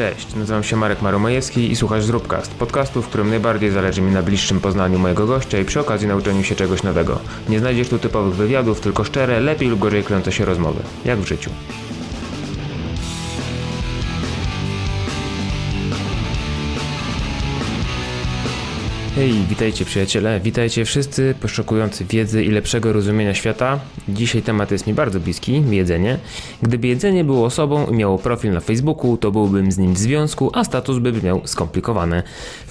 Cześć, nazywam się Marek Maromajewski i słuchasz Zróbcast, podcastu, w którym najbardziej zależy mi na bliższym poznaniu mojego gościa i przy okazji nauczeniu się czegoś nowego. Nie znajdziesz tu typowych wywiadów, tylko szczere, lepiej lub gorzej klejące się rozmowy, jak w życiu. Hej, witajcie przyjaciele, witajcie wszyscy poszukujący wiedzy i lepszego rozumienia świata. Dzisiaj temat jest mi bardzo bliski, jedzenie. Gdyby jedzenie było osobą i miało profil na Facebooku, to byłbym z nim w związku, a status by brzmiał skomplikowany.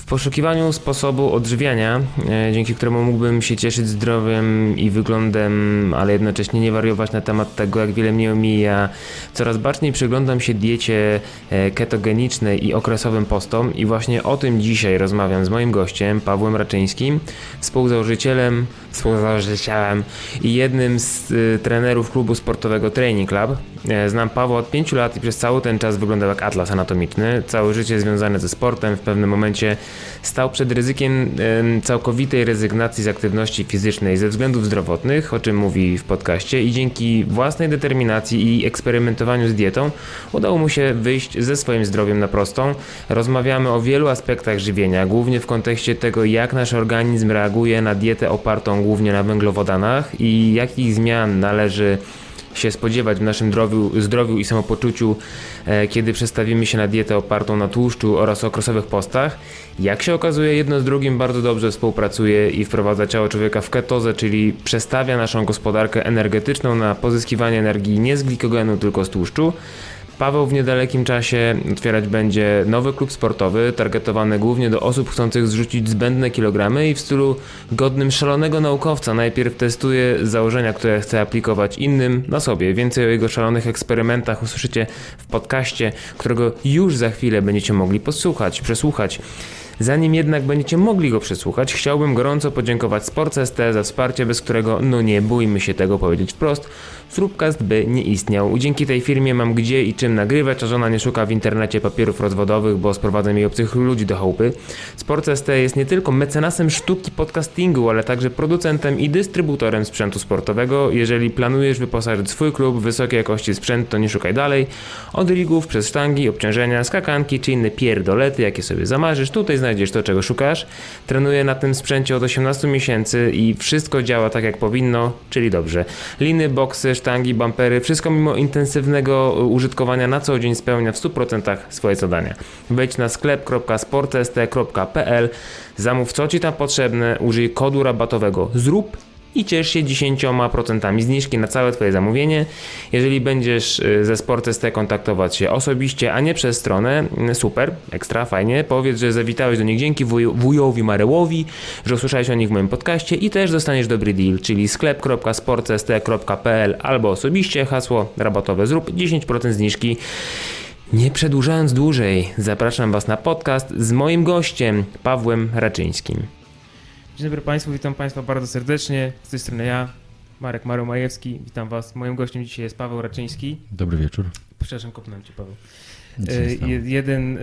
Poszukiwaniu sposobu odżywiania, e, dzięki któremu mógłbym się cieszyć zdrowiem i wyglądem, ale jednocześnie nie wariować na temat tego, jak wiele mnie omija, coraz bardziej przyglądam się diecie e, ketogenicznej i okresowym postom i właśnie o tym dzisiaj rozmawiam z moim gościem, Pawłem Raczyńskim, współzałożycielem, współzałożycielem i jednym z y, trenerów klubu sportowego Training Club. E, znam Pawła od 5 lat i przez cały ten czas wyglądał jak atlas anatomiczny. Całe życie związane ze sportem, w pewnym momencie stał przed ryzykiem y, całkowitej rezygnacji z aktywności fizycznej ze względów zdrowotnych, o czym mówi w podcaście i dzięki własnej determinacji i eksperymentowaniu z dietą udało mu się wyjść ze swoim zdrowiem na prostą. Rozmawiamy o wielu aspektach żywienia, głównie w kontekście tego, jak nasz organizm reaguje na dietę opartą głównie na węglowodanach i jakich zmian należy się spodziewać w naszym zdrowiu, zdrowiu i samopoczuciu, e, kiedy przestawimy się na dietę opartą na tłuszczu oraz okresowych postach. Jak się okazuje, jedno z drugim bardzo dobrze współpracuje i wprowadza ciało człowieka w ketozę, czyli przestawia naszą gospodarkę energetyczną na pozyskiwanie energii nie z glikogenu, tylko z tłuszczu. Paweł w niedalekim czasie otwierać będzie nowy klub sportowy, targetowany głównie do osób chcących zrzucić zbędne kilogramy i w stylu godnym szalonego naukowca najpierw testuje założenia, które chce aplikować innym na sobie. Więcej o jego szalonych eksperymentach usłyszycie w podcaście, którego już za chwilę będziecie mogli posłuchać, przesłuchać. Zanim jednak będziecie mogli go przesłuchać, chciałbym gorąco podziękować SportsST za wsparcie, bez którego, no nie bójmy się tego powiedzieć wprost, Słupcast by nie istniał. Dzięki tej firmie mam gdzie i czym nagrywać, a żona nie szuka w internecie papierów rozwodowych, bo sprowadzę mi obcych ludzi do chałupy. SportsST jest nie tylko mecenasem sztuki podcastingu, ale także producentem i dystrybutorem sprzętu sportowego. Jeżeli planujesz wyposażyć swój klub w wysokiej jakości sprzęt, to nie szukaj dalej. Od rigów, przez sztangi, obciążenia, skakanki czy inne pierdolety, jakie sobie zamarzysz, tutaj znajdziesz to, czego szukasz. Trenuję na tym sprzęcie od 18 miesięcy i wszystko działa tak, jak powinno, czyli dobrze. Liny, boksy, sztangi, bumpery, wszystko mimo intensywnego użytkowania na co dzień spełnia w 100% swoje zadania. Wejdź na sklep.sportst.pl, zamów co Ci tam potrzebne, użyj kodu rabatowego ZRób i ciesz się 10% zniżki na całe Twoje zamówienie. Jeżeli będziesz y, ze SportST kontaktować się osobiście, a nie przez stronę, y, super, ekstra, fajnie. Powiedz, że zawitałeś do nich dzięki wuj wujowi Marełowi, że usłyszałeś o nich w moim podcaście i też dostaniesz dobry deal, czyli sklep.sportst.pl albo osobiście hasło rabatowe zrób 10% zniżki. Nie przedłużając dłużej, zapraszam Was na podcast z moim gościem, Pawłem Raczyńskim. Dzień dobry Państwu, witam Państwa bardzo serdecznie. Z tej strony ja, Marek Majewski. Witam Was. Moim gościem dzisiaj jest Paweł Raczyński. Dobry wieczór. Przepraszam, kopnąłem Cię, Paweł. E, jeden e,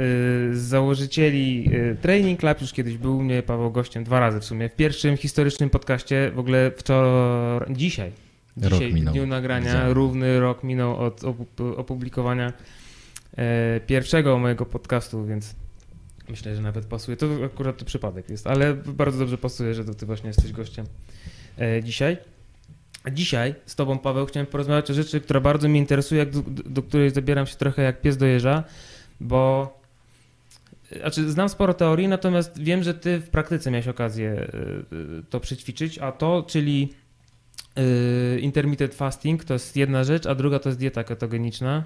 z założycieli e, Training Club już kiedyś był u mnie, Paweł, gościem dwa razy w sumie. W pierwszym historycznym podcaście, w ogóle wczoraj, dzisiaj, dzisiaj w dniu nagrania, równy rok minął od opublikowania pierwszego mojego podcastu, więc Myślę, że nawet pasuje. To akurat przypadek jest, ale bardzo dobrze pasuje, że to ty właśnie jesteś gościem e, dzisiaj. Dzisiaj z tobą, Paweł, chciałem porozmawiać o rzeczy, która bardzo mnie interesuje, do, do której zabieram się trochę jak pies do jeża, bo znaczy, znam sporo teorii, natomiast wiem, że ty w praktyce miałeś okazję e, to przećwiczyć, a to, czyli e, intermittent fasting, to jest jedna rzecz, a druga to jest dieta ketogeniczna.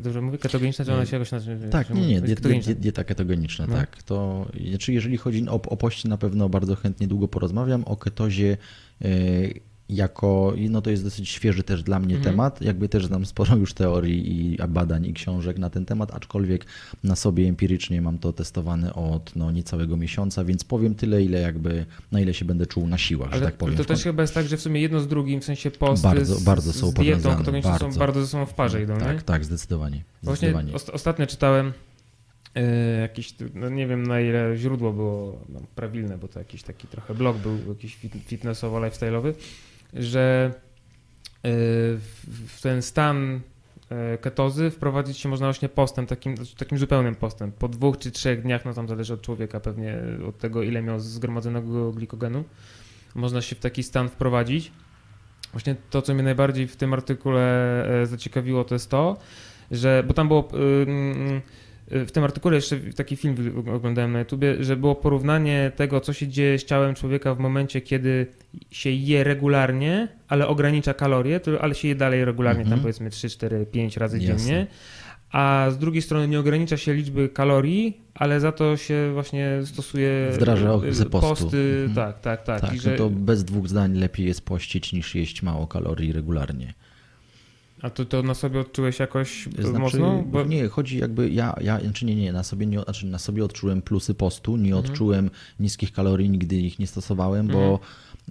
Dobrze mówię? Ketogeniczna, czy ona się jakoś nazywa? Tak, nie, nie, dieta, dieta ketogeniczna, no. tak. To, znaczy jeżeli chodzi o, o pości, na pewno bardzo chętnie długo porozmawiam. O ketozie yy, jako, no to jest dosyć świeży też dla mnie mhm. temat. Jakby też znam sporo już teorii i badań i książek na ten temat, aczkolwiek na sobie empirycznie mam to testowane od no, niecałego miesiąca, więc powiem tyle, ile jakby, na ile się będę czuł na siłach, Ale że tak powiem. To też chyba jest tak, że w sumie jedno z drugim, w sensie posty bardzo, z, bardzo są z dietą, bardzo. są bardzo ze sobą w parze idą, Tak, nie? tak, zdecydowanie. Właśnie ostatnio czytałem yy, jakiś, no nie wiem na ile źródło było no, prawilne, bo to jakiś taki trochę blog był, jakiś fitnessowo-lifestyle'owy, że y, w ten stan e, ketozy wprowadzić się można właśnie postem, takim, znaczy takim zupełnym postem. Po dwóch czy trzech dniach, no tam zależy od człowieka pewnie, od tego ile miał zgromadzonego glikogenu, można się w taki stan wprowadzić. Właśnie to, co mnie najbardziej w tym artykule e, zaciekawiło, to jest to, że, bo tam było w tym artykule jeszcze taki film oglądałem na YouTubie, że było porównanie tego, co się dzieje z ciałem człowieka w momencie, kiedy się je regularnie, ale ogranicza kalorie, ale się je dalej regularnie, -hmm. tam mhm. powiedzmy 3, 4, 5 razy Jasne. dziennie. A z drugiej strony nie ogranicza się liczby kalorii, ale za to się właśnie stosuje Wdraża postu. posty. Mhm. Tak, tak, tak. tak I no że... to bez dwóch zdań lepiej jest pościć niż jeść mało kalorii regularnie. A to, to na sobie odczułeś jakoś znaczy, mocno? Bo... Nie, chodzi jakby, ja, ja znaczy nie, nie, na sobie, nie, znaczy na sobie odczułem plusy postu, nie mhm. odczułem niskich kalorii, nigdy ich nie stosowałem, bo mhm.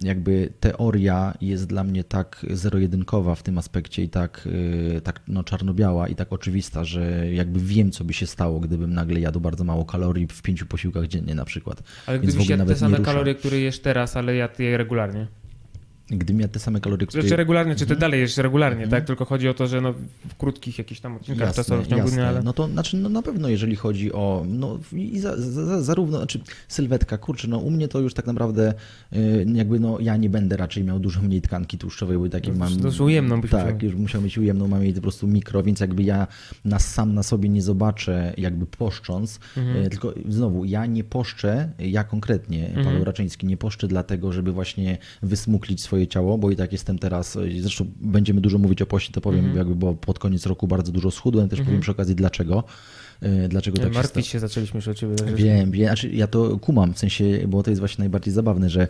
jakby teoria jest dla mnie tak zero-jedynkowa w tym aspekcie i tak, yy, tak no, czarno-biała i tak oczywista, że jakby wiem, co by się stało, gdybym nagle jadł bardzo mało kalorii w pięciu posiłkach dziennie na przykład. Ale gdybyś jadł te same kalorie, które jesz teraz, ale jadł je regularnie? Gdy miał te same kalorie, które... Czy regularnie, czy ty mhm. dalej jesz regularnie, tak? Tylko chodzi o to, że no w krótkich jakichś tam odcinkach jasne, czasowych w ciągu dnia, ale... No to znaczy, no na pewno jeżeli chodzi o, no i za, za, zarówno, znaczy sylwetka, kurczę, no u mnie to już tak naprawdę y, jakby no ja nie będę raczej miał dużo mniej tkanki tłuszczowej, bo takie no, mam... To już ujemną byś Tak, musiał. już musiał mieć ujemną, mam jej po prostu mikro, więc jakby ja na sam na sobie nie zobaczę jakby poszcząc, mhm. Y, tylko znowu, ja nie poszczę, ja konkretnie, mhm. Paweł Raczyński, nie poszczę dlatego, żeby właśnie wysmuklić swoje ciało, bo i tak jestem teraz, zresztą będziemy dużo mówić o poście, to powiem mm -hmm. jakby, bo pod koniec roku bardzo dużo schudłem, też mm -hmm. powiem przy okazji dlaczego. E, dlaczego tak Martwić się, się zaczęliśmy już o ciebie. Wiem, wiem. Znaczy, ja to kumam, w sensie, bo to jest właśnie najbardziej zabawne, że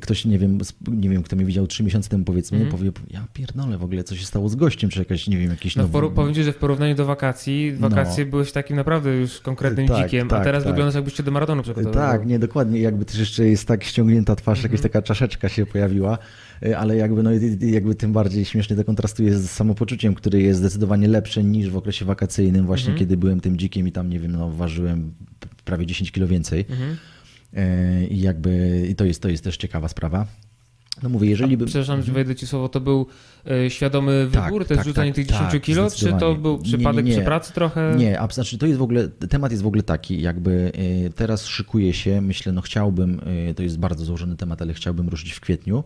ktoś, nie wiem, nie wiem, kto mnie widział trzy miesiące temu, powiedzmy, mm. powie, ja pierdolę w ogóle, co się stało z gościem, czy jakaś, nie wiem, jakiś no, nowy... Powiem ci, że w porównaniu do wakacji, wakacje no. byłeś takim naprawdę już konkretnym tak, dzikiem, tak, a teraz tak. wyglądasz jakbyście do maratonu przygotowywał. Tak, nie, dokładnie, jakby też jeszcze jest tak ściągnięta twarz, mm -hmm. jakaś taka czaszeczka się pojawiła, e, ale jakby, no, jakby tym bardziej śmiesznie to kontrastuje z samopoczuciem, które jest zdecydowanie lepsze niż w okresie wakacyjnym, właśnie -hmm. kiedy byłem tym dzikiem i tam, nie wiem, no, ważyłem prawie 10 kilo więcej. Mhm. E, I jakby i to jest, to jest też ciekawa sprawa. No mówię, jeżeli by... Przepraszam, że wejdę ci słowo, to był e, świadomy tak, wybór, tak, też rzucanie tak, tych 10 tak, kilo, czy to był przypadek nie, nie, nie. przy pracy trochę? Nie, znaczy to jest w ogóle, temat jest w ogóle taki, jakby teraz szykuję się, myślę, no chciałbym, to jest bardzo złożony temat, ale chciałbym ruszyć w kwietniu,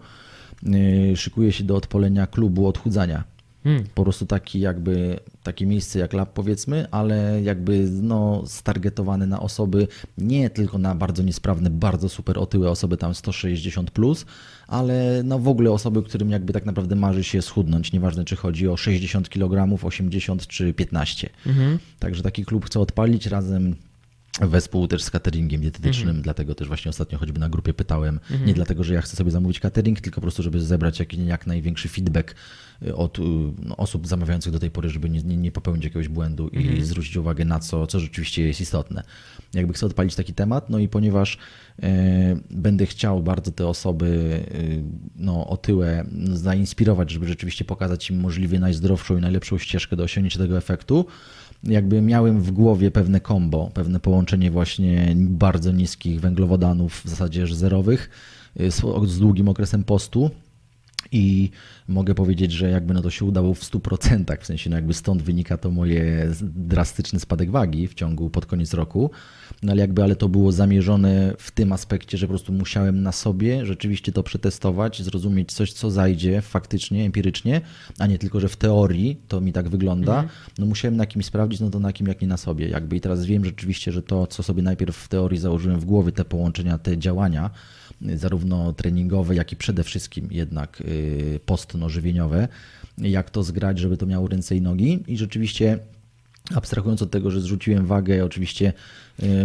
szykuję się do odpolenia klubu odchudzania. Hmm. Po prostu taki jakby, takie miejsce jak lab powiedzmy, ale jakby no stargetowane na osoby, nie tylko na bardzo niesprawne, bardzo super otyłe osoby tam 160+, plus, ale no w ogóle osoby, którym jakby tak naprawdę marzy się schudnąć, nieważne czy chodzi o 60 kg, 80 czy 15. Mhm. Także taki klub chcę odpalić razem wespół też z cateringiem dietetycznym, mm -hmm. dlatego też właśnie ostatnio choćby na grupie pytałem, mm -hmm. nie dlatego, że ja chcę sobie zamówić catering, tylko po prostu, żeby zebrać jak, jak największy feedback y, od y, no, osób zamawiających do tej pory, żeby nie, nie, popełnić jakiegoś błędu mm -hmm. i mhm. zwrócić uwagę na co, co rzeczywiście jest istotne. Jakby chcę odpalić taki temat, no i ponieważ e, będę chciał bardzo te osoby e, no, otyłe zainspirować, żeby rzeczywiście pokazać im możliwie najzdrowszą i najlepszą ścieżkę do osiągnięcia tego efektu, jakby miałem w głowie pewne kombo, pewne połączenie właśnie bardzo niskich węglowodanów, w zasadzie zerowych, y, z długim okresem postu. I mogę powiedzieć, że jakby no to się udało w 100%, w sensie no jakby stąd wynika to moje drastyczny spadek wagi w ciągu pod koniec roku, no ale jakby ale to było zamierzone w tym aspekcie, że po prostu musiałem na sobie rzeczywiście to przetestować, zrozumieć coś, co zajdzie faktycznie, empirycznie, a nie tylko, że w teorii to mi tak wygląda. Mhm. No musiałem na kimś sprawdzić, no to na kim, jak nie na sobie. Jakby i teraz wiem rzeczywiście, że to, co sobie najpierw w teorii założyłem w głowie, te połączenia, te działania, zarówno treningowe, jak i przede wszystkim jednak y, postno-żywieniowe, jak to zgrać, żeby to miało ręce i nogi i rzeczywiście Abstrahując od tego, że zrzuciłem wagę, oczywiście.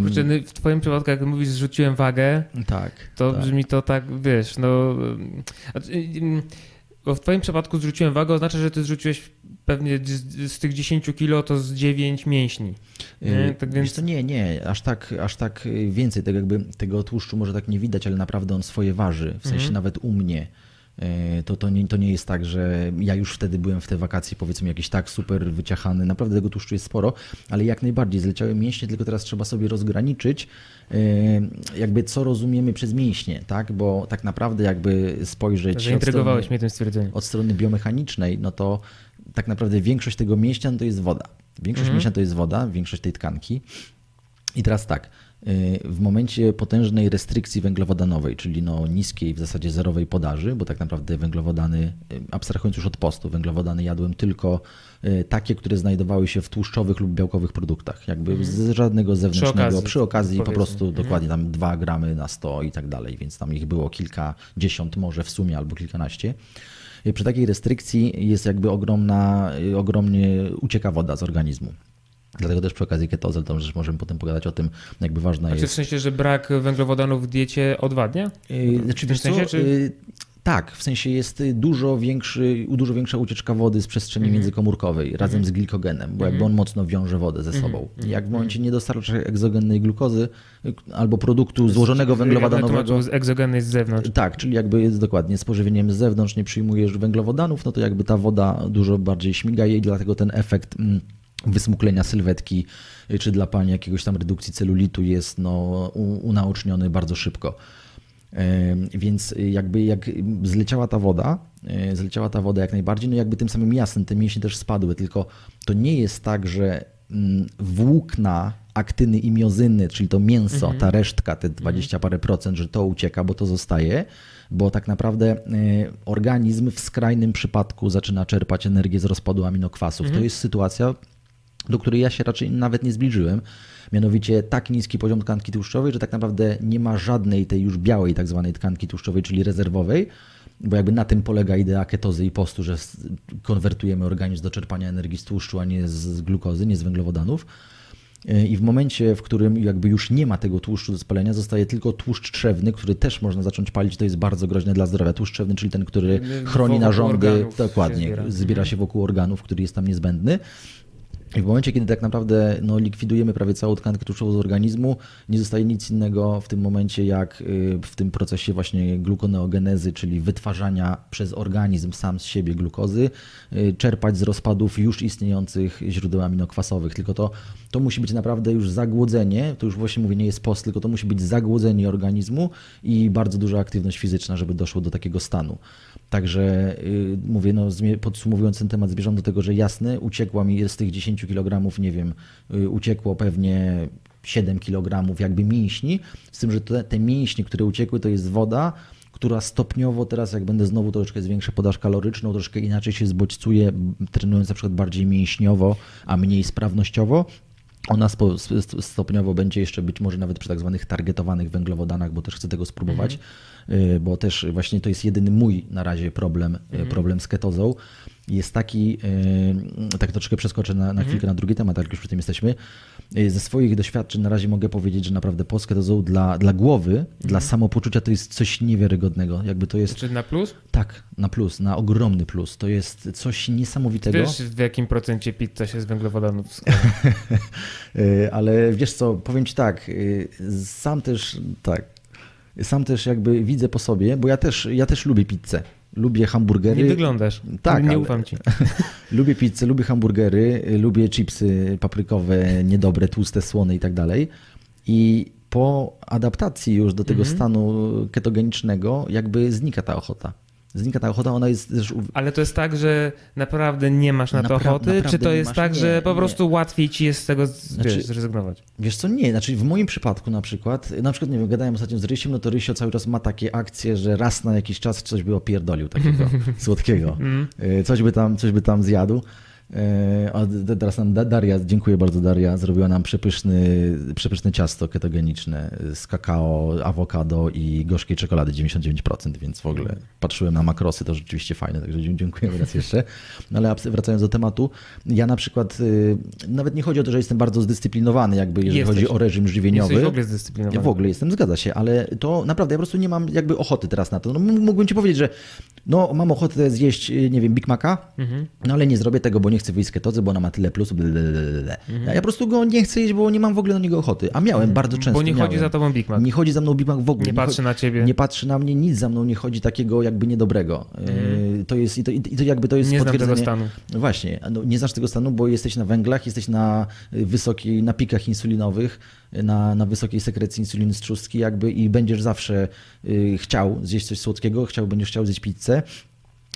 Kurczę, no, w Twoim przypadku, jak mówisz, zrzuciłem wagę, tak, to tak. brzmi to tak, wiesz, no. Bo w Twoim przypadku zrzuciłem wagę, oznacza, że Ty zrzuciłeś pewnie z, z tych 10 kilo to z 9 mięśni. Nie? Tak więc... to nie, nie, aż tak, aż tak więcej. Tak jakby tego tłuszczu może tak nie widać, ale naprawdę on swoje waży. W sensie mhm. nawet u mnie to, to, nie, to nie jest tak, że ja już wtedy byłem w te wakacje powiedzmy jakiś tak super wyciachany, naprawdę tego tłuszczu jest sporo, ale jak najbardziej zleciały mięśnie, tylko teraz trzeba sobie rozgraniczyć e, jakby co rozumiemy przez mięśnie, tak, bo tak naprawdę jakby spojrzeć strony, mnie tym stwierdzeniem. od strony biomechanicznej, no to tak naprawdę większość tego mięśnia no to jest woda. Większość mięśnia to jest woda, większość tej tkanki. I teraz tak, w momencie potężnej restrykcji węglowodanowej, czyli no niskiej, w zasadzie zerowej podaży, bo tak naprawdę węglowodany, y, abstrahując już od postu, węglowodany jadłem tylko y, takie, które znajdowały się w tłuszczowych lub białkowych produktach, jakby z żadnego zewnętrznego, okazji, przy okazji po prostu dokładnie tam 2 gramy na 100 i tak dalej, więc tam ich było kilkadziesiąt może w sumie albo kilkanaście. Y, Przy takiej restrykcji jest jakby ogromna, y, ogromnie ucieka woda z organizmu. Dlatego też przy okazji ketozy, to też możemy potem pogadać o tym, jakby ważna Znaczy w jest. sensie, że brak węglowodanów w diecie odwadnia? Yy, Znaczy, w sensie, co, czy- yy, tak, w sensie jest y, dużo, większy, dużo większa ucieczka wody z przestrzeni Mhm. międzykomórkowej razem z glikogenem, bo jakby on mocno wiąże wodę ze sobą. Mhm. Jak w momencie nie dostarcza egzogennej glukozy y, albo produktu złożonego węglowodanowego, z egzogennej z zewnątrz. tak, czyli jakby jest dokładnie z pożywieniem z zewnątrz nie przyjmujesz węglowodanów, no to jakby ta woda dużo bardziej śmiga i dlatego ten efekt mm, wysmuklenia sylwetki y, czy dla pani jakiegoś tam redukcji celulitu jest no, unaoczniony bardzo szybko. Więc y, jakby jak zleciała ta woda, y, zleciała ta woda jak najbardziej, no jakby tym samym jasnym, te mięśnie też spadły, tylko to nie jest tak, że mm, włókna, aktyny i miozyny, czyli to mięso, ta resztka, te 20 parę procent, że to ucieka, bo to zostaje, bo tak naprawdę organizm w skrajnym przypadku zaczyna czerpać energię z rozpadu aminokwasów. To jest sytuacja, do której ja się raczej nawet nie zbliżyłem. Mianowicie tak niski poziom tkanki tłuszczowej, że tak naprawdę nie ma żadnej tej już białej tak zwanej tkanki tłuszczowej, czyli rezerwowej, bo jakby na tym polega idea ketozy i postu, że konwertujemy organizm do czerpania energii z tłuszczu, a nie z glukozy, nie z węglowodanów. Yy, I w momencie, w którym jakby już nie ma tego tłuszczu do spalenia, zostaje tylko tłuszcz trzewny, który też można zacząć palić, to jest bardzo groźne dla zdrowia. Tłuszcz trzewny, czyli ten, który chroni narządy, organów się dokładnie, zbiera. zbiera się wokół organów, który jest tam niezbędny. I w momencie, kiedy tak naprawdę no, likwidujemy prawie całą tkankę tłuszczową z organizmu, nie zostaje nic innego w tym momencie, jak y, w tym procesie właśnie glukoneogenezy, czyli wytwarzania przez organizm sam z siebie glukozy, y, czerpać z rozpadów już istniejących źródeł aminokwasowych. Tylko to, to musi być naprawdę już zagłodzenie, to już właśnie mówię, nie jest post, tylko to musi być zagłodzenie organizmu i bardzo duża aktywność fizyczna, żeby doszło do takiego stanu. Także y, mówię, no, podsumowując ten temat, zmierzam do tego, że jasne, uciekła mi z tych 10 kg, nie wiem, y, uciekło pewnie 7 kg jakby mięśni, z tym, że te, te mięśnie, które uciekły, to jest woda, która stopniowo teraz, jak będę znowu troszeczkę zwiększę podaż kaloryczną, troszkę inaczej się zbodźcuje, trenując na przykład bardziej mięśniowo, a mniej sprawnościowo, ona stopniowo będzie jeszcze być może nawet przy tak zwanych targetowanych węglowodanach, bo też chcę tego spróbować, y, bo też właśnie to jest jedyny mój na razie problem, y, problem z ketozą. Jest taki, y, tak troszkę przeskoczę na, na chwilkę na drugi temat, jak już przy tym jesteśmy. Y, Ze swoich doświadczeń na razie mogę powiedzieć, że naprawdę post ketozą dla, dla głowy, dla samopoczucia to jest coś niewiarygodnego. Jakby to jest, Czy na plus? tak, na plus, na ogromny plus. To jest coś niesamowitego. Wiesz w jakim procencie pizza się z węglowodanów składa? Y, Ale wiesz co, powiem ci tak, sam też tak, sam też jakby widzę po sobie, bo ja też, ja też lubię pizzę. Lubię hamburgery. Nie wyglądasz. Tak, Nie ale- ufam ci. Lubię pizzę, lubię hamburgery, lubię chipsy paprykowe, niedobre, tłuste, słone i tak dalej. I po adaptacji już do tego Mhm. stanu ketogenicznego jakby znika ta ochota. Znika ta ochota, ona jest też... Ale to jest tak, że naprawdę nie masz na to Napra- ochoty, czy to jest masz? tak, Nie, że po nie. prostu łatwiej ci jest z tego Znaczy- wiesz, zrezygnować? Wiesz co, nie, znaczy w moim przypadku na przykład, na przykład nie wiem, gadałem ostatnio z Rysiem, no to Rysio cały czas ma takie akcje, że raz na jakiś czas coś by opierdolił takiego słodkiego. Y, Coś by tam, coś by tam zjadł. Y, A teraz nam Da- Daria, dziękuję bardzo Daria, zrobiła nam przepyszny, przepyszne ciasto ketogeniczne z kakao, awokado i gorzkiej czekolady 99%, więc w ogóle patrzyłem na makrosy, to rzeczywiście fajne, także dziękuję raz jeszcze. No ale wracając do tematu, ja na przykład, y, nawet nie chodzi o to, że jestem bardzo zdyscyplinowany, jakby jeżeli Jesteś. chodzi o reżim żywieniowy. Jesteś w ogóle zdyscyplinowany. Ja w ogóle jestem, zgadza się, ale to naprawdę ja po prostu nie mam jakby ochoty teraz na to. No, mógłbym ci powiedzieć, że no mam ochotę zjeść, y, nie wiem, Big Maca, Mhm. no ale nie zrobię tego, bo nie chcę wyjść z ketozy, bo ona ma tyle plusów. Mhm. Ja, po prostu go nie chcę jeść, bo nie mam w ogóle na niego ochoty. A miałem bardzo często. Bo nie miałem. chodzi za tobą Big Mac. Nie chodzi za mną Big Mac w ogóle. Nie patrzy cho- na ciebie. Nie patrzy na mnie, nic za mną nie chodzi takiego jakby niedobrego. Yy, To jest, i to, i to jakby to jest Mhm. Nie znam tego potwierdzenie- stanu. no właśnie, no nie znasz tego stanu, bo jesteś na węglach, jesteś na y, wysokiej, na pikach insulinowych, y, na, na wysokiej sekrecji insuliny z trzustki jakby i będziesz zawsze y, chciał zjeść coś słodkiego, chciał, będziesz chciał zjeść pizzę.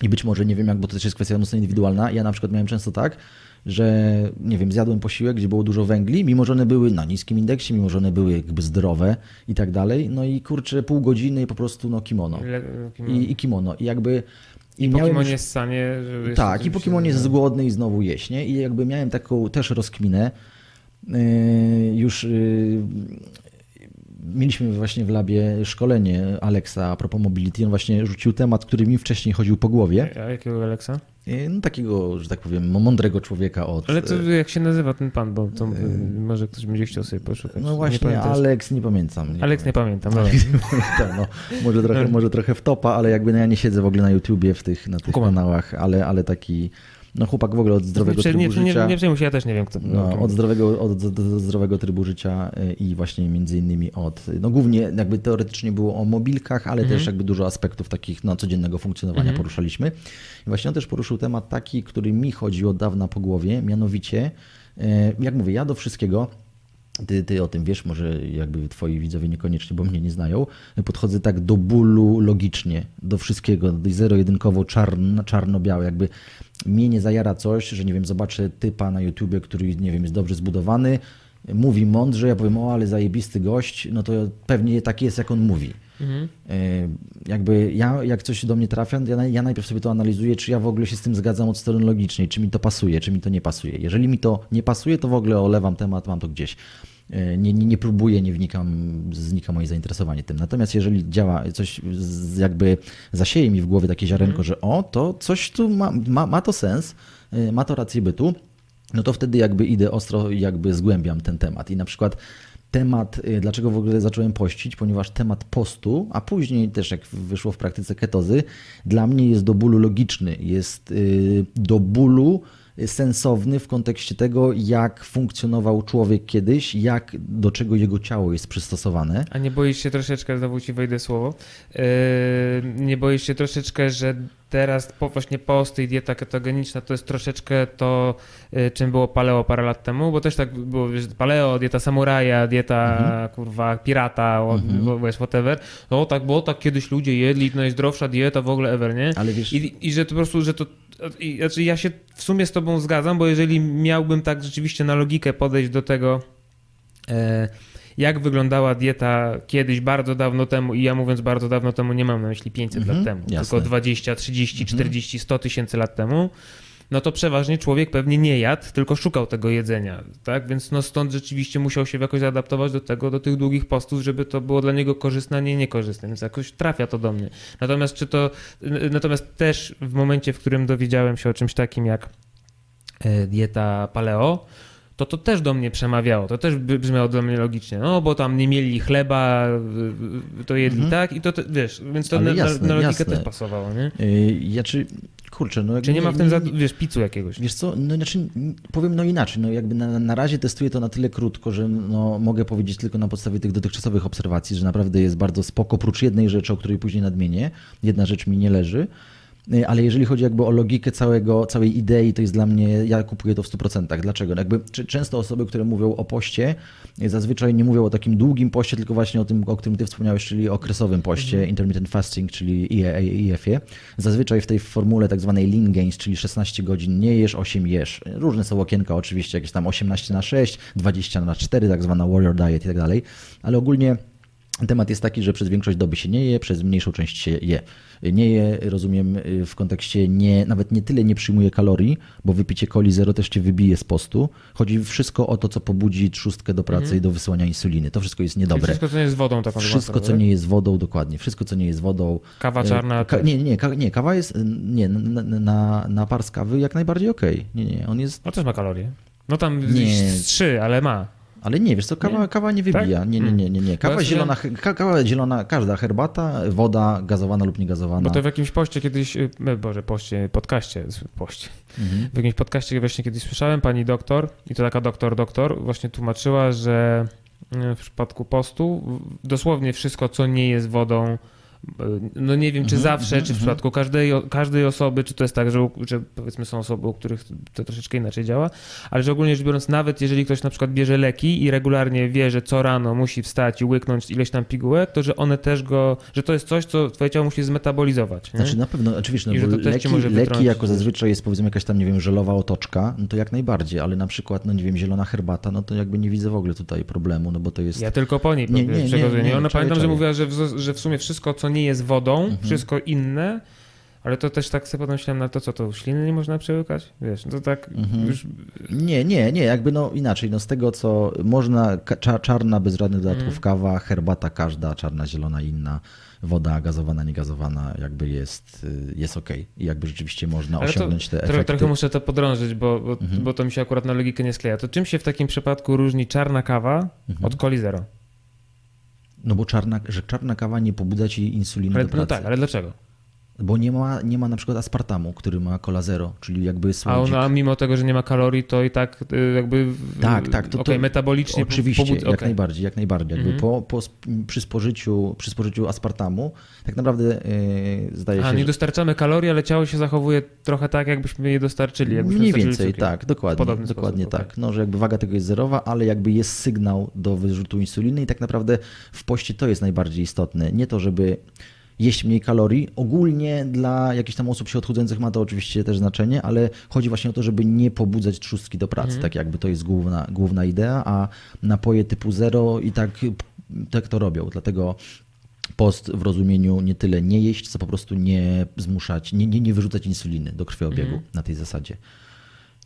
I być może, nie wiem jak, bo to też jest kwestia mocno indywidualna. Ja na przykład miałem często tak, że nie wiem, zjadłem posiłek, gdzie było dużo węgli, mimo że one były na niskim indeksie, mimo że one były jakby zdrowe i tak dalej. No i kurczę, pół godziny i po prostu no kimono. Le, kimono. I, i kimono. I jakby. I, I Pokimon jest w stanie. Tak, i Pokimon jest głodny i znowu jeść, nie? I jakby miałem taką też rozkminę. Yy, już yy, mieliśmy właśnie w labie szkolenie Alexa a propos mobility. On właśnie rzucił temat, który mi wcześniej chodził po głowie. A jakiego Alexa? No, takiego, że tak powiem, mądrego człowieka od... Ale to jak się nazywa ten pan, bo to y, może ktoś będzie chciał sobie poszukać. No właśnie, nie Alex, nie pamiętam. Nie Alex pamiętam. nie pamiętam. no, może, trochę, może trochę w topa, ale jakby no ja nie siedzę w ogóle na YouTubie w tych, na tych kanałach, ale, ale taki no chłopak w ogóle od zdrowego trybu nie, życia. Nie, nie przejmuj się, ja też nie wiem kto. No, od, zdrowego, od, zdrowego trybu życia y, i właśnie między innymi od, no głównie jakby teoretycznie było o mobilkach, ale mhm. też jakby dużo aspektów takich no, codziennego funkcjonowania mhm. poruszaliśmy. I właśnie on też poruszył temat taki, który mi chodzi od dawna po głowie, mianowicie, y, jak mówię, ja do wszystkiego ty, ty o tym wiesz, może jakby twoi widzowie niekoniecznie, bo mnie nie znają. Podchodzę tak do bólu logicznie, do wszystkiego, zero-jedynkowo, czarno, czarno-białe. Jakby mnie nie zajara coś, że nie wiem, zobaczę typa na YouTubie, który nie wiem, jest dobrze zbudowany, mówi mądrze, ja powiem, o ale zajebisty gość, no to pewnie tak jest, jak on mówi. Mhm. E, jakby ja, jak coś do mnie trafia, ja, ja najpierw sobie to analizuję, czy ja w ogóle się z tym zgadzam od strony logicznej, czy mi to pasuje, czy mi to nie pasuje. Jeżeli mi to nie pasuje, to w ogóle olewam temat, mam to gdzieś. Nie, nie, nie próbuję, nie wnikam, znika moje zainteresowanie tym. Natomiast jeżeli działa coś, jakby zasieje mi w głowie takie ziarenko, mm. że o, to coś tu ma, ma, ma to sens, e, ma to rację bytu, no to wtedy jakby idę ostro i jakby zgłębiam ten temat. I na przykład temat, e, dlaczego w ogóle zacząłem pościć, ponieważ temat postu, a później też jak wyszło w praktyce ketozy, dla mnie jest do bólu logiczny, jest do bólu sensowny w kontekście tego, jak funkcjonował człowiek kiedyś, jak do czego jego ciało jest przystosowane. A nie boisz się troszeczkę, znowu ci wejdę słowo, yy, nie boisz się troszeczkę, że teraz po, właśnie post i dieta ketogeniczna to jest troszeczkę to, yy, czym było paleo parę lat temu, bo też tak było, wiesz, paleo, dieta samuraja, dieta mhm. kurwa pirata, mhm. wiesz, whatever. No tak było, tak kiedyś ludzie jedli, najzdrowsza dieta w ogóle ever, nie? Ale wiesz... I, I że to po prostu, że to znaczy ja się w sumie z tobą zgadzam, bo jeżeli miałbym tak rzeczywiście na logikę podejść do tego, e, jak wyglądała dieta kiedyś, bardzo dawno temu, i ja mówiąc bardzo dawno temu, nie mam na myśli 500 lat temu, jasne. tylko 20, 30, 40, 100 tysięcy lat temu, no to przeważnie człowiek pewnie nie jadł, tylko szukał tego jedzenia, tak? Więc no stąd rzeczywiście musiał się jakoś zaadaptować do tego, do tych długich postów, żeby to było dla niego korzystne, a nie niekorzystne, więc jakoś trafia to do mnie. Natomiast czy to, natomiast też w momencie, w którym dowiedziałem się o czymś takim jak e, dieta paleo, to to też do mnie przemawiało, to też brzmiało do mnie logicznie, no bo tam nie mieli chleba, to jedli mhm. tak i to, wiesz, więc to na, jasne, na, logikę jasne. też pasowało, nie? Yy, ja czy kurczę, no Czy nie, ma w tym, za, wiesz, picu jakiegoś? Wiesz co, no znaczy, powiem no inaczej, no jakby na, na razie testuję to na tyle krótko, że no, mogę powiedzieć tylko na podstawie tych dotychczasowych obserwacji, że naprawdę jest bardzo spoko, oprócz jednej rzeczy, o której później nadmienię, jedna rzecz mi nie leży, ale jeżeli chodzi jakby o logikę całego, całej idei, to jest dla mnie, ja kupuję to w 100%. Dlaczego? No jakby często osoby, które mówią o poście, y, zazwyczaj nie mówią o takim długim poście, tylko właśnie o tym, o którym ty wspomniałeś, czyli okresowym poście, mhm. intermittent fasting, czyli IEF-ie. Zazwyczaj w tej formule tak zwanej lean gains, czyli 16 godzin nie jesz, 8 jesz. Różne są okienka oczywiście, jakieś tam 18 na 6, 20 na 4, tak zwana warrior diet i tak dalej, ale ogólnie Temat jest taki, że przez większość doby się nie je, przez mniejszą część się je. Nie je, rozumiem, w kontekście nie, nawet nie tyle nie przyjmuje kalorii, bo wypicie coli zero też cię wybije z postu. Chodzi wszystko o to, co pobudzi trzustkę do pracy mm. i do wysyłania insuliny. To wszystko jest niedobre. Czyli wszystko, co nie jest wodą, tak Wszystko, co nie jest wodą, dokładnie. Wszystko, co nie jest wodą. Kawa czarna. Ka nie, nie, ka nie, kawa jest, nie, na, na, na par z kawy jak najbardziej okej. Okay. Nie, nie, on jest... No też ma kalorie. No tam nie. trzy, ale ma. Ale nie, wiesz co, kawa nie, kawa nie wybija. Tak? Nie, nie, nie, nie, nie. Kawa zielona, kawa zielona, każda herbata, woda gazowana lub niegazowana. Bo to w jakimś poście kiedyś, y, e, boże, poście, podcaście, poście. Mhm. W jakimś podcaście właśnie kiedyś słyszałem, pani doktor, i to taka doktor, doktor, właśnie tłumaczyła, że y, w przypadku postu dosłownie wszystko, co nie jest wodą, no nie wiem, czy Mhm, zawsze, mhm, czy w mhm. przypadku każdej, każdej osoby, czy to jest tak, że, że powiedzmy są osoby, u których to troszeczkę inaczej działa, ale że ogólnie rzecz biorąc, nawet jeżeli ktoś na przykład bierze leki i regularnie wie, że co rano musi wstać i łyknąć ileś tam pigułek, to że one też go, że to jest coś, co twoje ciało musi zmetabolizować. Nie? Znaczy na pewno, oczywiście, I no że to leki, może leki wytrącić. jako zazwyczaj jest powiedzmy jakaś tam, nie wiem, żelowa otoczka, no to jak najbardziej, ale na przykład, no nie wiem, zielona herbata, no to jakby nie widzę w ogóle tutaj problemu, no bo to jest... Ja tylko po niej Nie, nie, nie, nie, nie, Ona czaję, pamiętam, że mówiła, że w, że w sumie wszystko, co nie jest wodą, Mhm. wszystko inne, ale to też tak sobie potem myślałem, na to co, to śliny nie można przełykać? Wiesz, to tak Mhm. już... Nie, nie, nie, jakby no inaczej, no z tego co można, czarna bez żadnych dodatków Mhm. kawa, herbata każda, czarna, zielona, inna, woda gazowana, niegazowana, jakby jest, y, jest okej i jakby rzeczywiście można Ale osiągnąć te efekty. trochę muszę to podrążyć, bo, bo, Mhm. bo to mi się akurat na logikę nie skleja. To czym się w takim przypadku różni czarna kawa Mhm. od coli zero? No bo czarna, że czarna kawa nie pobudza ci insuliny Ale, do no pracy. tak, ale dlaczego? Bo nie ma, nie ma na przykład aspartamu, który ma cola zero, czyli jakby A słodzik. ona mimo tego, że nie ma kalorii, to i tak y, jakby... Tak, tak, to- to- metabolicznie... Oczywiście, pobud- jak okej. najbardziej, jak najbardziej. Jakby Mhm. po, po, sp- przy, spożyciu, przy spożyciu aspartamu tak naprawdę yy, zdaje A, się, nie że dostarczamy kalorii, ale ciało się zachowuje trochę tak, jakbyśmy je dostarczyli. Jakbyśmy Mniej dostarczyli więcej, cukier. tak, dokładnie, podobny dokładnie sposób, tak. No, że jakby waga tego jest zerowa, ale jakby jest sygnał do wyrzutu insuliny i tak naprawdę w poście to jest najbardziej istotne. Nie to, żeby jeść mniej kalorii. Ogólnie dla jakichś tam osób się odchudzających ma to oczywiście też znaczenie, ale chodzi właśnie o to, żeby nie pobudzać trzustki do pracy. Mhm. Tak jakby to jest główna, główna idea, a napoje typu zero i tak, tak to robią. Dlatego post w rozumieniu nie tyle nie jeść, co po prostu nie zmuszać, nie, nie, nie wyrzucać insuliny do krwiobiegu Mhm. na tej zasadzie.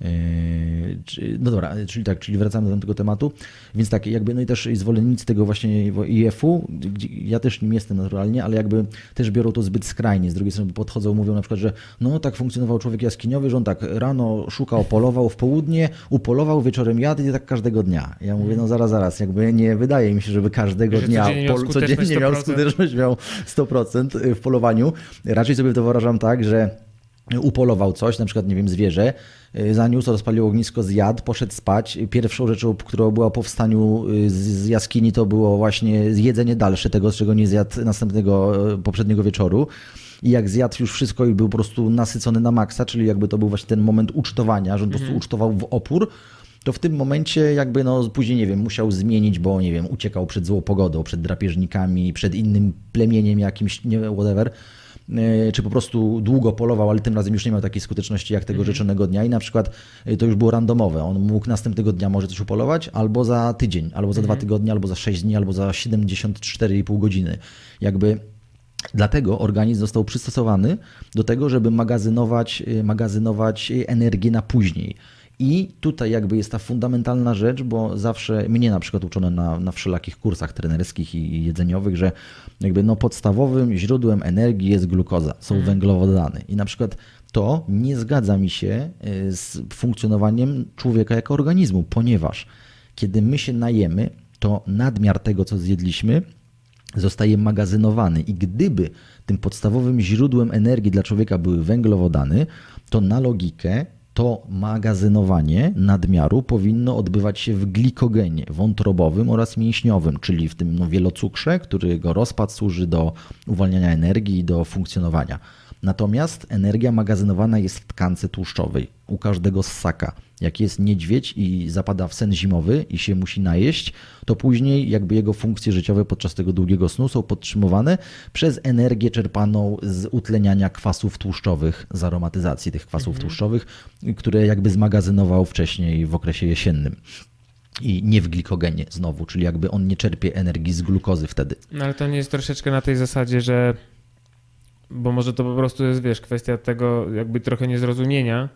Yy, No dobra, czyli tak, czyli wracamy do tego tematu. Więc tak, jakby no i też zwolennicy tego właśnie IF-u, ja też nim jestem naturalnie, ale jakby też biorą to zbyt skrajnie. Z drugiej strony podchodzą, mówią na przykład, że no tak funkcjonował człowiek jaskiniowy, że on tak rano szukał, polował w południe, upolował, wieczorem jadł i tak każdego dnia. Ja mówię, no zaraz, zaraz, jakby nie wydaje mi się, żeby każdego Że dnia codziennie miał pol- codziennie miał 100%. skuteczność miał 100% w polowaniu. Raczej sobie to wyobrażam tak, że upolował coś, na przykład, nie wiem, zwierzę, y, zaniósł, rozpalił ognisko, zjadł, poszedł spać. Pierwszą rzeczą, którą była po wstaniu y, z, jaskini, to było właśnie jedzenie dalsze tego, z czego nie zjadł następnego, y, poprzedniego wieczoru. I jak zjadł już wszystko i był po prostu nasycony na maksa, czyli jakby to był właśnie ten moment ucztowania, że on po prostu ucztował w opór, to w tym momencie jakby no później, nie wiem, musiał zmienić, bo nie wiem, uciekał przed złą pogodą, przed drapieżnikami, przed innym plemieniem jakimś, nie whatever, czy po prostu długo polował, ale tym razem już nie miał takiej skuteczności jak tego rzeczonego dnia i na przykład yy, to już było randomowe. On mógł następnego dnia może coś upolować, albo za tydzień, albo za dwa tygodnie, albo za 6 dni, albo za 74,5 godziny. Jakby Dlatego organizm został przystosowany do tego, żeby magazynować, y, magazynować energię na później. I tutaj jakby jest ta fundamentalna rzecz, bo zawsze mnie na przykład uczono na, na wszelakich kursach trenerskich i jedzeniowych, że jakby no podstawowym źródłem energii jest glukoza, są węglowodany. I na przykład to nie zgadza mi się y, z funkcjonowaniem człowieka jako organizmu, ponieważ kiedy my się najemy, to nadmiar tego, co zjedliśmy, zostaje magazynowany i gdyby tym podstawowym źródłem energii dla człowieka były węglowodany, to na logikę to magazynowanie nadmiaru powinno odbywać się w glikogenie wątrobowym oraz mięśniowym, czyli w tym no, wielocukrze, którego rozpad służy do uwalniania energii i do funkcjonowania. Natomiast energia magazynowana jest w tkance tłuszczowej u każdego ssaka. Jak jest niedźwiedź i zapada w sen zimowy i się musi najeść, to później jakby jego funkcje życiowe podczas tego długiego snu są podtrzymywane przez energię czerpaną z utleniania kwasów tłuszczowych, z aromatyzacji tych kwasów tłuszczowych, które jakby zmagazynował wcześniej w okresie jesiennym. I nie w glikogenie znowu, czyli jakby on nie czerpie energii z glukozy wtedy. No ale to nie jest troszeczkę na tej zasadzie, że bo może to po prostu jest, wiesz, kwestia tego jakby trochę niezrozumienia,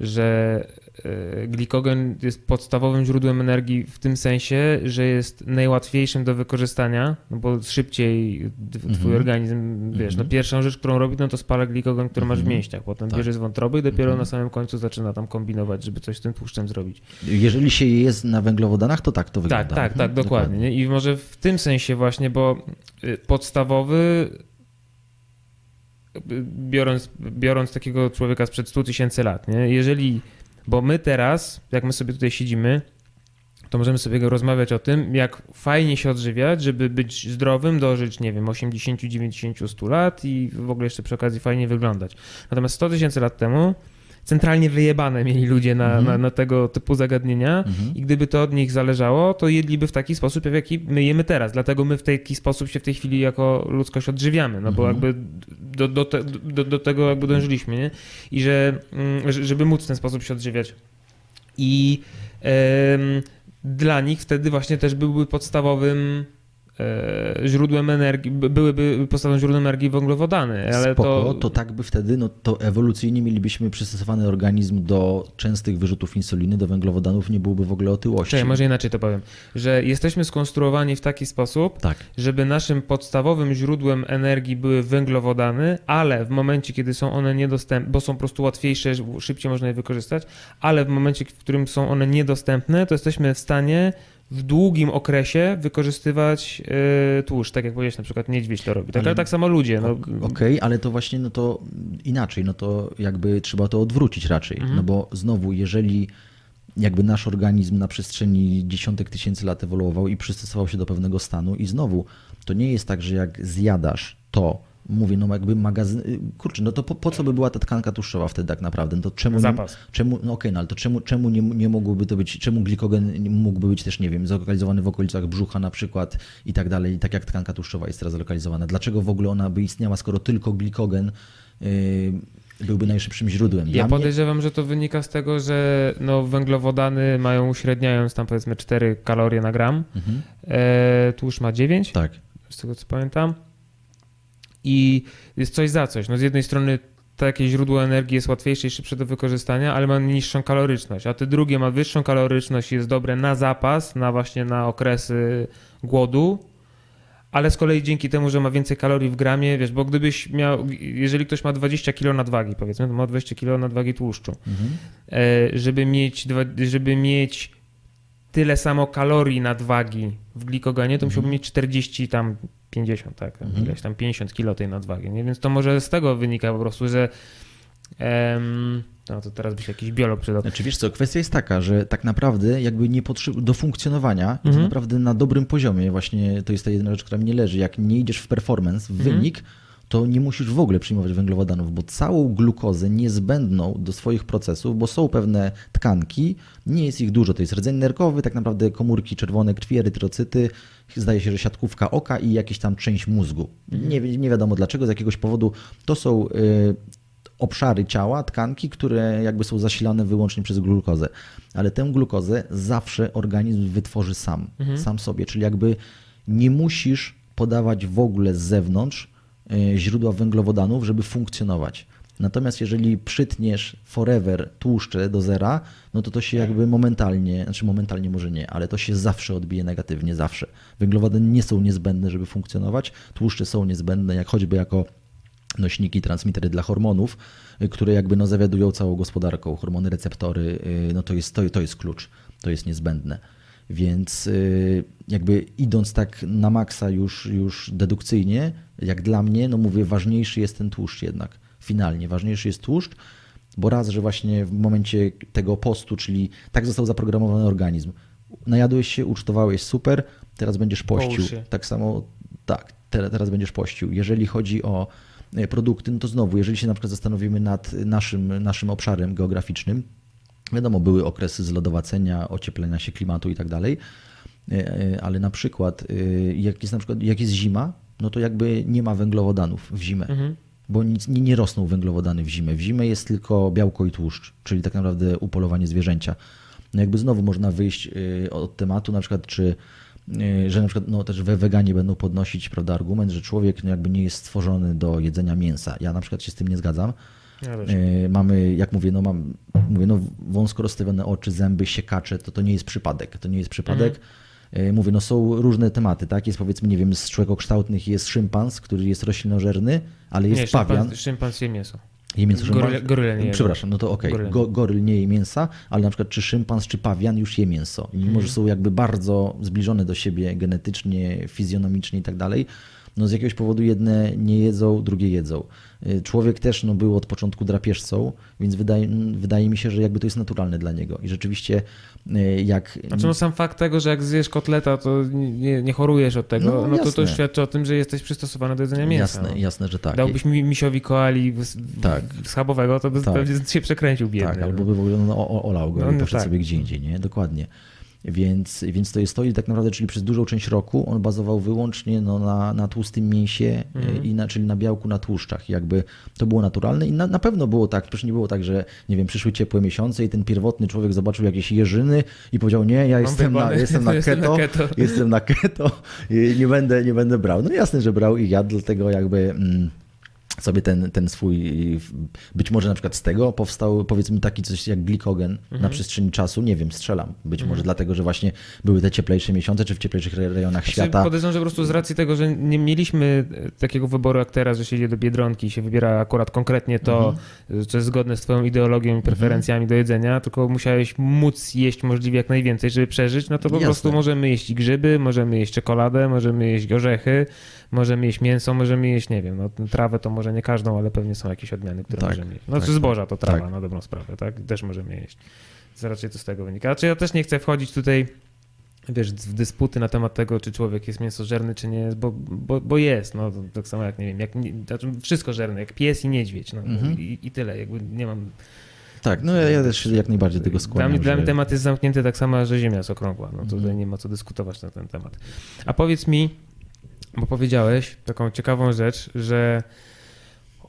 że e, glikogen jest podstawowym źródłem energii w tym sensie, że jest najłatwiejszym do wykorzystania, no bo szybciej twój Mhm. organizm, wiesz, no Mhm. pierwszą rzecz, którą robi, no to spala glikogen, który masz w Mhm. mięśniach, potem Tak. bierze z wątroby i dopiero Mhm. na samym końcu zaczyna tam kombinować, żeby coś z tym tłuszczem zrobić. Jeżeli się jest na węglowodanach, to tak to wygląda. Tak, tak, tak, dokładnie. Nie? I może w tym sensie właśnie, bo y, podstawowy, biorąc, biorąc takiego człowieka sprzed 100 tysięcy lat, nie? jeżeli, bo my teraz, jak my sobie tutaj siedzimy, to możemy sobie rozmawiać o tym, jak fajnie się odżywiać, żeby być zdrowym, dożyć, nie wiem, 80, 90, 100 lat i w ogóle jeszcze przy okazji fajnie wyglądać. Natomiast 100 tysięcy lat temu centralnie wyjebane mieli ludzie na, Mhm. na, na tego typu zagadnienia Mhm. i gdyby to od nich zależało, to jedliby w taki sposób, w jaki my jemy teraz. Dlatego my w taki sposób się w tej chwili jako ludzkość odżywiamy, no bo Mhm. jakby do, do, te, do, do tego jakby dążyliśmy, nie? I że, mm, że- żeby móc w ten sposób się odżywiać. I em, dla nich wtedy właśnie też byłby podstawowym źródłem energii, by- byłyby podstawowym źródłem energii węglowodany, ale Spoko, to... to... tak by wtedy, no to ewolucyjnie mielibyśmy przystosowany organizm do częstych wyrzutów insuliny, do węglowodanów, nie byłoby w ogóle otyłości. Czekaj, może inaczej to powiem, że jesteśmy skonstruowani w taki sposób, Tak. żeby naszym podstawowym źródłem energii były węglowodany, ale w momencie, kiedy są one niedostępne, bo są po prostu łatwiejsze, szybciej można je wykorzystać, ale w momencie, w którym są one niedostępne, to jesteśmy w stanie w długim okresie wykorzystywać yy, tłuszcz, tak jak powiedziałeś, na przykład niedźwiedź to robi. Tak, Ale- ale tak samo ludzie. No, Okej, ale to właśnie no to inaczej, no to jakby trzeba to odwrócić raczej, Mhm. no bo znowu, jeżeli jakby nasz organizm na przestrzeni dziesiątek tysięcy lat ewoluował i przystosował się do pewnego stanu i znowu, to nie jest tak, że jak zjadasz to, mówię, no jakby magazyn, kurczę, no to po, po co by była ta tkanka tłuszczowa wtedy tak naprawdę, no to czemu, nie, Zapas. czemu no okej, no ale to czemu, czemu nie, nie mogłoby to być, czemu glikogen mógłby być też, nie wiem, zlokalizowany w okolicach brzucha na przykład i tak dalej, tak jak tkanka tłuszczowa jest teraz zlokalizowana. Dlaczego w ogóle ona by istniała, skoro tylko glikogen yy, byłby najszybszym źródłem? Dla Ja mnie- podejrzewam, że to wynika z tego, że no, węglowodany mają uśredniając tam powiedzmy 4 kalorie na gram, Mhm. e, tłuszcz ma 9, Tak. z tego co pamiętam. I jest coś za coś. No z jednej strony takie źródło energii jest łatwiejsze i szybsze do wykorzystania, ale ma niższą kaloryczność, a te drugie ma wyższą kaloryczność i jest dobre na zapas, na właśnie na okresy głodu, ale z kolei dzięki temu, że ma więcej kalorii w gramie, wiesz, bo gdybyś miał, jeżeli ktoś ma 20 kg nadwagi, powiedzmy, to ma 20 kg nadwagi tłuszczu, Mhm. e, żeby mieć, żeby mieć tyle samo kalorii nadwagi w glikogenie, to musiałby mieć 40 tam 50, tak, Mhm. ileś tam 50 kilo tej nadwagi, nie? Więc to może z tego wynika po prostu, że em, no to teraz by się jakiś biolog przydał. Znaczy wiesz co, kwestia jest taka, że tak naprawdę jakby nie potrzeb do funkcjonowania Mhm. naprawdę na dobrym poziomie właśnie to jest ta jedna rzecz, która mnie leży. Jak nie idziesz w performance, w Mhm. wynik, to nie musisz w ogóle przyjmować węglowodanów, bo całą glukozę niezbędną do swoich procesów, bo są pewne tkanki, nie jest ich dużo, to jest rdzeń nerkowy, tak naprawdę komórki czerwone krwi, erytrocyty, zdaje się, że siatkówka oka i jakaś tam część mózgu. Nie, wi- nie wiadomo dlaczego, z jakiegoś powodu to są y, obszary ciała, tkanki, które jakby są zasilane wyłącznie przez glukozę. Ale tę glukozę zawsze organizm wytworzy sam, sam sobie, czyli jakby nie musisz podawać w ogóle z zewnątrz źródła węglowodanów, żeby funkcjonować. Natomiast jeżeli przytniesz forever tłuszcze do zera, no to to się jakby momentalnie, znaczy momentalnie może nie, ale to się zawsze odbije negatywnie, zawsze. Węglowodany nie są niezbędne, żeby funkcjonować, tłuszcze są niezbędne, jak choćby jako nośniki, transmitery dla hormonów, y, które jakby no zawiadują całą gospodarką. Hormony, receptory, y, no to jest, to, to jest klucz, to jest niezbędne. Więc y, jakby idąc tak na maksa już, już dedukcyjnie, jak dla mnie, no mówię, ważniejszy jest ten tłuszcz jednak. Finalnie ważniejszy jest tłuszcz, bo raz, że właśnie w momencie tego postu, czyli tak został zaprogramowany organizm. Najadłeś się, ucztowałeś, super, teraz będziesz pościł. Tak samo, tak, te- teraz będziesz pościł. Jeżeli chodzi o e, produkty, no to znowu, jeżeli się na przykład zastanowimy nad naszym, naszym obszarem geograficznym, wiadomo, były okresy zlodowacenia, ocieplenia się klimatu i tak dalej, e, e, ale na przykład e, jak jest na przykład jak jest zima, no to jakby nie ma węglowodanów w zimę. Mhm. Bo nic, nie, nie rosną węglowodany w zimę. W zimę jest tylko białko i tłuszcz, czyli tak naprawdę upolowanie zwierzęcia. No jakby znowu można wyjść od tematu, na przykład, czy że na przykład no, też we weganie będą podnosić prawda, argument, że człowiek no, jakby nie jest stworzony do jedzenia mięsa. Ja na przykład się z tym nie zgadzam. Ja. Y, Mamy, jak mówię, no mam mówię, no, wąsko rozstawione oczy, zęby, siekacze, to to nie jest przypadek. To nie jest przypadek. Y, Mówię, no są różne tematy, tak? Jest powiedzmy, nie wiem, z człowiekokształtnych jest szympans, który jest roślinożerny, ale jest nie, pawian. szympans, szympans je mięso. Je mięso szympan- goryle nie. Przepraszam, no to okej. Goryle. Go, goryl nie je mięsa, ale na przykład czy szympans, czy pawian już je mięso. I mimo, Mhm. że są jakby bardzo zbliżone do siebie genetycznie, fizjonomicznie i tak dalej, no z jakiegoś powodu jedne nie jedzą, drugie jedzą. Y, Człowiek też no, był od początku drapieżcą, więc wydaje, wydaje mi się, że jakby to jest naturalne dla niego. I rzeczywiście y, jak... Znaczy no sam fakt tego, że jak zjesz kotleta, to nie, nie chorujesz od tego, No, no, to to świadczy o tym, że jesteś przystosowany do jedzenia mięsa. jasne, no. jasne, że tak. Dałbyś mi misiowi koali Tak. schabowego, to by Tak. pewnie się przekręcił biedny. Tak, albo no. by w ogóle no, olał go No, i no poszedł tak. sobie gdzie indziej, nie? Dokładnie. Więc, więc to jest to i tak naprawdę, czyli przez dużą część roku on bazował wyłącznie no, na, na tłustym mięsie, Mhm. e, i na, czyli na białku, na tłuszczach. Jakby to było naturalne i na, na pewno było tak, przecież nie było tak, że nie wiem, przyszły ciepłe miesiące i ten pierwotny człowiek zobaczył jakieś jeżyny i powiedział, nie, ja jestem na, jestem na jestem na keto, keto. jestem na keto i nie będę, nie będę brał. No jasne, że brał i jadł, dlatego jakby... Mm, sobie ten, ten swój, być może na przykład z tego powstał powiedzmy taki coś jak glikogen Mhm. na przestrzeni czasu, nie wiem, strzelam. Być może dlatego, że właśnie były te cieplejsze miesiące, czy w cieplejszych re- rejonach Znaczy, świata. Podejrzewam, że po prostu z racji tego, że nie mieliśmy e, takiego wyboru jak teraz, że się idzie do Biedronki i się wybiera akurat konkretnie to, Mhm. co jest zgodne z twoją ideologią i preferencjami do jedzenia, tylko musiałeś móc jeść możliwie jak najwięcej, żeby przeżyć, no to po Jasne. prostu możemy jeść grzyby, możemy jeść czekoladę, możemy jeść orzechy, możemy jeść mięso, możemy jeść, nie wiem, no trawę to może nie każdą, ale pewnie są jakieś odmiany, które Tak, możemy jeść. No tak, czy zboża to trawa, tak. na dobrą sprawę, tak? Też możemy jeść. Więc raczej to z tego wynika. Znaczy ja też nie chcę wchodzić tutaj wiesz, w dysputy na temat tego, czy człowiek jest mięsożerny, czy nie jest, bo, bo, bo jest, no tak samo jak, nie wiem, jak, znaczy wszystko żerne, jak pies i niedźwiedź, no Mhm. i, i tyle, jakby nie mam... Tak, no ja, ja też jak najbardziej tego Dla skłaniam. mnie, dla mnie że- temat jest zamknięty tak samo, że Ziemia jest okrągła, no to Mhm. tutaj nie ma co dyskutować na ten temat. A powiedz mi, bo powiedziałeś taką ciekawą rzecz, że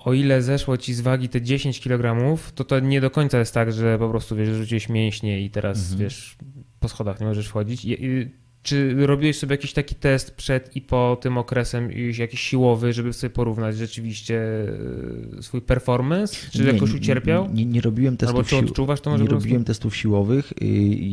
o ile zeszło ci z wagi te 10 kg, to to nie do końca jest tak, że po prostu wiesz, rzuciłeś mięśnie i teraz Mhm. wiesz, po schodach nie możesz i, czy robiłeś sobie jakiś taki test przed i po tym okresem, jakiś siłowy, żeby sobie porównać rzeczywiście e, swój performance? Czy Nie, jakoś nie- ucierpiał? Nie, nie robiłem testów Albo czy odczuwasz to może Nie robiłem testów siłowych i,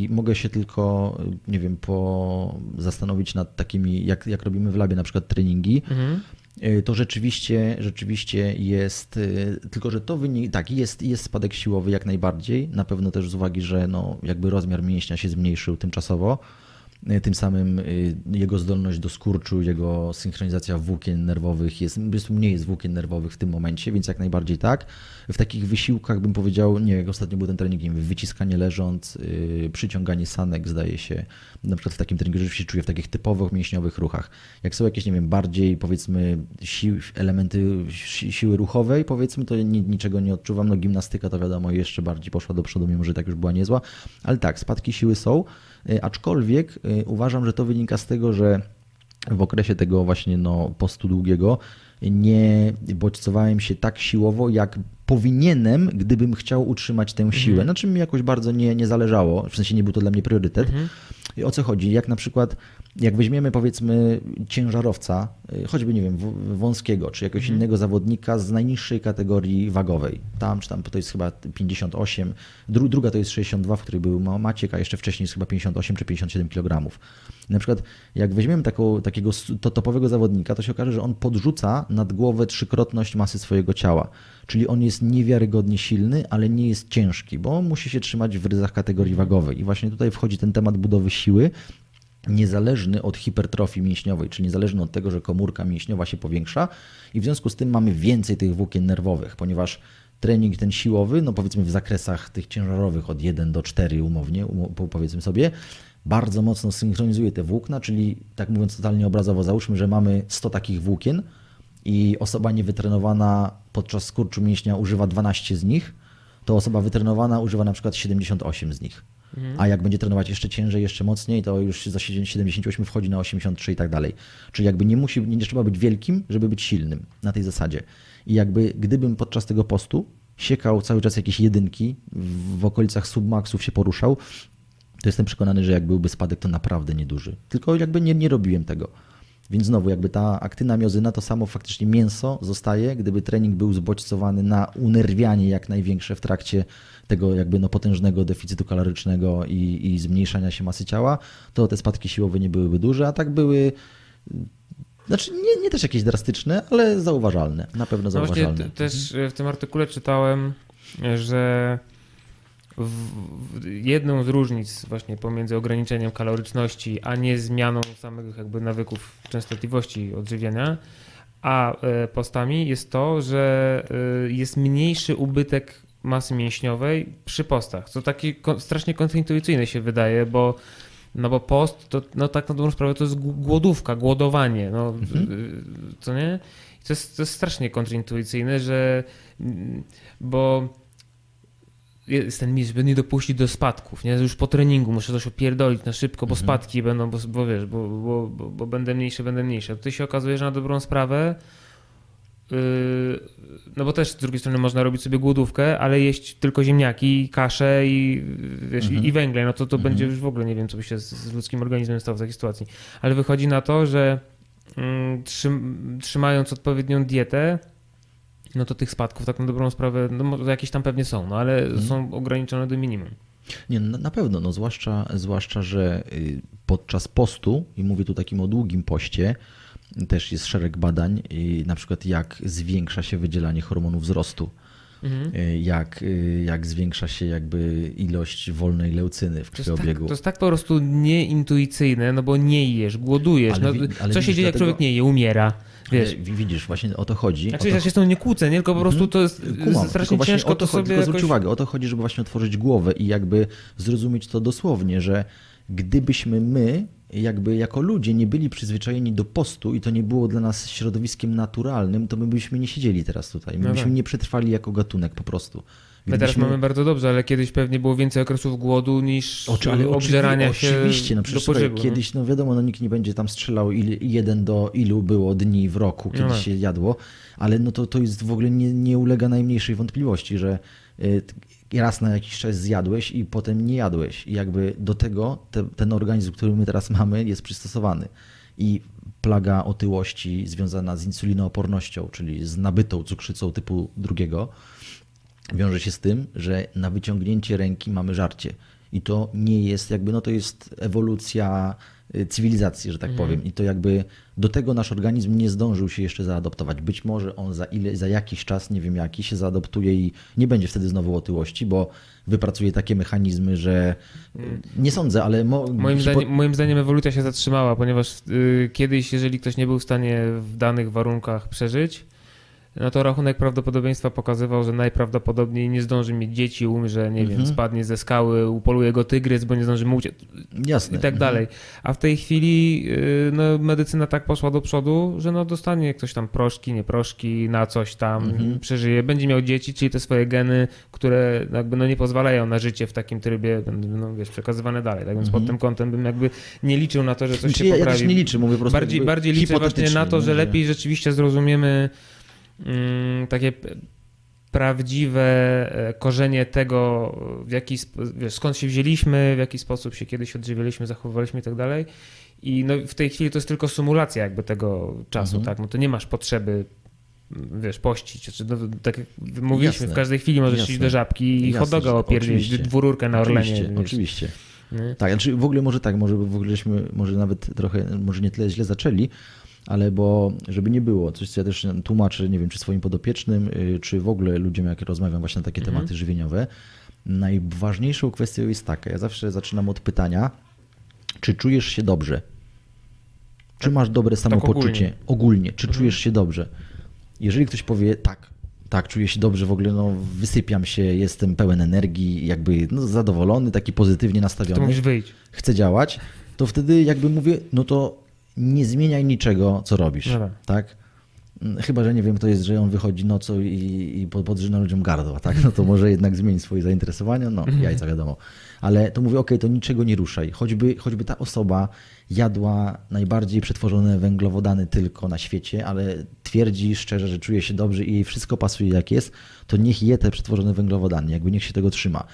i mogę się tylko, nie wiem, po zastanowić nad takimi, jak, jak robimy w labie na przykład treningi, Mhm. Y, to rzeczywiście, rzeczywiście jest, y, tylko że to wynik, tak, jest, jest spadek siłowy jak najbardziej, na pewno też z uwagi, że no, jakby rozmiar mięśnia się zmniejszył tymczasowo, tym samym y, jego zdolność do skurczu, jego synchronizacja włókien nerwowych jest, mniej jest włókien nerwowych w tym momencie, więc jak najbardziej tak. W takich wysiłkach bym powiedział, nie jak ostatnio był ten trening, nie wiem, wyciskanie leżąc, yy, przyciąganie sanek zdaje się, na przykład w takim treningu, że się czuję w takich typowych mięśniowych ruchach. Jak są jakieś, nie wiem, bardziej powiedzmy sił, elementy si, siły ruchowej, powiedzmy, to ni, niczego nie odczuwam. No gimnastyka to wiadomo jeszcze bardziej poszła do przodu, mimo że tak już była niezła, ale tak, spadki siły są, aczkolwiek yy, uważam, że to wynika z tego, że w okresie tego właśnie no, postu długiego nie bodźcowałem się tak siłowo, jak powinienem, gdybym chciał utrzymać tę siłę. Na czym mi jakoś bardzo nie, nie zależało, w sensie nie był to dla mnie priorytet. Mhm. I o co chodzi? Jak na przykład, jak weźmiemy powiedzmy ciężarowca, y, choćby nie wiem, wąskiego, czy jakiegoś innego zawodnika z najniższej kategorii wagowej, tam czy tam to jest chyba 58, dru, druga to jest 62, w której był Ma- Maciek, a jeszcze wcześniej jest chyba 58 czy 57 kg. Na przykład jak weźmiemy taką, takiego topowego zawodnika, to się okaże, że on podrzuca nad głowę trzykrotność masy swojego ciała. Czyli on jest niewiarygodnie silny, ale nie jest ciężki, bo musi się trzymać w ryzach kategorii wagowej. I właśnie tutaj wchodzi ten temat budowy siły, niezależny od hipertrofii mięśniowej, czyli niezależny od tego, że komórka mięśniowa się powiększa i w związku z tym mamy więcej tych włókien nerwowych, ponieważ trening ten siłowy, no powiedzmy w zakresach tych ciężarowych od 1 do 4 umownie, umo- po- powiedzmy sobie, bardzo mocno synchronizuje te włókna, czyli tak mówiąc totalnie obrazowo, załóżmy, że mamy 100 takich włókien i osoba niewytrenowana podczas skurczu mięśnia używa 12 z nich, to osoba wytrenowana używa na przykład 78 z nich. A jak będzie trenować jeszcze ciężej, jeszcze mocniej, to już za 78 wchodzi na 83 i tak dalej. Czyli jakby nie musi, nie trzeba być wielkim, żeby być silnym na tej zasadzie. I jakby gdybym podczas tego postu siekał cały czas jakieś jedynki, w, w okolicach submaxów się poruszał, to jestem przekonany, że jak byłby spadek, to naprawdę nieduży. Tylko jakby nie, nie robiłem tego. Więc znowu, jakby ta aktyna miozyna, to samo faktycznie mięso zostaje, gdyby trening był zbodźcowany na unerwianie jak największe w trakcie tego jakby no potężnego deficytu kalorycznego i, i zmniejszania się masy ciała, to te spadki siłowe nie byłyby duże, a tak były, znaczy nie, nie też jakieś drastyczne, ale zauważalne, na pewno No właśnie zauważalne. też w tym artykule czytałem, że jedną z różnic właśnie pomiędzy ograniczeniem kaloryczności, a nie zmianą samych jakby nawyków częstotliwości odżywiania, a e, postami jest to, że e, jest mniejszy ubytek masy mięśniowej przy postach, co takie strasznie kontraintuicyjne się wydaje, bo no bo post to no tak na dobrą sprawę to jest gł- głodówka, głodowanie, no y, co nie? To jest, to jest strasznie kontraintuicyjne, że bo jest ten mit, żeby nie dopuścić do spadków, nie? Już po treningu muszę coś opierdolić na szybko, bo spadki będą, bo, bo wiesz, bo, bo, bo, bo będę mniejszy, będę mniejszy. A tutaj się okazuje, że na dobrą sprawę yy, no bo też z drugiej strony można robić sobie głodówkę, ale jeść tylko ziemniaki, kaszę i, wiesz, i, i węgle, no to to będzie już w ogóle nie wiem, co by się z, z ludzkim organizmem stało w takiej sytuacji. Ale wychodzi na to, że mm, trzym, trzymając odpowiednią dietę, no to tych spadków tak na dobrą sprawę, no jakieś tam pewnie są, no ale są ograniczone do minimum. Nie, na, na pewno, no zwłaszcza, zwłaszcza, że y, podczas postu, i mówię tu takim o długim poście, też jest szereg badań, y, na przykład jak zwiększa się wydzielanie hormonu wzrostu, Mhm. y, jak, y, jak zwiększa się jakby ilość wolnej leucyny w To tak, krwiobiegu. to jest tak po prostu nieintuicyjne, no bo nie jesz, głodujesz. Ale no, ale co się dzieje, jak dlatego- człowiek nie je, umiera. Wiesz. Widzisz, właśnie o to chodzi. Znaczy, o to, ja się z tą nie kłócę, nie? tylko po prostu to jest Kumam, tylko strasznie ciężko o to, to sobie tylko zwróć jakoś... uwagę, o to chodzi, żeby właśnie otworzyć głowę i jakby zrozumieć to dosłownie, że gdybyśmy my jakby jako ludzie nie byli przyzwyczajeni do postu i to nie było dla nas środowiskiem naturalnym, to my byśmy nie siedzieli teraz tutaj. My No byśmy tak. nie przetrwali jako gatunek po prostu. My teraz mamy bardzo dobrze, ale kiedyś pewnie było więcej okresów głodu niż Oczy, ale obżerania oczywi- się Oczywiście, no przecież pożywu. no. kiedyś, no wiadomo, no nikt nie będzie tam strzelał il, jeden do ilu było dni w roku, kiedy No się jadło, ale no to, to jest w ogóle nie, nie ulega najmniejszej wątpliwości, że y, raz na jakiś czas zjadłeś i potem nie jadłeś i jakby do tego te, ten organizm, który my teraz mamy jest przystosowany i plaga otyłości związana z insulinoopornością, czyli z nabytą cukrzycą typu drugiego, wiąże się z tym, że na wyciągnięcie ręki mamy żarcie. I to nie jest jakby, no to jest ewolucja cywilizacji, że tak powiem. I to jakby do tego nasz organizm nie zdążył się jeszcze zaadoptować. Być może on za ile, za jakiś czas, nie wiem jaki, się zaadoptuje i nie będzie wtedy znowu otyłości, bo wypracuje takie mechanizmy, że y, nie sądzę, ale mo, Moim, zdaniem, moim zdaniem ewolucja się zatrzymała, ponieważ y, kiedyś, jeżeli ktoś nie był w stanie w danych warunkach przeżyć, no to rachunek prawdopodobieństwa pokazywał, że najprawdopodobniej nie zdąży mieć dzieci, umrze, nie wiem, Mhm. spadnie ze skały, upoluje go tygrys, bo nie zdąży mu uciec Jasne. i tak dalej. A w tej chwili y, no, medycyna tak poszła do przodu, że no dostanie ktoś tam proszki, nie proszki, na coś tam, Mhm. przeżyje, będzie miał dzieci, czyli te swoje geny, które jakby no nie pozwalają na życie w takim trybie, będą no, wiesz, przekazywane dalej. Tak więc Mhm. pod tym kątem bym jakby nie liczył na to, że coś Znaczy, się ja, ja poprawi. też nie liczę, mówię po prostu bardziej, bardziej liczę właśnie na to, że lepiej rzeczywiście zrozumiemy takie p- prawdziwe e, korzenie tego, w jaki, wiesz, skąd się wzięliśmy, w jaki sposób się kiedyś odżywialiśmy, zachowywaliśmy i tak dalej. I no, w tej chwili to jest tylko symulacja jakby tego czasu, Mhm. tak? No to nie masz potrzeby mm, wiesz, pościć. Czy, no, tak jak mówiliśmy, Jasne. w każdej chwili możesz Jasne. iść do żabki i Jasne, hot doga że- opierdzieć, oczywiście. dwururkę na Orlenie. Oczywiście, wiesz, oczywiście. nie? Tak, znaczy w ogóle może tak, może w ogóle żeśmy może nawet trochę, może nie tyle źle zaczęli, ale bo żeby nie było, coś co ja też tłumaczę, nie wiem, czy swoim podopiecznym, y, czy w ogóle ludziom, jak rozmawiam właśnie na takie Mhm. tematy żywieniowe, najważniejszą kwestią jest taka, ja zawsze zaczynam od pytania, czy czujesz się dobrze? Czy masz dobre samopoczucie? Tak. ogólnie. ogólnie. Czy czujesz się dobrze? Jeżeli ktoś powie tak, tak, czuję się dobrze, w ogóle no, wysypiam się, jestem pełen energii, jakby no, zadowolony, taki pozytywnie To nastawiony musisz wyjść. chce działać, to wtedy jakby mówię, no to nie zmieniaj niczego, co robisz, Dobra. tak? Mm, Chyba, że nie wiem, kto jest, że on wychodzi nocą i, i pod- podrzyna ludziom gardła, tak? No to może jednak zmieni swoje zainteresowania, no jajca wiadomo. Ale to mówię, okej, to niczego nie ruszaj. Choćby, choćby ta osoba jadła najbardziej przetworzone węglowodany tylko na świecie, ale twierdzi szczerze, że czuje się dobrze i jej wszystko pasuje jak jest, to niech je te przetworzone węglowodany, jakby niech się tego trzyma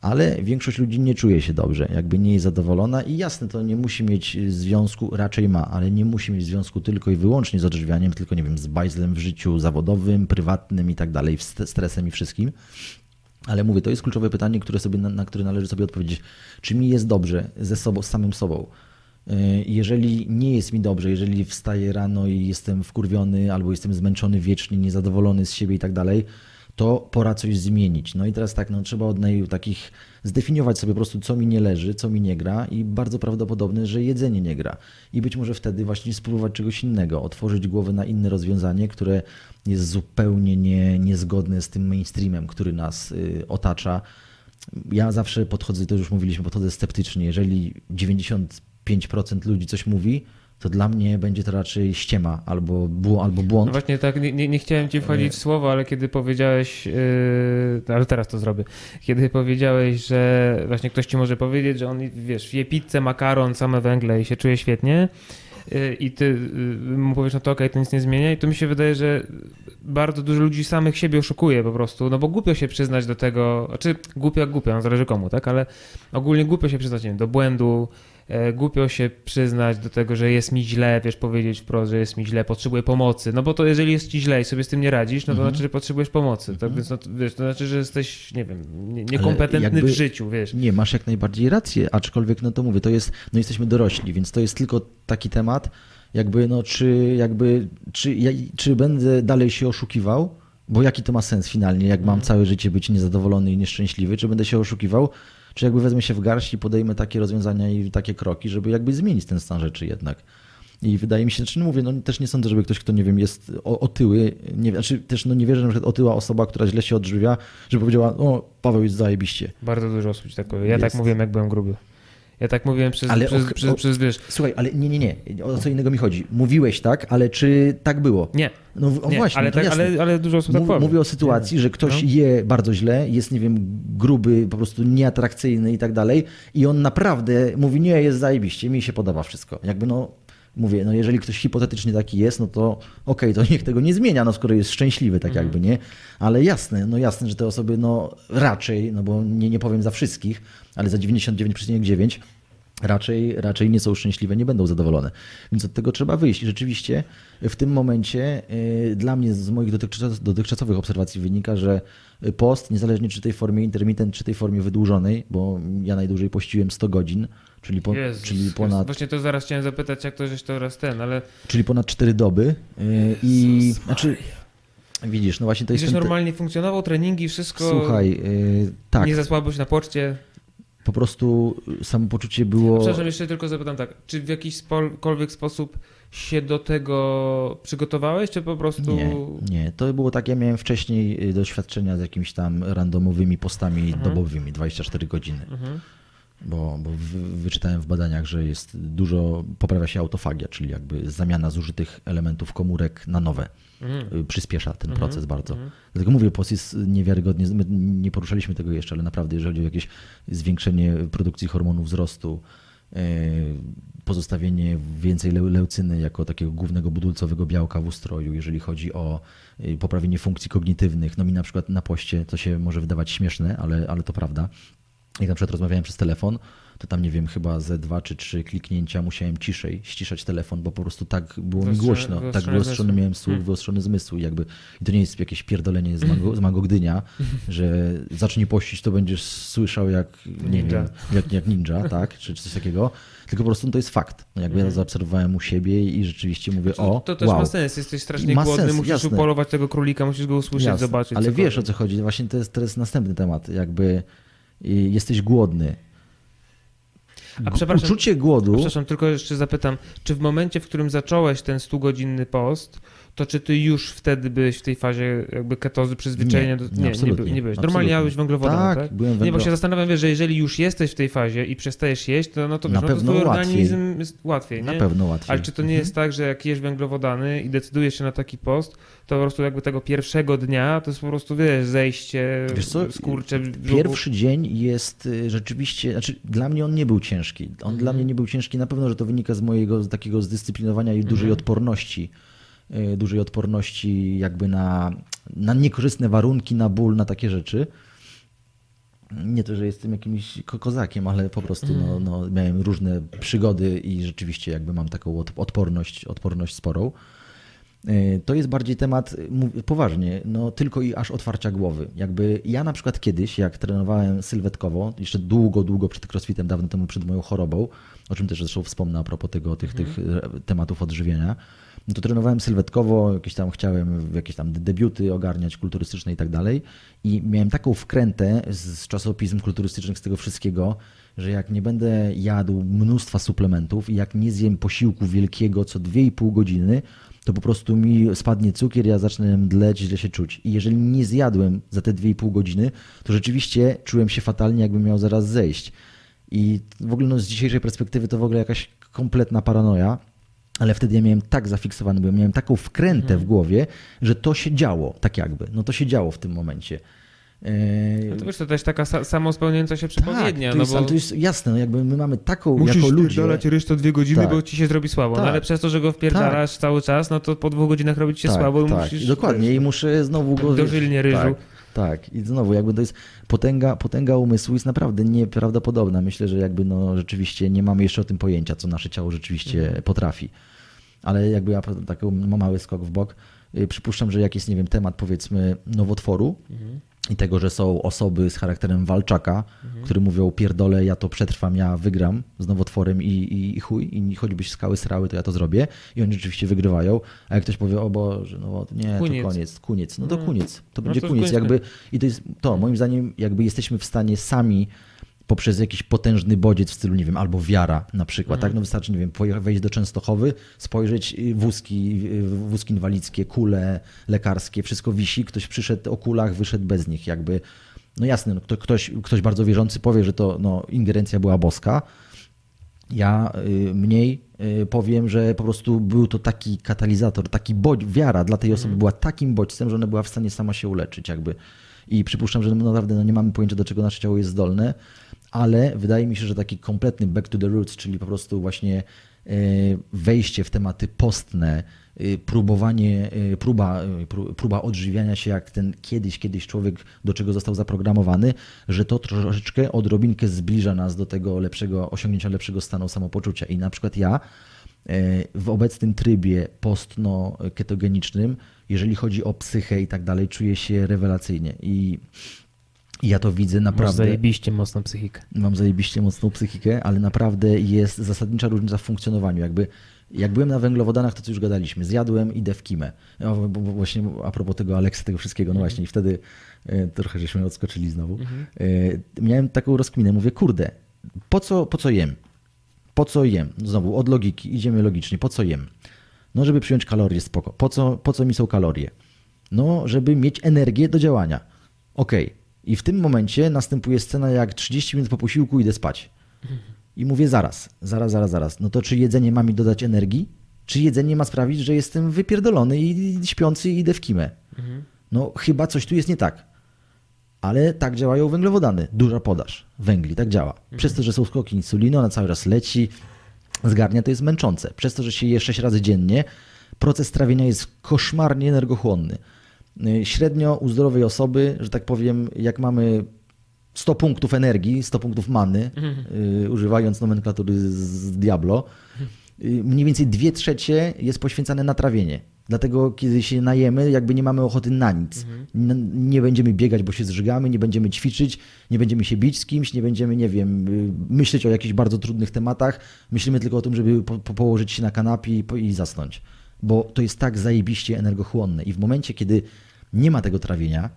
ale większość ludzi nie czuje się dobrze, jakby nie jest zadowolona i jasne, to nie musi mieć związku, raczej ma, ale nie musi mieć związku tylko i wyłącznie z odżywianiem, tylko nie wiem, z bajzlem w życiu zawodowym, prywatnym i tak dalej, st- stresem i wszystkim. Ale mówię, to jest kluczowe pytanie, które sobie, na, które należy sobie odpowiedzieć. Czy mi jest dobrze ze sobą, z samym sobą? Yy, Jeżeli nie jest mi dobrze, jeżeli wstaję rano i jestem wkurwiony albo jestem zmęczony wiecznie, niezadowolony z siebie i tak dalej, to pora coś zmienić. No i teraz tak, no trzeba od takich zdefiniować sobie po prostu, co mi nie leży, co mi nie gra i bardzo prawdopodobne, że jedzenie nie gra. I być może wtedy właśnie spróbować czegoś innego, otworzyć głowę na inne rozwiązanie, które jest zupełnie nie, niezgodne z tym mainstreamem, który nas y, otacza. Ja zawsze podchodzę, to już mówiliśmy, podchodzę sceptycznie. Jeżeli 95% ludzi coś mówi, to dla mnie będzie to raczej ściema albo, albo błąd. No właśnie tak, nie, nie, nie chciałem ci wchodzić w słowo, ale kiedy powiedziałeś, yy, ale teraz to zrobię, kiedy powiedziałeś, że właśnie ktoś ci może powiedzieć, że on, wiesz, je pizzę, makaron, same węgle i się czuje świetnie yy, i ty yy, mu powiesz, no to okej, to nic nie zmienia i to mi się wydaje, że bardzo dużo ludzi samych siebie oszukuje po prostu, no bo głupio się przyznać do tego, znaczy głupio jak głupio, no zależy komu, tak, ale ogólnie głupio się przyznać, nie wiem, do błędu, głupio się przyznać do tego, że jest mi źle, wiesz, powiedzieć wprost, że jest mi źle, potrzebuję pomocy. No bo to jeżeli jest ci źle i sobie z tym nie radzisz, no to Mhm. znaczy, że potrzebujesz pomocy. Tak więc, no, to, wiesz, to znaczy, że jesteś, nie wiem, nie- niekompetentny w życiu, wiesz. Nie, masz jak najbardziej rację, aczkolwiek no to mówię, to jest, no jesteśmy dorośli, więc to jest tylko taki temat, jakby no czy jakby, czy, ja, czy będę dalej się oszukiwał, bo jaki to ma sens finalnie, jak mam całe życie być niezadowolony i nieszczęśliwy, czy będę się oszukiwał, czy jakby wezmę się w garść i podejmę takie rozwiązania i takie kroki, żeby jakby zmienić ten stan rzeczy jednak. I wydaje mi się, znaczy no mówię, no też nie sądzę, żeby ktoś, kto nie wiem, jest otyły, nie, znaczy też no nie wierzę, że na przykład otyła osoba, która źle się odżywia, żeby powiedziała, o Paweł jest zajebiście. Bardzo dużo osób tak powie. Ja Jest. tak mówiłem, jak byłem gruby. Ja tak mówiłem przez, Ale przez, ok- przez, o- przez, wiesz, Słuchaj, ale nie, nie, nie. O co innego mi chodzi. Mówiłeś tak, ale czy tak było? nie, No o nie właśnie, ale, tak, ale, ale dużo osób tak Mów, powie. mówię o sytuacji, że ktoś No. je bardzo źle, jest, nie wiem, gruby, po prostu nieatrakcyjny i tak dalej i on naprawdę mówi, nie, jest zajebiście, mi się podoba wszystko. Jakby no, mówię, no jeżeli ktoś hipotetycznie taki jest, no to okej, to niech tego nie zmienia, no skoro jest szczęśliwy, tak Mhm. jakby, nie? Ale jasne, no jasne, że te osoby, no raczej, no bo nie, nie powiem za wszystkich, ale za 99,9 raczej, raczej nie są szczęśliwe, nie będą zadowolone. Więc od tego trzeba wyjść. I rzeczywiście w tym momencie y, dla mnie z moich dotychczas, dotychczasowych obserwacji wynika, że post, niezależnie czy tej formie intermittent, czy tej formie wydłużonej, bo ja najdłużej pościłem 100 godzin, czyli, po, Jezus, czyli, ponad, Właśnie to zaraz chciałem zapytać, jak to żeś to raz ten, ale czyli ponad 4 doby. y, I znaczy, widzisz, no właśnie to jest ten, normalnie funkcjonował, treningi, wszystko. Słuchaj, y, tak, Nie zasłabłeś na poczcie. Po prostu samopoczucie było... Przepraszam, jeszcze tylko zapytam tak, czy w jakikolwiek sposób się do tego przygotowałeś, czy po prostu... Nie, nie. To było tak, ja miałem wcześniej y, doświadczenia z jakimiś tam randomowymi postami Mhm. dobowymi, 24 godziny. Mhm. Bo, bo wy- wyczytałem w badaniach, że jest dużo, poprawia się autofagia, czyli jakby zamiana zużytych elementów komórek na nowe. Y, Przyspiesza ten Mhm, proces bardzo. mhm. Dlatego mówię, POS jest niewiarygodnie, my nie poruszaliśmy tego jeszcze, ale naprawdę, jeżeli chodzi o jakieś zwiększenie produkcji hormonów wzrostu, e, pozostawienie więcej leu- leucyny jako takiego głównego budulcowego białka w ustroju, jeżeli chodzi o e, poprawienie funkcji kognitywnych, no mi na przykład na poście, to się może wydawać śmieszne, ale, ale to prawda, jak na przykład rozmawiałem przez telefon, to tam nie wiem, chyba ze dwa czy trzy kliknięcia musiałem ciszej ściszać telefon, bo po prostu tak było mi głośno, tak wyostrzony miałem słuch, Hmm. wyostrzony zmysł i jakby i to nie jest jakieś pierdolenie z mango, z mango Gdynia, że zacznij pościć, to będziesz słyszał jak, nie Ninja. wiem, jak, jak ninja, tak, czy, czy coś takiego, tylko po prostu to jest fakt. No jakby ja zaobserwowałem u siebie i rzeczywiście mówię, To, o, to też wow. ma sens, jesteś strasznie Ma głodny, sens, musisz jasne. upolować tego królika, musisz go usłyszeć, Jasne, zobaczyć. Ale cokolwiek. wiesz o co chodzi, właśnie to jest, to jest następny temat, jakby jesteś głodny. A przepraszam- Uczucie głodu, Przepraszam, tylko jeszcze zapytam, czy w momencie, w którym zacząłeś ten 100-godzinny post, to czy ty już wtedy byłeś w tej fazie jakby ketozy, przyzwyczajenia? Nie, do... nie, nie, by- nie byłeś. Normalnie jadłeś węglowodany, Tak, tak? byłem Nie, bo węglo- się zastanawiam, wiesz, że jeżeli już jesteś w tej fazie i przestajesz jeść, to no to, Na wiesz, no to pewno twój łatwiej. organizm jest łatwiej, na nie? pewno łatwiej. Ale czy to nie jest tak, że jak jesz węglowodany i decydujesz się na taki post, to po prostu jakby tego pierwszego dnia to jest po prostu, wiesz, zejście, Wiesz co, skurcze. Pierwszy dzień jest y, rzeczywiście, znaczy dla mnie on nie był ciężki. On Mhm. dla mnie nie był ciężki, na pewno, że to wynika z mojego takiego zdyscyplinowania i dużej Mhm. odporności. Y, Dużej odporności jakby na, na niekorzystne warunki, na ból, na takie rzeczy. Nie to, że jestem jakimś ko- kozakiem, ale po prostu no, Mhm. no, miałem różne przygody i rzeczywiście jakby mam taką od- odporność, odporność sporą. Y, To jest bardziej temat, poważnie, no tylko i aż otwarcia głowy. Jakby ja na przykład kiedyś, jak trenowałem sylwetkowo, jeszcze długo, długo przed crossfitem, dawno temu przed moją chorobą, o czym też zresztą wspomnę a propos tego, tych, tych e, tematów odżywienia, to trenowałem sylwetkowo, jakieś tam chciałem jakieś tam debiuty ogarniać kulturystyczne i tak dalej i miałem taką wkrętę z, czasopism kulturystycznych, z tego wszystkiego, że jak nie będę jadł mnóstwa suplementów i jak nie zjem posiłku wielkiego co 2,5 godziny, to po prostu mi spadnie cukier, ja zacznę mdleć, źle się czuć. I jeżeli nie zjadłem za te 2,5 godziny, to rzeczywiście czułem się fatalnie, jakbym miał zaraz zejść. I w ogóle no, z dzisiejszej perspektywy to w ogóle jakaś kompletna paranoja, ale wtedy ja miałem tak zafiksowany, bo ja miałem taką wkrętę w głowie, że to się działo, tak jakby. No to się działo w tym momencie. Eee, No to wiesz, to też taka sa- samospełniająca się przepowiednia, tak, to no jest, bo ale to jest jasne, no jakby my mamy taką musisz jako ludzie. wpierdalać ryż co dwie godziny, Tak. bo ci się zrobi słabo. No Tak. ale przez to, że go wpierdalasz cały czas, no to po dwóch godzinach robi ci się tak, słabo i tak, musisz... Dokładnie, i muszę znowu go... Dożylnie ryżu. Tak, tak, i znowu jakby to jest potęga, potęga umysłu jest naprawdę nieprawdopodobna. Myślę, że jakby no rzeczywiście nie mamy jeszcze o tym pojęcia, co nasze ciało rzeczywiście Mhm. potrafi. Ale jakby ja taki mały skok w bok, y, przypuszczam, że jak jest, nie wiem, temat powiedzmy nowotworu, Mhm. i tego, że są osoby z charakterem walczaka, które mówią pierdolę, ja to przetrwam, ja wygram z nowotworem i, i, i chuj, i choćbyś skały srały, to ja to zrobię. I oni rzeczywiście wygrywają. A jak ktoś powie, o Boże, no nie, Koniec. to koniec, koniec. No to No. koniec, to No będzie to koniec. Jakby, I to jest to, moim zdaniem, jakby jesteśmy w stanie sami poprzez jakiś potężny bodziec w stylu, nie wiem, albo wiara na przykład, Mhm. tak? No wystarczy, nie wiem, wejść do Częstochowy, spojrzeć y, wózki, y, wózki inwalidzkie, kule lekarskie, wszystko wisi, ktoś przyszedł o kulach, wyszedł bez nich, jakby, no jasne, no, kto, ktoś, ktoś bardzo wierzący powie, że to no, ingerencja była boska, ja y, mniej powiem, że po prostu był to taki katalizator, taki bodź, wiara dla tej osoby była takim bodźcem, że ona była w stanie sama się uleczyć jakby. I przypuszczam, że no naprawdę no nie mamy pojęcia, do czego nasze ciało jest zdolne, ale wydaje mi się, że taki kompletny back to the roots, czyli po prostu właśnie y, wejście w tematy postne, y, próbowanie, y, próba, pró- próba odżywiania się jak ten kiedyś, kiedyś człowiek, do czego został zaprogramowany, że to troszeczkę odrobinkę zbliża nas do tego lepszego, osiągnięcia lepszego stanu samopoczucia. I na przykład ja e, w obecnym trybie postno-ketogenicznym, jeżeli chodzi o psychę i tak dalej, czuję się rewelacyjnie. I i ja to widzę naprawdę. zajebiście mocną psychikę. Mam zajebiście mocną psychikę, ale naprawdę jest zasadnicza różnica w funkcjonowaniu. Jakby, jak byłem na węglowodanach, to co już gadaliśmy, zjadłem, idę w kimę. O, bo- Właśnie a propos tego Aleksa, tego wszystkiego, no właśnie i wtedy e, trochę żeśmy odskoczyli znowu. E, Miałem taką rozkminę, mówię, kurde, po co, po co jem? Po co jem? Znowu, od logiki, idziemy logicznie, po co jem? No, żeby przyjąć kalorie, spoko. Po co, po co mi są kalorie? No, żeby mieć energię do działania. Okej. I w tym momencie następuje scena, jak 30 minut po posiłku idę spać. I mówię zaraz, zaraz, zaraz, zaraz. No to czy jedzenie ma mi dodać energii? Czy jedzenie ma sprawić, że jestem wypierdolony i śpiący i idę w kimę? No chyba coś tu jest nie tak. Ale tak działają węglowodany. Duża podaż węgli, tak działa. Przez to, że są skoki insuliny, ona cały czas leci, zgarnia, to jest męczące. Przez to, że się je 6 razy dziennie, proces trawienia jest koszmarnie energochłonny. Y, Średnio u zdrowej osoby, że tak powiem, jak mamy 100 punktów energii, 100 punktów many, y, używając nomenklatury z- Diablo, y, mniej więcej 2 trzecie jest poświęcane na trawienie. Dlatego, kiedy się najemy, jakby nie mamy ochoty na nic. N- Nie będziemy biegać, bo się zżygamy, nie będziemy ćwiczyć, nie będziemy się bić z kimś, nie będziemy, nie wiem, myśleć o jakichś bardzo trudnych tematach. Myślimy tylko o tym, żeby po, po położyć się na kanapie i, i zasnąć. Bo to jest tak zajebiście energochłonne. I w momencie, kiedy nie ma tego trawienia,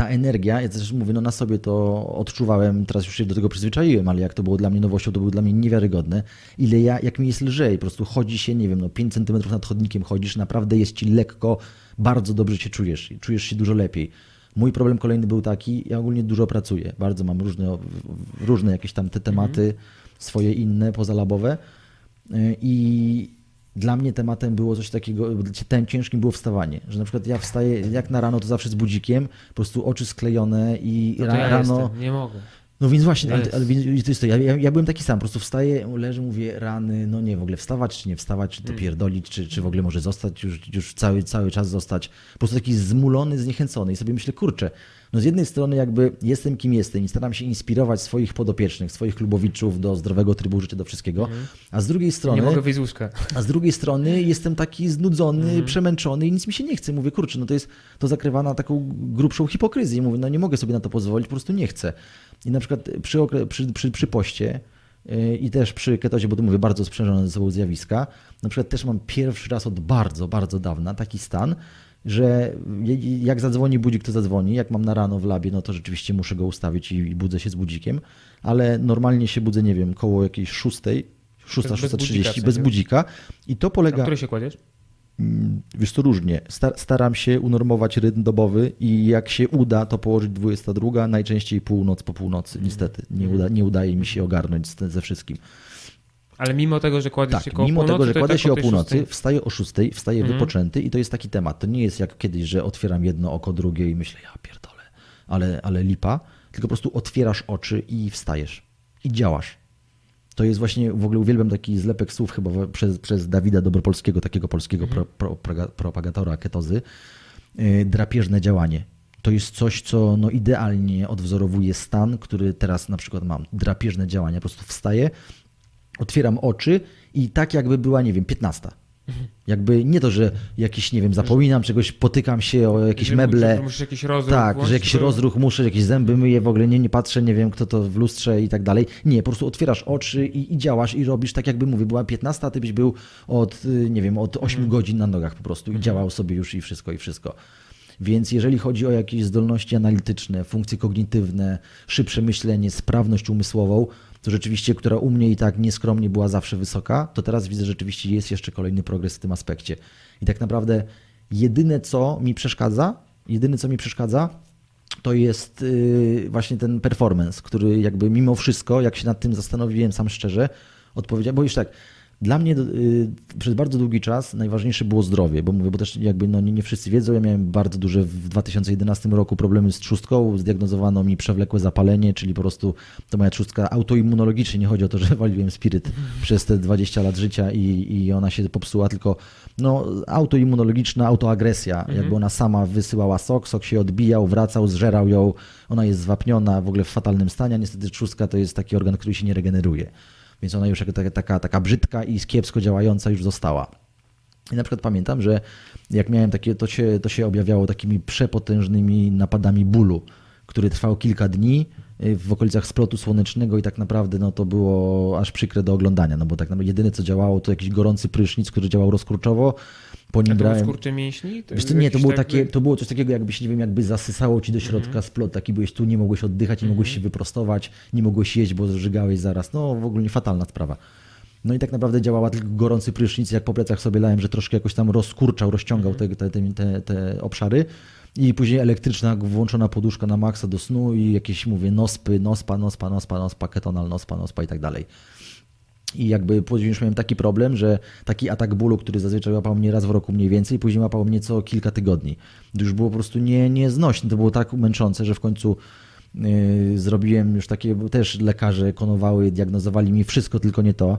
ta energia, ja też mówię, no na sobie to odczuwałem, teraz już się do tego przyzwyczaiłem, ale jak to było dla mnie nowością, to było dla mnie niewiarygodne. Ile ja, jak mi jest lżej, po prostu chodzi się, nie wiem, no 5 centymetrów nad chodnikiem chodzisz, naprawdę jest ci lekko, bardzo dobrze się czujesz i czujesz się dużo lepiej. Mój problem kolejny był taki, ja ogólnie dużo pracuję, bardzo mam różne, różne jakieś tam te tematy, swoje inne, pozalabowe y, i dla mnie tematem było coś takiego, tym ciężkim było wstawanie, że na przykład ja wstaję jak na rano, to zawsze z budzikiem, po prostu oczy sklejone i No ja rano, jestem, nie mogę. No więc właśnie, ale, ale to jest to. Ja, ja, byłem taki sam, po prostu wstaję, leżę, mówię rany, no nie, w ogóle wstawać, czy nie wstawać, czy to pierdolić, czy, czy w ogóle może zostać, już, już cały, cały czas zostać. Po prostu taki zmulony, zniechęcony i sobie myślę, kurczę, no z jednej strony jakby jestem kim jestem i staram się inspirować swoich podopiecznych, swoich klubowiczów do zdrowego trybu życia, do wszystkiego, a z drugiej strony... Nie mogę wyjść z łóżka. A z drugiej strony jestem taki znudzony, przemęczony i nic mi się nie chce. Mówię, kurczę, no to jest to zakrywa na taką grubszą hipokryzję. Mówię, no nie mogę sobie na to pozwolić, po prostu nie chcę. I na przykład przy, przy, przy, przy poście yy, i też przy ketozie, bo tu mówię, bardzo sprzężone ze sobą zjawiska, na przykład też mam pierwszy raz od bardzo, bardzo dawna taki stan, że jak zadzwoni budzik, to zadzwoni. Jak mam na rano w labie, no to rzeczywiście muszę go ustawić i, budzę się z budzikiem, ale normalnie się budzę, nie wiem, koło jakiejś szóstej, 6, Bez budzika w 6.30 sensie? bez budzika i to polega, który się kładziesz? Wiesz to różnie, Sta- staram się unormować rytm dobowy i jak się uda, to położyć 22, najczęściej północ po północy, niestety. Nie, uda, nie udaje mi się ogarnąć ze wszystkim. Ale mimo tego, że kładziesz Tak, się koło mimo północy, tego, że i kładę tak się o północy, szóstej- wstaję o 6, wstaję Mhm. wypoczęty i to jest taki temat. To nie jest jak kiedyś, że otwieram jedno oko, drugie i myślę, ja pierdolę, ale, ale lipa, tylko po prostu otwierasz oczy i wstajesz i działasz. To jest właśnie, w ogóle uwielbiam taki zlepek słów chyba przez, przez Dawida Dobropolskiego, takiego polskiego pro, pro, proga- propagatora ketozy, yy, drapieżne działanie. To jest coś, co no idealnie odwzorowuje stan, który teraz na przykład mam. Drapieżne działanie. Po prostu wstaję, otwieram oczy i tak jakby była, nie wiem, 15. Jakby nie to, że jakiś, nie wiem, zapominam czegoś, potykam się o jakieś Że meble. że musisz jakiś rozruch Tak, włączyć, że jakiś to- rozruch muszę, jakieś zęby myję, w ogóle nie, nie patrzę, nie wiem kto to w lustrze i tak dalej. Nie, po prostu otwierasz oczy i, i działasz i robisz tak jakby mówię, była 15, a ty byś był od, y, nie wiem, od 8 Mhm. godzin na nogach po prostu i działał sobie już i wszystko, i wszystko. Więc jeżeli chodzi o jakieś zdolności analityczne, funkcje kognitywne, szybsze myślenie, sprawność umysłową, to rzeczywiście, która u mnie i tak nieskromnie była zawsze wysoka, to teraz widzę, że rzeczywiście jest jeszcze kolejny progres w tym aspekcie. I tak naprawdę jedyne, co mi przeszkadza, jedyne, co mi przeszkadza, to jest y, właśnie ten performance, który jakby mimo wszystko, jak się nad tym zastanowiłem sam szczerze, odpowiedziałem, bo już tak, dla mnie y, przez bardzo długi czas najważniejsze było zdrowie, bo mówię, bo też jakby no nie, nie wszyscy wiedzą, ja miałem bardzo duże w 2011 roku problemy z trzustką, zdiagnozowano mi przewlekłe zapalenie, czyli po prostu to moja trzustka autoimmunologicznie, nie chodzi o to, że waliłem spiryt przez te 20 lat życia i, i ona się popsuła, tylko no autoimmunologiczna autoagresja, jakby ona sama wysyłała sok, sok się odbijał, wracał, zżerał ją, ona jest zwapniona, w ogóle w fatalnym stanie, a niestety trzustka to jest taki organ, który się nie regeneruje. Więc ona już taka, taka, taka brzydka i kiepsko działająca już została. I na przykład pamiętam, że jak miałem takie, to się, to się objawiało takimi przepotężnymi napadami bólu, który trwał kilka dni y, w okolicach splotu słonecznego i tak naprawdę no, to było aż przykre do oglądania, no bo tak naprawdę jedyne co działało to jakiś gorący prysznic, który działał rozkurczowo, po nim to brałem... skurcze mięśni? Wiesz co, nie, to było, jakieś takie, to było coś takiego, jakbyś, nie wiem, jakby zasysało ci do środka Mhm. splot, taki byłeś tu, nie mogłeś oddychać, nie mogłeś się wyprostować, nie mogłeś jeść, bo żygałeś zaraz. No w ogóle fatalna sprawa. No i tak naprawdę działała tylko gorący prysznic, jak po plecach sobie lałem, że troszkę jakoś tam rozkurczał, rozciągał Mhm. te, te, te, te obszary. I później elektryczna, włączona poduszka na maksa do snu i jakieś, mówię, nospy, nospa, nospa, nospa, nospa, ketonal, nospa, nospa i tak dalej. I jakby później już miałem taki problem, że taki atak bólu, który zazwyczaj łapał mnie raz w roku mniej więcej, później łapał mnie co kilka tygodni. To już było po prostu nie, nieznośne, to było tak męczące, że w końcu yy, zrobiłem już takie, też lekarze konowały, diagnozowali mi wszystko, tylko nie to.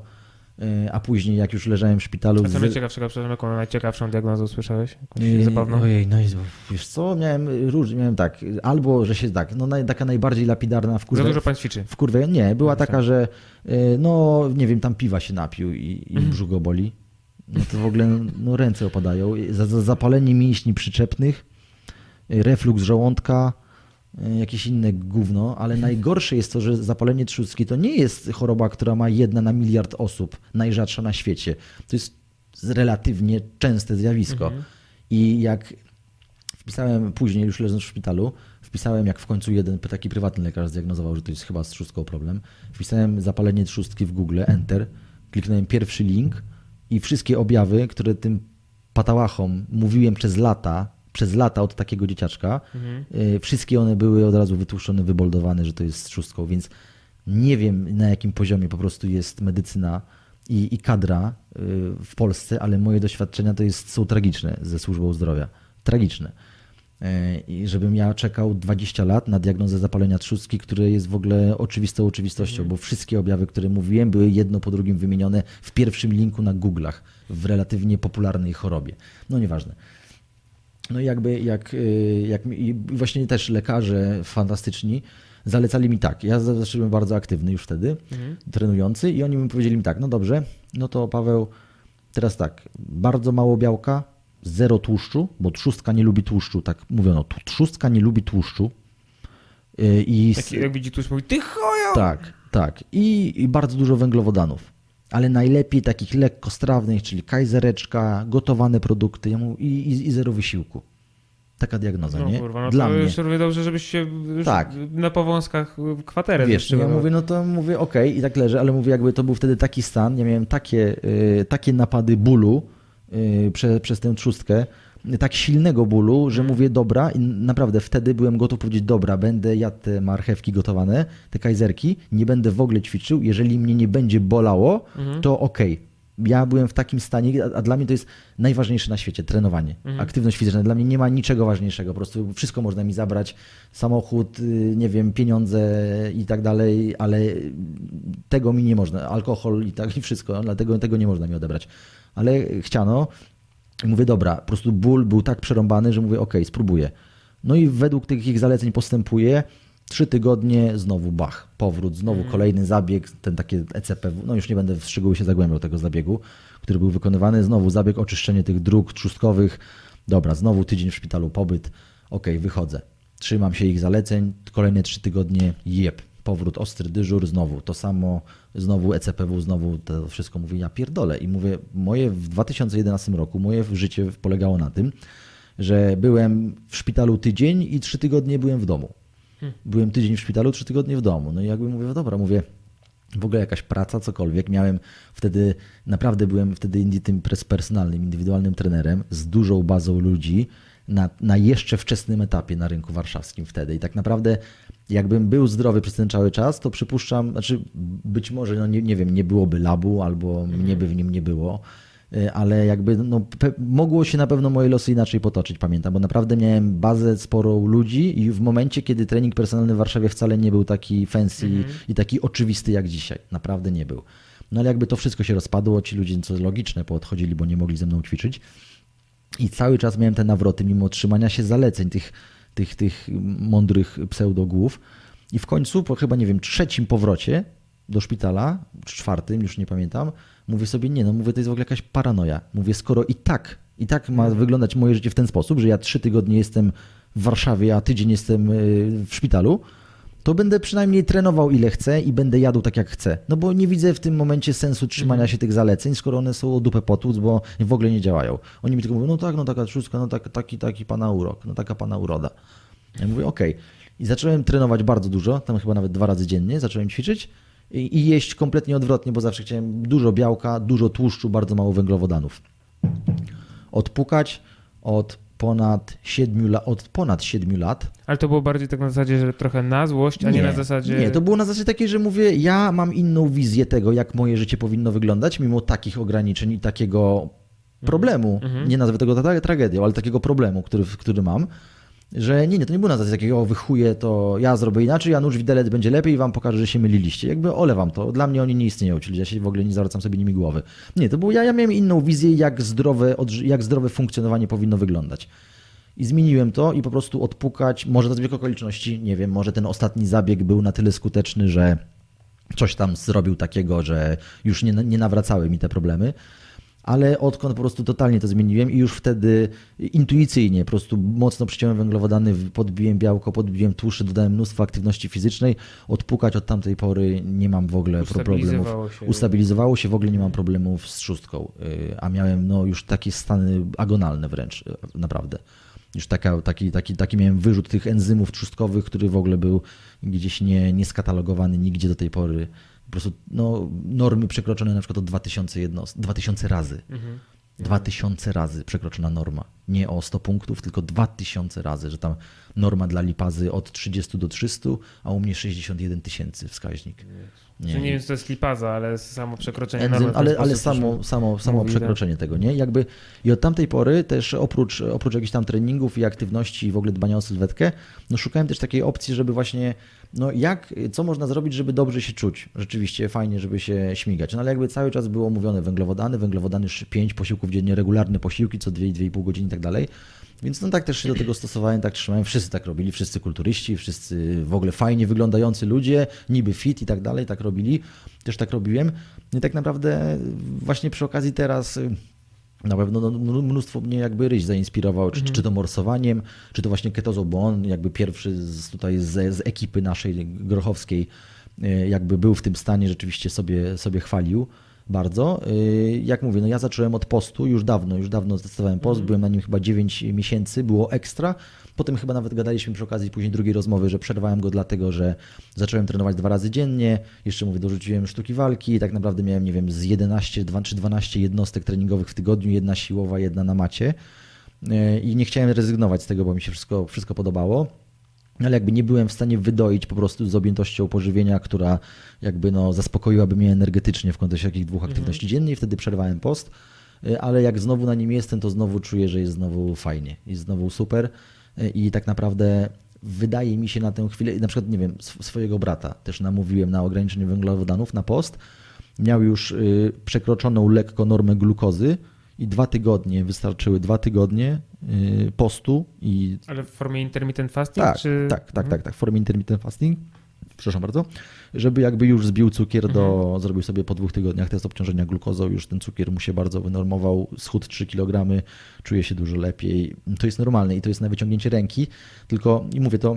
Yy, a później jak już leżałem w szpitalu... A co z- najciekawszego, przepraszam, jaką najciekawszą diagnozę usłyszałeś? Jakąś Yy, zabawną? Ojej, no i wiesz co, miałem różnie, miałem tak, albo, że się tak, no naj, taka najbardziej lapidarna w Za dużo pan ćwiczy. w kurwę, nie, była tak. taka, że y, no nie wiem, tam piwa się napił i, i Mhm. brzuch go boli. No to w ogóle no, ręce opadają. Za, za zapalenie mięśni przyczepnych, y, refluks żołądka, jakieś inne gówno, ale najgorsze jest to, że zapalenie trzustki to nie jest choroba, która ma jedna na miliard osób, najrzadsza na świecie. To jest relatywnie częste zjawisko. Mhm. I jak wpisałem później, już leżąc w szpitalu, wpisałem, jak w końcu jeden taki prywatny lekarz zdiagnozował, że to jest chyba z trzustką problem. Wpisałem zapalenie trzustki w Google, Enter, kliknąłem pierwszy link i wszystkie objawy, które tym patałachom mówiłem przez lata, przez lata od takiego dzieciaczka, Mhm. y, wszystkie one były od razu wytłuszczone, wyboldowane, że to jest z trzustką, więc nie wiem na jakim poziomie po prostu jest medycyna i, i kadra y, w Polsce, ale moje doświadczenia to jest, są tragiczne ze służbą zdrowia. Tragiczne. E, I żebym ja czekał 20 lat na diagnozę zapalenia trzustki, które jest w ogóle oczywistą oczywistością, bo wszystkie objawy, które mówiłem, były jedno po drugim wymienione w pierwszym linku na Google'ach w relatywnie popularnej chorobie. No nieważne. No i jakby jak, y, jak i właśnie też lekarze fantastyczni zalecali mi tak. Ja zacząłem bardzo aktywny już wtedy, mhm. trenujący, i oni mi powiedzieli mi tak: no dobrze, no to Paweł, teraz tak, bardzo mało białka, zero tłuszczu, bo trzustka nie lubi tłuszczu, tak mówiono, trzustka nie lubi tłuszczu. Y, I Taki, jak widzi tłuszcz, mówi, ty! Tak, tak. I, I bardzo dużo węglowodanów. Ale najlepiej takich lekko strawnych, czyli kajzereczka, gotowane produkty i, i, i zero wysiłku. Taka diagnoza, no, nie? Kurwa, no Dla to mnie. już równie dobrze, żebyś się tak. na powązkach kwaterę Wiesz, ja mówię, no to mówię, okej, okay, i tak leżę, ale mówię, jakby to był wtedy taki stan, ja miałem takie, y, takie napady bólu, Y, prze, przez tę trzustkę, tak silnego bólu, że mówię dobra i naprawdę wtedy byłem gotów powiedzieć dobra, będę jadł te marchewki gotowane, te kajzerki, nie będę w ogóle ćwiczył, jeżeli mnie nie będzie bolało, mhm. to okej. Okay. Ja byłem w takim stanie, a, a, dla mnie to jest najważniejsze na świecie, trenowanie, mhm. aktywność fizyczna. Dla mnie nie ma niczego ważniejszego, po prostu wszystko można mi zabrać, samochód, y, nie wiem, pieniądze i tak dalej, ale tego mi nie można, alkohol i tak i wszystko, dlatego tego nie można mi odebrać ale chciano. Mówię, dobra, po prostu ból był tak przerąbany, że mówię, ok, spróbuję. No i według tych ich zaleceń postępuję. Trzy tygodnie, znowu bach, powrót, znowu mm. kolejny zabieg, ten taki ECP, no już nie będę w szczegóły się zagłębiał tego zabiegu, który był wykonywany, znowu zabieg oczyszczenie tych dróg trzustkowych, dobra, znowu tydzień w szpitalu pobyt, ok, wychodzę, trzymam się ich zaleceń, kolejne trzy tygodnie, jeb, powrót, ostry dyżur, znowu to samo, znowu ECPW, znowu to wszystko mówię, ja pierdolę. I mówię, moje w 2011 roku, moje życie polegało na tym, że byłem w szpitalu tydzień i trzy tygodnie byłem w domu. Hmm. Byłem tydzień w szpitalu, trzy tygodnie w domu. No i jakby mówię, no dobra, mówię, w ogóle jakaś praca, cokolwiek. Miałem wtedy, naprawdę byłem wtedy tym personalnym, indywidualnym trenerem z dużą bazą ludzi na, na jeszcze wczesnym etapie na rynku warszawskim wtedy. I tak naprawdę jakbym był zdrowy przez ten cały czas, to przypuszczam, znaczy być może, no nie, nie wiem, nie byłoby labu albo mhm. mnie by w nim nie było, y, ale jakby no, mogło się na pewno moje losy inaczej potoczyć, pamiętam, bo naprawdę miałem bazę sporą ludzi i w momencie, kiedy trening personalny w Warszawie wcale nie był taki fancy mhm. i taki oczywisty jak dzisiaj. Naprawdę nie był. No ale jakby to wszystko się rozpadło, ci ludzie, co logiczne, poodchodzili, bo nie mogli ze mną ćwiczyć. I cały czas miałem te nawroty, mimo otrzymania się zaleceń tych tych, tych mądrych pseudogłów. I w końcu, po chyba, nie wiem, trzecim powrocie do szpitala, czy czwartym, już nie pamiętam, mówię sobie, nie, no mówię, to jest w ogóle jakaś paranoja. Mówię, skoro i tak, i tak ma wyglądać moje życie w ten sposób, że ja trzy tygodnie jestem w Warszawie, a tydzień jestem y, w szpitalu, to będę przynajmniej trenował ile chcę i będę jadł tak jak chcę. No bo nie widzę w tym momencie sensu trzymania się tych zaleceń, skoro one są o dupę potłuc, bo w ogóle nie działają. Oni mi tylko mówią, no tak, no taka trzustka, no tak, taki, taki pana urok, no taka pana uroda. Ja mówię, okej. Okay. I zacząłem trenować bardzo dużo, tam chyba nawet dwa razy dziennie, zacząłem ćwiczyć i, i jeść kompletnie odwrotnie, bo zawsze chciałem dużo białka, dużo tłuszczu, bardzo mało węglowodanów. Odpukać od ponad 7 lat, od ponad 7 lat. Ale to było bardziej tak na zasadzie, że trochę na złość, a nie, nie na zasadzie... Nie, to było na zasadzie takiej, że mówię, ja mam inną wizję tego, jak moje życie powinno wyglądać, mimo takich ograniczeń i takiego problemu, mhm. nie nazwę tego tragedią, ale takiego problemu, który, który mam że nie, nie, to nie było na zasadzie takiego, o to ja zrobię inaczej, nóż widelec będzie lepiej i wam pokażę, że się myliliście. Jakby olewam to. Dla mnie oni nie istnieją, czyli ja się w ogóle nie zwracam sobie nimi głowy. Nie, to było, ja, ja miałem inną wizję, jak zdrowe, jak zdrowe funkcjonowanie powinno wyglądać. I zmieniłem to i po prostu odpukać, może to zbieg okoliczności, nie wiem, może ten ostatni zabieg był na tyle skuteczny, że coś tam zrobił takiego, że już nie, nie nawracały mi te problemy ale odkąd po prostu totalnie to zmieniłem i już wtedy intuicyjnie po prostu mocno przyciąłem węglowodany, podbiłem białko, podbiłem tłuszcze, dodałem mnóstwo aktywności fizycznej, odpukać od tamtej pory nie mam w ogóle problemów. Się. Ustabilizowało się, w ogóle nie mam problemów z szóstką, y, a miałem no już takie stany agonalne wręcz, y, naprawdę. Już taka, taki, taki, taki miałem wyrzut tych enzymów trzustkowych, który w ogóle był gdzieś nie, nieskatalogowany nigdzie do tej pory po prostu no, normy przekroczone na przykład o 2000, jedno, 2000 razy. Mhm. 2000 razy przekroczona norma. nie o 100 punktów, tylko 2000 razy, że tam norma dla lipazy od 30 do 300, a u mnie 61 tysięcy wskaźnik. Nie, nie wiem, co to jest lipaza, ale samo przekroczenie Enzym, normy ale, ale samo, samo, samo Mówi, przekroczenie tego, nie? Jakby i od tamtej pory też oprócz, oprócz jakichś tam treningów i aktywności i w ogóle dbania o sylwetkę, no szukałem też takiej opcji, żeby właśnie, no jak, co można zrobić, żeby dobrze się czuć. Rzeczywiście fajnie, żeby się śmigać. No ale jakby cały czas było mówione węglowodany, węglowodany 5 posiłków dziennie, regularne posiłki co 2-2,5 godziny i tak dalej. Więc no tak też się do tego stosowałem, tak trzymałem. Wszyscy tak robili, wszyscy kulturyści, wszyscy w ogóle fajnie wyglądający ludzie, niby fit i tak dalej, tak robili. Też tak robiłem. I tak naprawdę właśnie przy okazji teraz na pewno no, mnóstwo mnie jakby Ryś zainspirował, czy, czy to morsowaniem, czy to właśnie ketozą, bo on jakby pierwszy z, tutaj z, z ekipy naszej grochowskiej y, jakby był w tym stanie, rzeczywiście sobie, sobie chwalił bardzo. Y, Jak mówię, no ja zacząłem od postu już dawno, już dawno zdecydowałem post, byłem na nim chyba 9 miesięcy, było ekstra. Potem chyba nawet gadaliśmy przy okazji później drugiej rozmowy, że przerwałem go dlatego, że zacząłem trenować dwa razy dziennie, jeszcze mówię, dorzuciłem sztuki walki i tak naprawdę miałem, nie wiem, z 11 dwa- czy 12 jednostek treningowych w tygodniu, jedna siłowa, jedna na macie. Y, I nie chciałem rezygnować z tego, bo mi się wszystko, wszystko podobało. Ale jakby nie byłem w stanie wydoić po prostu z objętością pożywienia, która jakby no zaspokoiłaby mnie energetycznie w kontekście takich dwóch aktywności dziennie i wtedy przerwałem post. Y, Ale jak znowu na nim jestem, to znowu czuję, że jest znowu fajnie, jest znowu super i tak naprawdę wydaje mi się na tę chwilę, na przykład nie wiem, sw- swojego brata też namówiłem na ograniczenie węglowodanów na post. Miał już y, przekroczoną lekko normę glukozy i dwa tygodnie, wystarczyły dwa tygodnie y, postu i Ale w formie intermittent fasting? tak, czy... tak, tak, tak, tak, w formie intermittent fasting. Przepraszam bardzo, żeby jakby już zbił cukier do, Mhm. zrobił sobie po dwóch tygodniach test obciążenia glukozą, już ten cukier mu się bardzo wynormował, schód 3 kg, czuje się dużo lepiej. To jest normalne i to jest na wyciągnięcie ręki, tylko i mówię to,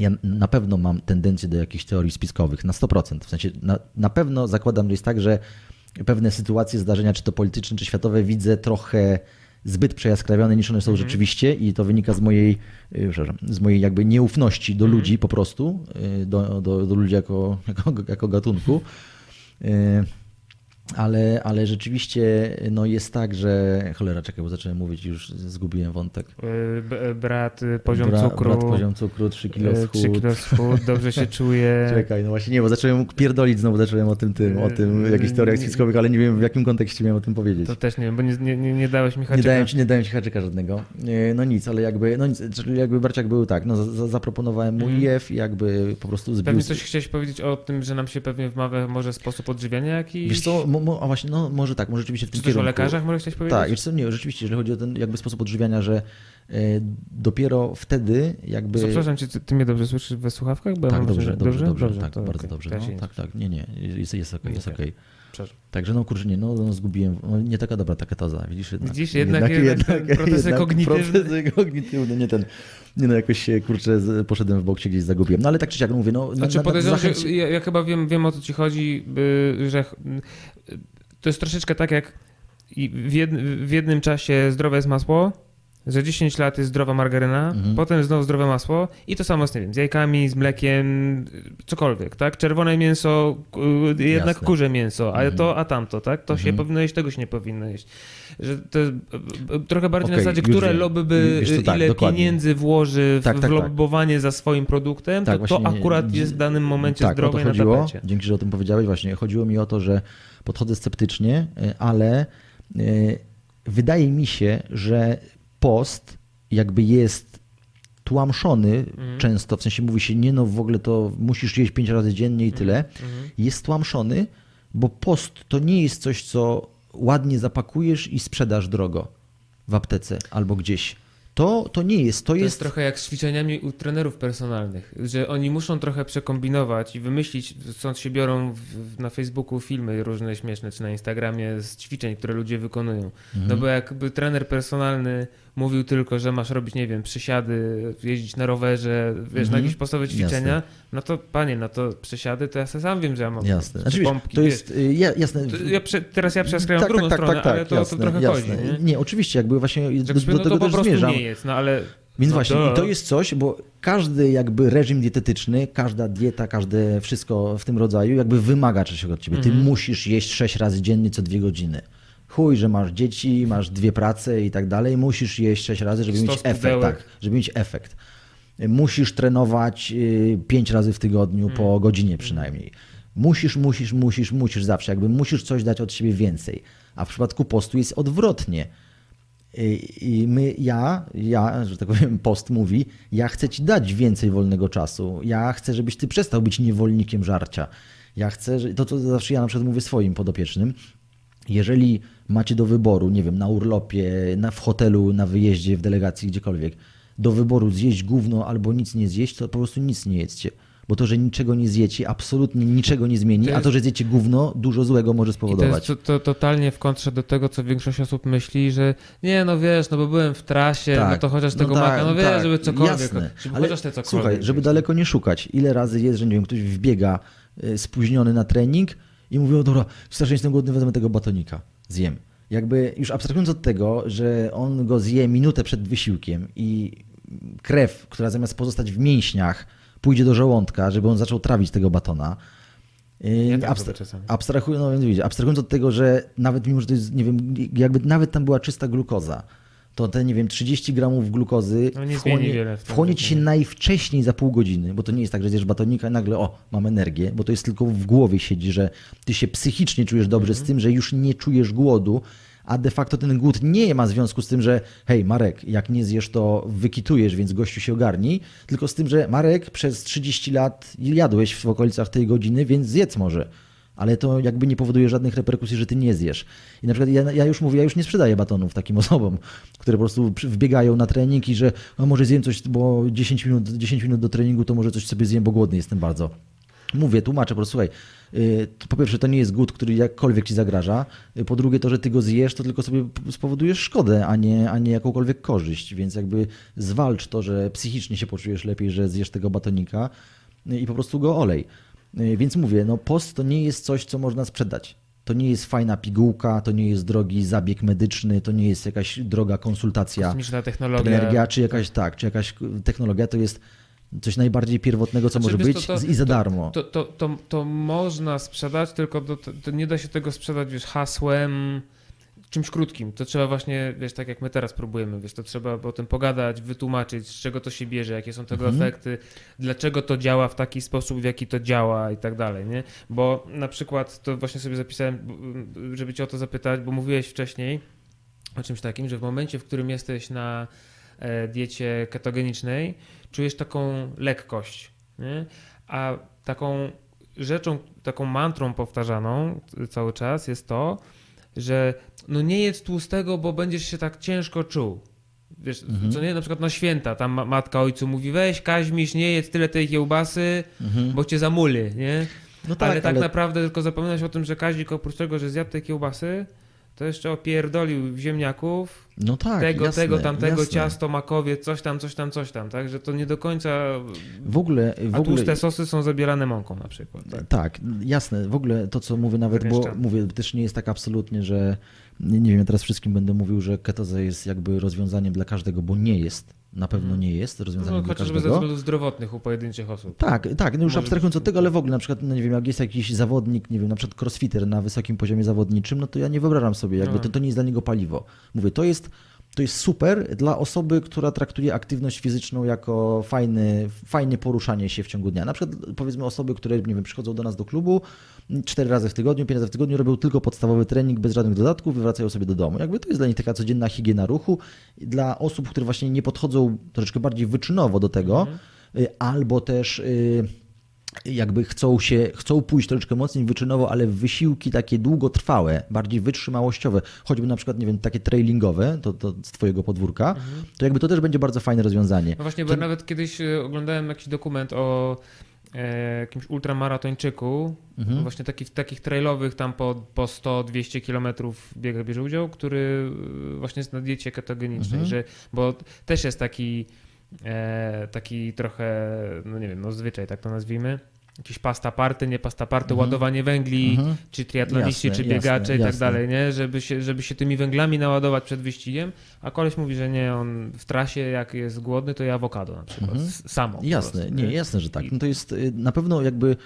ja na pewno mam tendencję do jakichś teorii spiskowych, na 100%. W sensie na, na pewno zakładam, że jest tak, że pewne sytuacje, zdarzenia, czy to polityczne, czy światowe, widzę trochę zbyt przejaskrawione niż one są rzeczywiście i to wynika z mojej, y, z mojej jakby nieufności do ludzi po prostu, y, do, do, do ludzi jako, jako, jako gatunku. Ale, ale rzeczywiście no jest tak, że cholera, czekaj, bo zacząłem mówić, już zgubiłem wątek. B- Brat, y, poziom Bra- cukru. Brat poziom cukru, 3 kg y, schód. 3 kilo schód, dobrze się czuje. Czekaj, no właśnie nie, bo zacząłem pierdolić znowu, zacząłem o tym, tym o tym, jakichś teoriach spiskowych, ale nie wiem w jakim kontekście miałem o tym powiedzieć. To też nie wiem, bo nie, nie, nie, nie dałeś mi Nie haczyka. dałem, ci, nie dałem ci haczyka żadnego. E, No nic, ale jakby, no nic, czyli jakby Barciak był tak, no za- za, zaproponowałem mu Mhm. IF i jakby po prostu zbił... Pewnie coś chciałeś powiedzieć o tym, że nam się pewnie wmawia może sposób odżywiania jakiś? Wiesz co, mo, a właśnie, no może tak, może rzeczywiście w tym Czy też o kierunku. lekarzach może chciałeś powiedzieć? Tak, wiesz co, nie, rzeczywiście, jeżeli chodzi o ten jakby sposób odżywiania, że e, dopiero wtedy jakby... Co, przepraszam, czy ty, ty mnie dobrze słyszysz we słuchawkach? Bo ja tak, mam dobrze, wrażenie- dobrze, dobrze, tak, To bardzo okej, dobrze. ja No, tak, tak, nie, nie, jest, jest okej, jest Okej. okej. Przepraszam. Także no kurczę, nie, no, no zgubiłem, no, nie taka dobra taka taza, widzisz? Jednak, Widzisz, jednak- jednak ten procesy kognitywne. Procesy kognitywne, nie ten, nie no jakoś się kurczę poszedłem w bok się gdzieś zagubiłem. No ale tak czy siak mówię, no Znaczy na, podejrzewam, zachęć... że ja, ja chyba wiem, wiem o co ci chodzi, że to jest troszeczkę tak jak w, jed, w jednym czasie zdrowe jest masło, za 10 lat jest zdrowa margaryna, Mhm. potem znowu zdrowe masło i to samo z, nie wiem, z jajkami, z mlekiem, cokolwiek, tak? Czerwone mięso, jednak Jasne. kurze mięso, a Mhm. to, a tamto, tak? To się Mhm. powinno jeść, tego się nie powinno jeść. Że to jest y, y, trochę bardziej na Okej, zasadzie, które wiem. lobby by, y, tak, ile dokładnie. pieniędzy włoży w, Tak, tak, w tak. lobbowanie za swoim produktem, Tak, to, to właśnie, akurat jest w danym momencie tak, zdrowe o i to na chodziło. tapecie. Dzięki, że o tym powiedziałeś. Właśnie chodziło mi o to, że podchodzę sceptycznie, ale wydaje mi się, że post jakby jest tłamszony Mhm. często, w sensie mówi się, nie no w ogóle to musisz jeść pięć razy dziennie i tyle. Mhm. Jest tłamszony, bo post to nie jest coś, co ładnie zapakujesz i sprzedasz drogo w aptece albo gdzieś. To, to nie jest, to, To jest jest... trochę jak z ćwiczeniami u trenerów personalnych, że oni muszą trochę przekombinować i wymyślić, stąd się biorą w, na Facebooku filmy różne śmieszne, czy na Instagramie z ćwiczeń, które ludzie wykonują. Mhm. No bo jakby trener personalny mówił tylko, że masz robić, nie wiem, przysiady, jeździć na rowerze, wiesz, na Mhm. jakieś podstawowe ćwiczenia, Jasne. no to panie, no to przysiady, to ja sam wiem, że ja mam Jasne. czy Znaczy, wiesz, pompki, to jest, y, ja, jasne. To Ja prze, teraz ja przeskrajam Tak, drugą tak, tak, stronę, tak, ale tak, to, jasne, to trochę jasne. chodzi, nie? Nie, oczywiście, jakby właśnie do, no do to tego po też zmierzam. nie jest, no ale... Więc no właśnie, duh. i to jest coś, bo każdy jakby reżim dietetyczny, każda dieta, każde wszystko w tym rodzaju jakby wymaga czegoś od ciebie. Ty Mhm. musisz jeść sześć razy dziennie co dwie godziny. Chuj, że masz dzieci, masz dwie prace i tak dalej, musisz jeść sześć razy, żeby mieć efekt. Tak, żeby mieć efekt. Musisz trenować y, pięć razy w tygodniu po Mm. godzinie przynajmniej. Musisz, musisz, musisz, musisz zawsze. Jakby musisz coś dać od siebie więcej. A w przypadku postu jest odwrotnie. I i my, ja, ja, że tak powiem, post mówi, ja chcę ci dać więcej wolnego czasu. Ja chcę, żebyś ty przestał być niewolnikiem żarcia. Ja chcę, to co zawsze ja na przykład mówię swoim podopiecznym, jeżeli macie do wyboru, nie wiem, na urlopie, na, w hotelu, na wyjeździe, w delegacji, gdziekolwiek, do wyboru zjeść gówno albo nic nie zjeść, to po prostu nic nie jedzcie. Bo to, że niczego nie zjecie, absolutnie niczego nie zmieni, To a jest- to, że zjecie gówno, dużo złego może I to spowodować. jest to, to totalnie w kontrze do tego, co większość osób myśli, że nie, no wiesz, no bo byłem w trasie, no to chociaż tego tak, maka, no wiesz, tak, żeby cokolwiek, Jasne. żeby Ale chociaż te cokolwiek. Słuchaj, żeby daleko nie szukać. Ile razy jest, że nie wiem, ktoś wbiega y, spóźniony na trening i mówi, o dobra, strasznie jestem głodny, wezmę tego batonika, zjem. Jakby już abstrahując od tego, że on go zje minutę przed wysiłkiem i krew, która zamiast pozostać w mięśniach, pójdzie do żołądka, żeby on zaczął trawić tego batona. y, Ja tak abstra- robię czasami. abstrahuję, no abstrahując od tego, że nawet mimo, że to jest, nie wiem, jakby nawet tam była czysta glukoza, to te, nie wiem, 30 gramów glukozy No nie wchłonie, wiele w wchłonie ci się najwcześniej za pół godziny, bo to nie jest tak, że zjesz batonika i nagle, o, mam energię, bo to jest tylko w głowie siedzi, że ty się psychicznie czujesz dobrze Mhm. z tym, że już nie czujesz głodu, a de facto ten głód nie ma związku z tym, że hej, Marek, jak nie zjesz, to wykitujesz, więc gościu się ogarnij, tylko z tym, że Marek, przez 30 lat jadłeś w okolicach tej godziny, więc zjedz może. Ale to jakby nie powoduje żadnych reperkusji, że ty nie zjesz. I na przykład ja, ja już mówię, ja już nie sprzedaję batonów takim osobom, które po prostu wbiegają na trening i że a może zjem coś, bo 10 minut, 10 minut do treningu to może coś sobie zjem, bo głodny jestem bardzo. Mówię, tłumaczę po prostu, słuchaj, y, po pierwsze to nie jest głód, który jakkolwiek ci zagraża, y, po drugie to, że ty go zjesz, to tylko sobie spowodujesz szkodę, a nie, a nie jakąkolwiek korzyść, więc jakby zwalcz to, że psychicznie się poczujesz lepiej, że zjesz tego batonika y, i po prostu go olej. Y, Więc mówię, no post to nie jest coś, co można sprzedać. To nie jest fajna pigułka, to nie jest drogi zabieg medyczny, to nie jest jakaś droga konsultacja Kosmiczna technologia. energia, czy jakaś tak, czy jakaś technologia, to jest coś najbardziej pierwotnego, co Znaczy, może być to- to- i za darmo. To, to, to, to można sprzedać, tylko to nie da się tego sprzedać, wiesz, hasłem czymś krótkim. To trzeba właśnie, wiesz, tak jak my teraz próbujemy, wiesz, to trzeba o tym pogadać, wytłumaczyć, z czego to się bierze, jakie są tego Mhm. efekty, dlaczego to działa w taki sposób, w jaki to działa i tak dalej, nie? Bo na przykład, to właśnie sobie zapisałem, żeby cię o to zapytać, bo mówiłeś wcześniej o czymś takim, że w momencie, w którym jesteś na e, diecie ketogenicznej, czujesz taką lekkość, nie? a taką rzeczą, taką mantrą powtarzaną cały czas jest to, że no nie jedz tłustego, bo będziesz się tak ciężko czuł. Wiesz, Mhm. co nie, na przykład na święta, tam ma- matka ojcu mówi, weź Kaźmiś, nie jedz tyle tej kiełbasy, Mhm. bo cię zamuli, nie? No ale tak naprawdę tylko zapominać o tym, że Kazik oprócz tego, że zjadł tej kiełbasy, to jeszcze opierdolił ziemniaków, no tak, tego, jasne, tego, tamtego, jasne. ciasto, makowiec, coś tam, coś tam, coś tam, tak? Że to nie do końca... W ogóle, w A ogóle tłuste sosy są zabierane mąką na przykład. Tak? tak, jasne. W ogóle to, co mówię nawet, bo Zagęszczam. mówię, też nie jest tak absolutnie, że nie, nie wiem, ja teraz wszystkim będę mówił, że ketoza jest jakby rozwiązaniem dla każdego, bo nie jest. Na pewno Mhm. nie jest rozwiązaniem No, dla chociażby ze każdego. względów zdrowotnych u pojedynczych osób. Tak, tak, no już Może abstrahując od tego, ale w ogóle na przykład, no nie wiem, jak jest jakiś zawodnik, nie wiem, na przykład crossfitter na wysokim poziomie zawodniczym, no to ja nie wyobrażam sobie, jakby No. to, to nie jest dla niego paliwo. Mówię, to jest, to jest super dla osoby, która traktuje aktywność fizyczną jako fajny, fajne poruszanie się w ciągu dnia. Na przykład powiedzmy osoby, które, nie wiem, przychodzą do nas do klubu cztery razy w tygodniu, pięć razy w tygodniu, robią tylko podstawowy trening bez żadnych dodatków i wracają sobie do domu. Jakby to jest dla nich taka codzienna higiena ruchu. Dla osób, które właśnie nie podchodzą troszeczkę bardziej wyczynowo do tego, y, albo też y, jakby chcą się, chcą pójść troszeczkę mocniej wyczynowo, ale wysiłki takie długotrwałe, bardziej wytrzymałościowe, choćby na przykład, nie wiem, takie trailingowe, to, to z twojego podwórka, to jakby to też będzie bardzo fajne rozwiązanie. No właśnie, bo To- nawet kiedyś e, oglądałem jakiś dokument o e, jakimś ultramaratończyku, Mhm. właśnie taki, takich trailowych tam po, po 100-200 kilometrów biega bierze udział, który e, właśnie jest na diecie ketogenicznej, Mhm. że, bo też jest taki taki trochę, no nie wiem, no zwyczaj, tak to nazwijmy, Jakieś pasta party, nie pasta party, Mhm. ładowanie węgli, Mhm. czy triatloniści, Jasne, czy biegacze jasne, i tak jasne. dalej, nie? Żeby się, żeby się tymi węglami naładować przed wyścigiem, a koleś mówi, że nie, on w trasie jak jest głodny, to je awokado na przykład, Mhm. samo. Jasne, prostu, nie, jasne, że tak. No to jest y, na pewno jakby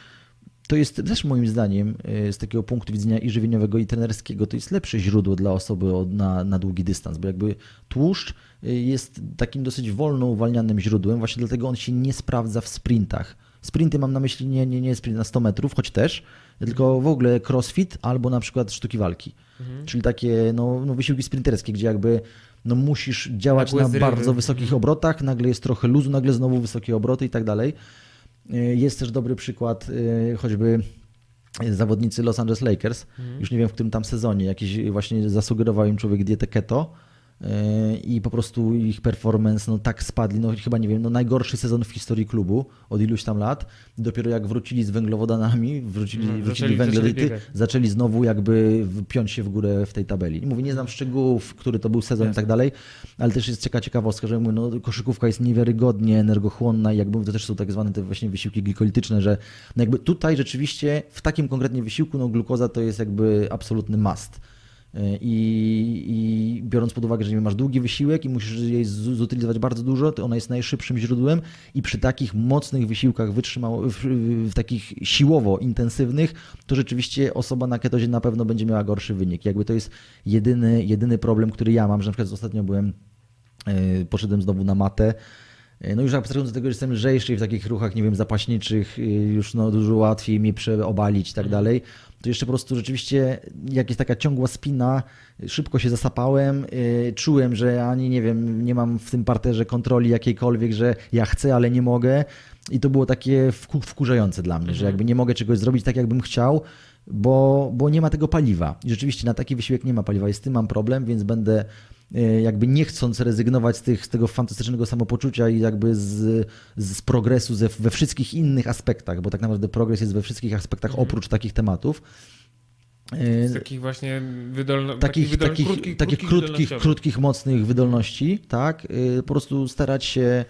to jest też moim zdaniem y, z takiego punktu widzenia i żywieniowego, i trenerskiego, to jest lepsze źródło dla osoby na, na długi dystans, bo jakby tłuszcz y, jest takim dosyć wolno uwalnianym źródłem, właśnie dlatego on się nie sprawdza w sprintach. Sprinty mam na myśli nie, nie, nie sprint na 100 metrów, choć też, tylko w ogóle crossfit albo na przykład sztuki walki. Mhm. Czyli takie no, no wysiłki sprinterskie, gdzie jakby no musisz działać na bardzo wysokich mhm. obrotach, nagle jest trochę luzu, nagle znowu wysokie obroty i tak dalej. Y, jest też dobry przykład y, choćby zawodnicy Los Angeles Lakers, mhm. już nie wiem w którym tam sezonie, jakiś właśnie zasugerował im człowiek dietę keto, i po prostu ich performance no, tak spadli, no chyba nie wiem, no najgorszy sezon w historii klubu od iluś tam lat. Dopiero jak wrócili z węglowodanami, wrócili, no, wrócili węglowodany, zaczęli znowu jakby piąć się w górę w tej tabeli. Mówię, nie znam szczegółów, który to był sezon Jasne. i tak dalej, ale też jest ciekawa ciekawostka, że mówię, no, koszykówka jest niewiarygodnie energochłonna i jakby to też są tak zwane te właśnie wysiłki glikolityczne, że no jakby tutaj rzeczywiście w takim konkretnie wysiłku no glukoza to jest jakby absolutny must. I, I, biorąc pod uwagę, że nie masz długi wysiłek i musisz jej zutylizować bardzo dużo, to ona jest najszybszym źródłem i przy takich mocnych wysiłkach wytrzymało, w, w, takich siłowo intensywnych, to rzeczywiście osoba na ketozie na pewno będzie miała gorszy wynik. Jakby to jest jedyny, jedyny problem, który ja mam, że na przykład ostatnio byłem, yy, poszedłem znowu na matę, e, no już abstrahując do tego, że jestem lżejszy w takich ruchach, nie wiem, zapaśniczych, yy, już no, dużo łatwiej mi przeobalić i tak mhm. dalej, to jeszcze po prostu rzeczywiście jak jest taka ciągła spina, szybko się zasapałem, yy, czułem, że ani nie wiem, nie mam w tym parterze kontroli jakiejkolwiek, że ja chcę, ale nie mogę. I to było takie wkurzające dla mnie, mhm. że jakby nie mogę czegoś zrobić tak, jakbym chciał, bo, bo nie ma tego paliwa. I rzeczywiście na taki wysiłek nie ma paliwa. I z tym mam problem, więc będę jakby nie chcąc rezygnować z, tych, z tego fantastycznego samopoczucia i jakby z, z progresu ze, we wszystkich innych aspektach, bo tak naprawdę progres jest we wszystkich aspektach mhm. oprócz takich tematów. Z takich właśnie wydolno, takich, takich, takich, krótkich, takich krótkich, krótkich, mocnych wydolności, tak? E, po prostu starać się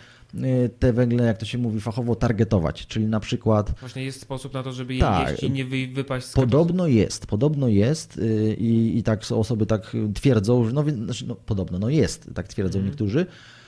te węgle, jak to się mówi fachowo, targetować, czyli na przykład... Właśnie jest sposób na to, żeby je tak, jeść i nie wy, wypaść z Podobno jest, podobno jest y, i, i tak osoby tak twierdzą, że no, znaczy, no podobno, no jest, tak twierdzą mm. niektórzy, Y,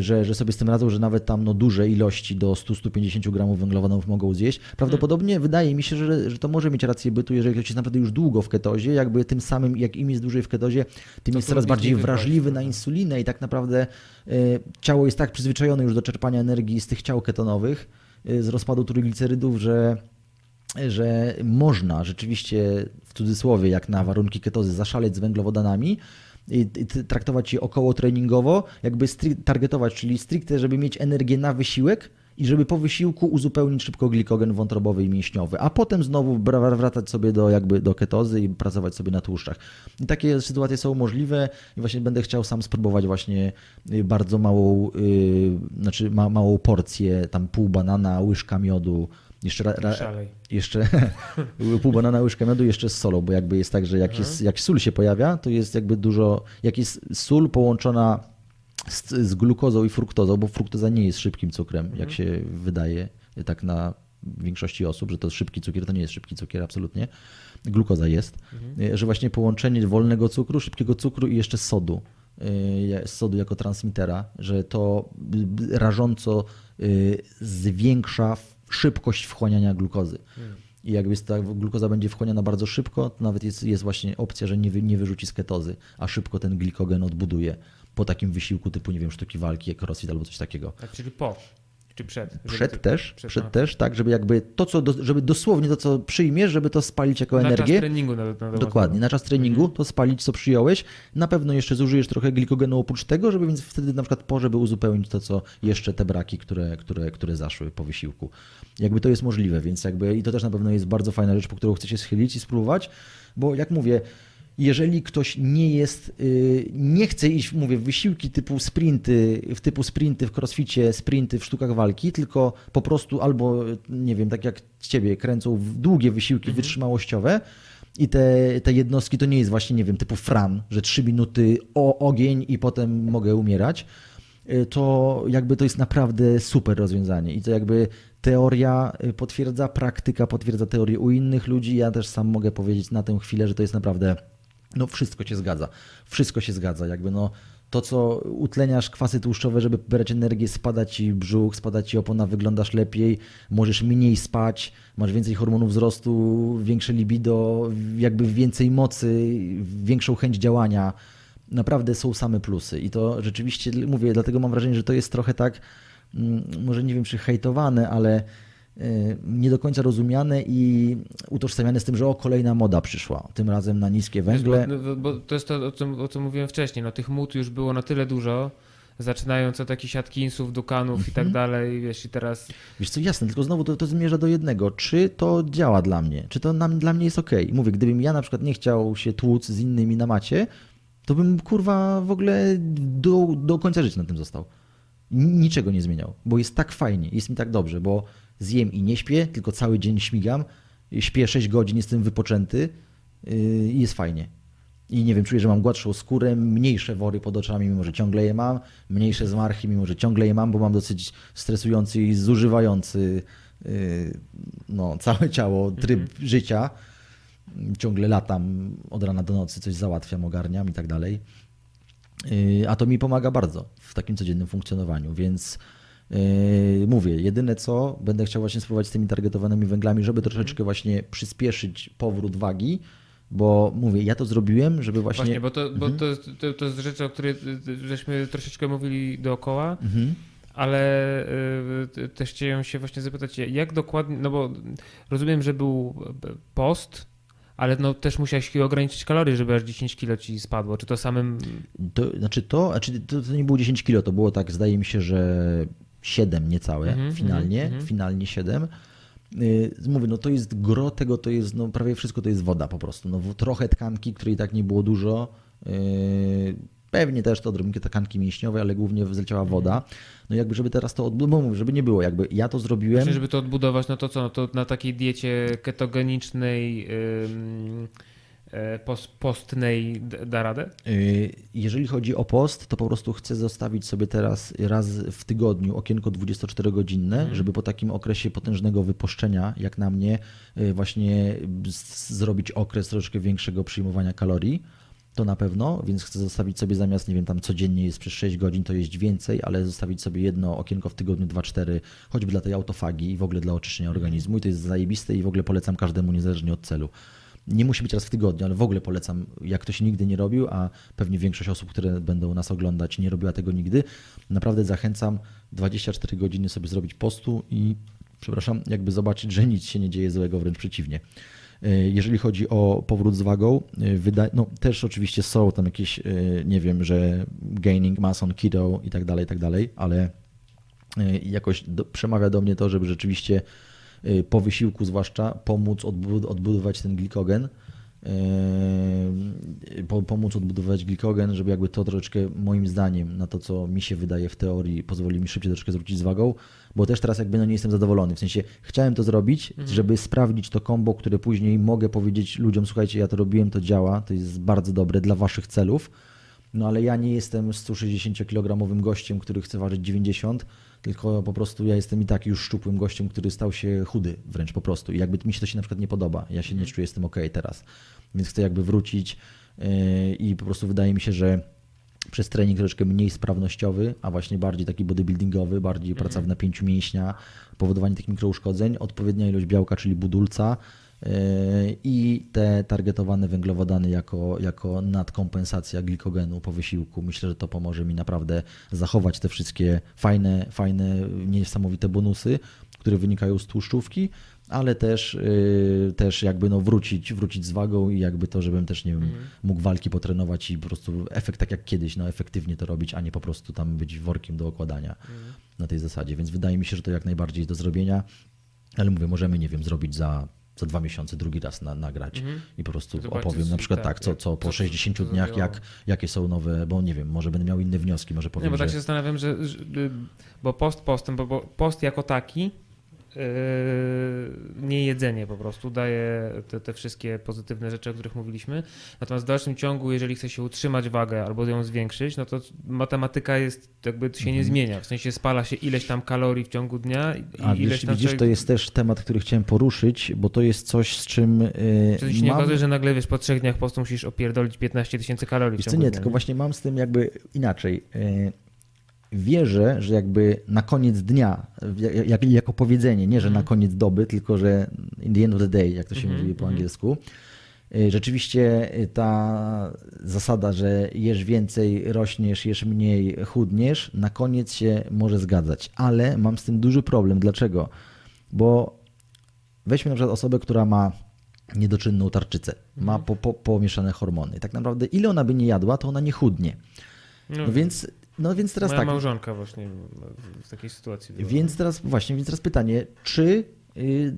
że, że sobie z tym radzą, że nawet tam no, duże ilości do 100-150 gramów węglowodanów mogą zjeść. Prawdopodobnie hmm. wydaje mi się, że, że to może mieć rację bytu, jeżeli ktoś jest naprawdę już długo w ketozie, jakby tym samym, jak im jest dłużej w ketozie, tym to jest coraz bardziej wrażliwy na insulinę i tak naprawdę y, ciało jest tak przyzwyczajone już do czerpania energii z tych ciał ketonowych, y, z rozpadu trójglicerydów, że że można rzeczywiście w cudzysłowie, jak na warunki ketozy, zaszaleć z węglowodanami, i, traktować je około treningowo, jakby targetować, czyli stricte, żeby mieć energię na wysiłek i żeby po wysiłku uzupełnić szybko glikogen wątrobowy i mięśniowy, a potem znowu wracać sobie do, jakby do ketozy i pracować sobie na tłuszczach. I takie sytuacje są możliwe i właśnie będę chciał sam spróbować właśnie y, bardzo małą, yy, znaczy ma, małą porcję, tam pół banana, łyżka miodu, jeszcze, ra, ra, jeszcze pół banana, łyżka miodu jeszcze z solą, bo jakby jest tak, że jak, jest, jak sól się pojawia, to jest jakby dużo, jak jest sól połączona z, z glukozą i fruktozą, bo fruktoza nie jest szybkim cukrem, mhm. jak się wydaje tak na większości osób, że to szybki cukier, to nie jest szybki cukier, absolutnie. Glukoza jest, mhm. że właśnie połączenie wolnego cukru, szybkiego cukru i jeszcze sodu, y, sodu jako transmitera, że to rażąco y, zwiększa szybkość wchłaniania glukozy. I jakby ta glukoza będzie wchłaniana bardzo szybko, to nawet jest, jest właśnie opcja, że nie, wy, nie wyrzuci z ketozy, a szybko ten glikogen odbuduje po takim wysiłku typu, nie wiem, sztuki walki, jak crossfit albo coś takiego. Tak, czyli po. Czy przed? Przed też, przed, przed też, tak, żeby jakby to, co, do, żeby dosłownie to, co przyjmiesz, żeby to spalić jako na energię. Na czas treningu. Na, na Dokładnie, na czas treningu mhm. to spalić, co przyjąłeś. Na pewno jeszcze zużyjesz trochę glikogenu oprócz tego, żeby więc wtedy na przykład po, żeby uzupełnić to, co jeszcze te braki, które, które, które zaszły po wysiłku. Jakby to jest możliwe, więc jakby i to też na pewno jest bardzo fajna rzecz, po którą chcecie schylić i spróbować, bo jak mówię, jeżeli ktoś nie jest, y, nie chce iść, mówię, w wysiłki typu sprinty, w typu sprinty w crossficie, sprinty w sztukach walki, tylko po prostu albo, nie wiem, tak jak ciebie kręcą w długie wysiłki mhm. wytrzymałościowe, i te, te jednostki to nie jest właśnie, nie wiem, typu fran, że trzy minuty o ogień i potem mogę umierać, y, to jakby to jest naprawdę super rozwiązanie. I to jakby teoria y, potwierdza, praktyka potwierdza teorię u innych ludzi. Ja też sam mogę powiedzieć na tę chwilę, że to jest naprawdę no wszystko się zgadza. Wszystko się zgadza. Jakby no, to, co utleniasz kwasy tłuszczowe, żeby brać energię, spada ci brzuch, spada ci opona, wyglądasz lepiej, możesz mniej spać, masz więcej hormonów wzrostu, większe libido, jakby więcej mocy, większą chęć działania. Naprawdę są same plusy i to rzeczywiście, mówię, dlatego mam wrażenie, że to jest trochę tak, mm, może nie wiem czy hejtowane, ale nie do końca rozumiane i utożsamiane z tym, że o, kolejna moda przyszła, tym razem na niskie węgle. Wiesz, bo, bo to jest to, o czym, o czym mówiłem wcześniej. No, tych mód już było na tyle dużo, zaczynając od jakichś Atkinsów, Dukanów i tak dalej, wiesz, i teraz... Wiesz co, jasne, tylko znowu to, to zmierza do jednego. Czy to działa dla mnie? Czy to nam, dla mnie jest ok? Mówię, gdybym ja na przykład nie chciał się tłuc z innymi na macie, to bym kurwa w ogóle do, do końca życia na tym został. Niczego nie zmieniał, bo jest tak fajnie, jest mi tak dobrze, bo zjem i nie śpię, tylko cały dzień śmigam, śpię 6 godzin, jestem wypoczęty yy, i jest fajnie. I nie wiem, czuję, że mam gładszą skórę, mniejsze wory pod oczami, mimo że ciągle je mam, mniejsze zmarchy, mimo że ciągle je mam, bo mam dosyć stresujący i zużywający yy, no, całe ciało tryb życia. Ciągle latam od rana do nocy, coś załatwiam, ogarniam i tak dalej. Yy, A to mi pomaga bardzo w takim codziennym funkcjonowaniu, więc mówię, jedyne co będę chciał właśnie spróbować z tymi targetowanymi węglami, żeby troszeczkę właśnie przyspieszyć powrót wagi, bo mówię, ja to zrobiłem, żeby właśnie... Właśnie, bo, to, bo to, to, to jest rzecz, o której y, y, żeśmy troszeczkę mówili dookoła, Mhm. ale y, też chciałem się właśnie zapytać, jak dokładnie, no bo rozumiem, że był post, ale no też musiałeś ograniczyć kalorie, żeby aż 10 kilo ci spadło. Czy to samym... To, znaczy to, znaczy to, to nie było 10 kilo, to było tak, zdaje mi się, że 7 niecałe Mhm, finalnie, mhm, mhm. finalnie 7. Yy, Mówię, no to jest gro tego, to jest, no prawie wszystko to jest woda po prostu. No, trochę tkanki, której tak nie było dużo. Yy, Pewnie też to odrobinkę tkanki mięśniowej, ale głównie zleciała Mhm. woda. No jakby, żeby teraz to odbudować, żeby nie było, jakby ja to zrobiłem. Właśnie, żeby to odbudować, no to co, no to na takiej diecie ketogenicznej, e, post, postnej da radę? Y, Jeżeli chodzi o post, to po prostu chcę zostawić sobie teraz raz w tygodniu okienko 24-godzinne, żeby po takim okresie potężnego wypuszczenia, jak na mnie, y, właśnie zrobić okres troszeczkę większego przyjmowania kalorii. To na pewno, więc chcę zostawić sobie zamiast, nie wiem, tam codziennie jest przez 6 godzin, to jeść więcej, ale zostawić sobie jedno okienko w tygodniu, 2-4, choćby dla tej autofagii i w ogóle dla oczyszczenia organizmu. I to jest zajebiste i w ogóle polecam każdemu, niezależnie od celu. Nie musi być raz w tygodniu, ale w ogóle polecam, jak ktoś nigdy nie robił, a pewnie większość osób, które będą nas oglądać, nie robiła tego nigdy. Naprawdę zachęcam 24 godziny sobie zrobić postu i, przepraszam, jakby zobaczyć, że nic się nie dzieje złego, wręcz przeciwnie. E, Jeżeli chodzi o powrót z wagą, e, wyda- no też oczywiście są tam jakieś, e, nie wiem, że gaining mass on keto i tak dalej, i tak dalej, ale jakoś do, przemawia do mnie to, żeby rzeczywiście po wysiłku zwłaszcza pomóc odbud- odbudować ten glikogen, po, pomóc odbudować glikogen, żeby jakby to troszeczkę moim zdaniem na to, co mi się wydaje w teorii, pozwoli mi szybciej troszeczkę zwrócić z wagą, bo też teraz jakby no nie jestem zadowolony, w sensie chciałem to zrobić, żeby sprawdzić to kombo, które później mogę powiedzieć ludziom, słuchajcie, ja to robiłem, to działa, to jest bardzo dobre dla waszych celów, no ale ja nie jestem 160-kilogramowym gościem, który chce ważyć 90, tylko po prostu ja jestem i tak już szczupłym gościem, który stał się chudy wręcz po prostu. I jakby mi się to się na przykład nie podoba. Ja się nie czuję z tym ok teraz. Więc chcę jakby wrócić yy, i po prostu wydaje mi się, że przez trening troszeczkę mniej sprawnościowy, a właśnie bardziej taki bodybuildingowy, bardziej praca w napięciu mięśnia, powodowanie tych mikrouszkodzeń, odpowiednia ilość białka, czyli budulca i te targetowane węglowodany jako, jako nadkompensacja glikogenu po wysiłku. Myślę, że to pomoże mi naprawdę zachować te wszystkie fajne, fajne, niesamowite bonusy, które wynikają z tłuszczówki, ale też, yy, też jakby no wrócić, wrócić z wagą i jakby to, żebym też nie wiem, mógł walki potrenować i po prostu efekt tak jak kiedyś, no efektywnie to robić, a nie po prostu tam być workiem do okładania na tej zasadzie. Więc wydaje mi się, że to jak najbardziej jest do zrobienia, ale mówię, możemy, nie wiem, zrobić za, za dwa miesiące drugi raz na, nagrać i po prostu Zobaczyć, opowiem na przykład tak, tak, co, co po co- 60 co dniach, jak, jakie są nowe, bo nie wiem, może będę miał inne wnioski, może Nie, powiem, bo tak że... się zastanawiam, że, że y, bo post postem, bo, bo post jako taki nie jedzenie po prostu daje te, te, wszystkie pozytywne rzeczy, o których mówiliśmy. Natomiast w dalszym ciągu, jeżeli chce się utrzymać wagę albo ją zwiększyć, no to matematyka jest jakby się nie mhm. zmienia. W sensie spala się ileś tam kalorii w ciągu dnia i A ileś widzisz, tam widzisz, to jest też temat, który chciałem poruszyć, bo to jest coś, z czym. Yy, Czy się mam... nie okazuje, że nagle wiesz, po trzech dniach postu musisz opierdolić 15 tysięcy kalorii? Wiesz nie, dnia, tylko nie? właśnie mam z tym jakby inaczej. Yy, wierzę, że jakby na koniec dnia, jak, jako powiedzenie, nie że na mhm. koniec doby, tylko że in the end of the day, jak to się mm -hmm, mówi po -hmm. angielsku, y, rzeczywiście y, ta zasada, że jesz więcej, rośniesz, jesz mniej, chudniesz, na koniec się może zgadzać, ale mam z tym duży problem. Dlaczego? Bo weźmy na przykład osobę, która ma niedoczynną tarczycę, ma mhm. po, po, pomieszane hormony. Tak naprawdę ile ona by nie jadła, to ona nie chudnie. No, no więc no więc teraz Moja tak. małżonka właśnie w takiej sytuacji była. Więc teraz właśnie, więc teraz pytanie, czy y,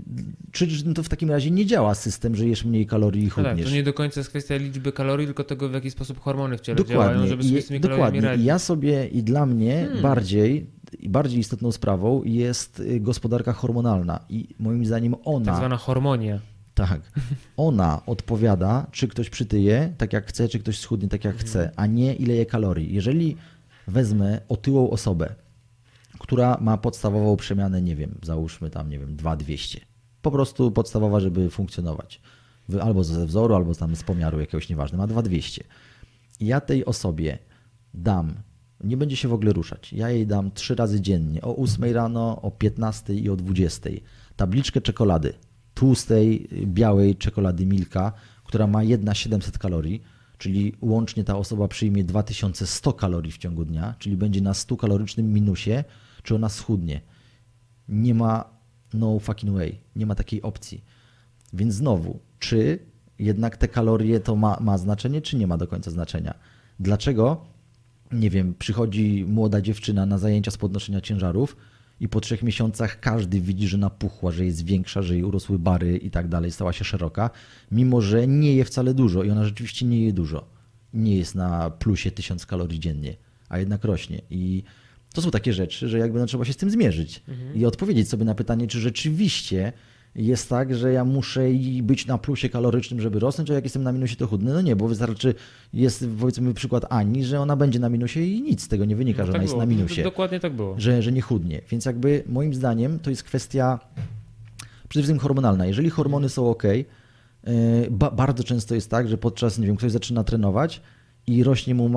czy to w takim razie nie działa system, że jesz mniej kalorii i no chudniesz? Tak, to nie do końca jest kwestia liczby kalorii, tylko tego, w jaki sposób hormony w ciele dokładnie. działają, żeby sobie z tymi Dokładnie. radzić. Ja sobie i dla mnie hmm. bardziej, bardziej istotną sprawą jest y, gospodarka hormonalna i moim zdaniem ona... Tak zwana hormonia. Tak. Ona odpowiada, czy ktoś przytyje tak jak chce, czy ktoś schudnie tak jak chce, a nie ile je kalorii. Jeżeli wezmę otyłą osobę, która ma podstawową przemianę, nie wiem, załóżmy tam, nie wiem, 2200. Po prostu podstawowa, żeby funkcjonować. Albo ze wzoru, albo tam z pomiaru jakiegoś nieważne, ma 2200. I ja tej osobie dam, nie będzie się w ogóle ruszać. Ja jej dam trzy razy dziennie, o 8 rano, o 15 i o 20. Tabliczkę czekolady, tłustej, białej czekolady Milka, która ma jedna 700 kalorii czyli łącznie ta osoba przyjmie 2100 kalorii w ciągu dnia, czyli będzie na 100 kalorycznym minusie, czy ona schudnie. Nie ma no fucking way, nie ma takiej opcji. Więc znowu, czy jednak te kalorie to ma, ma znaczenie, czy nie ma do końca znaczenia? Dlaczego, nie wiem, przychodzi młoda dziewczyna na zajęcia z podnoszenia ciężarów, i po trzech miesiącach każdy widzi, że napuchła, że jest większa, że jej urosły bary i tak dalej, stała się szeroka, mimo że nie je wcale dużo i ona rzeczywiście nie je dużo. Nie jest na plusie 1000 kalorii dziennie, a jednak rośnie. I to są takie rzeczy, że jakby no, trzeba się z tym zmierzyć mhm. i odpowiedzieć sobie na pytanie, czy rzeczywiście jest tak, że ja muszę być na plusie kalorycznym, żeby rosnąć, a jak jestem na minusie, to chudnę. No nie, bo wystarczy, jest powiedzmy przykład Ani, że ona będzie na minusie i nic z tego nie wynika, no, że tak ona było. jest na minusie. Dokładnie tak było. Że, że nie chudnie. Więc jakby moim zdaniem to jest kwestia przede wszystkim hormonalna. Jeżeli hormony są ok, ba bardzo często jest tak, że podczas, nie wiem, ktoś zaczyna trenować, i rośnie mu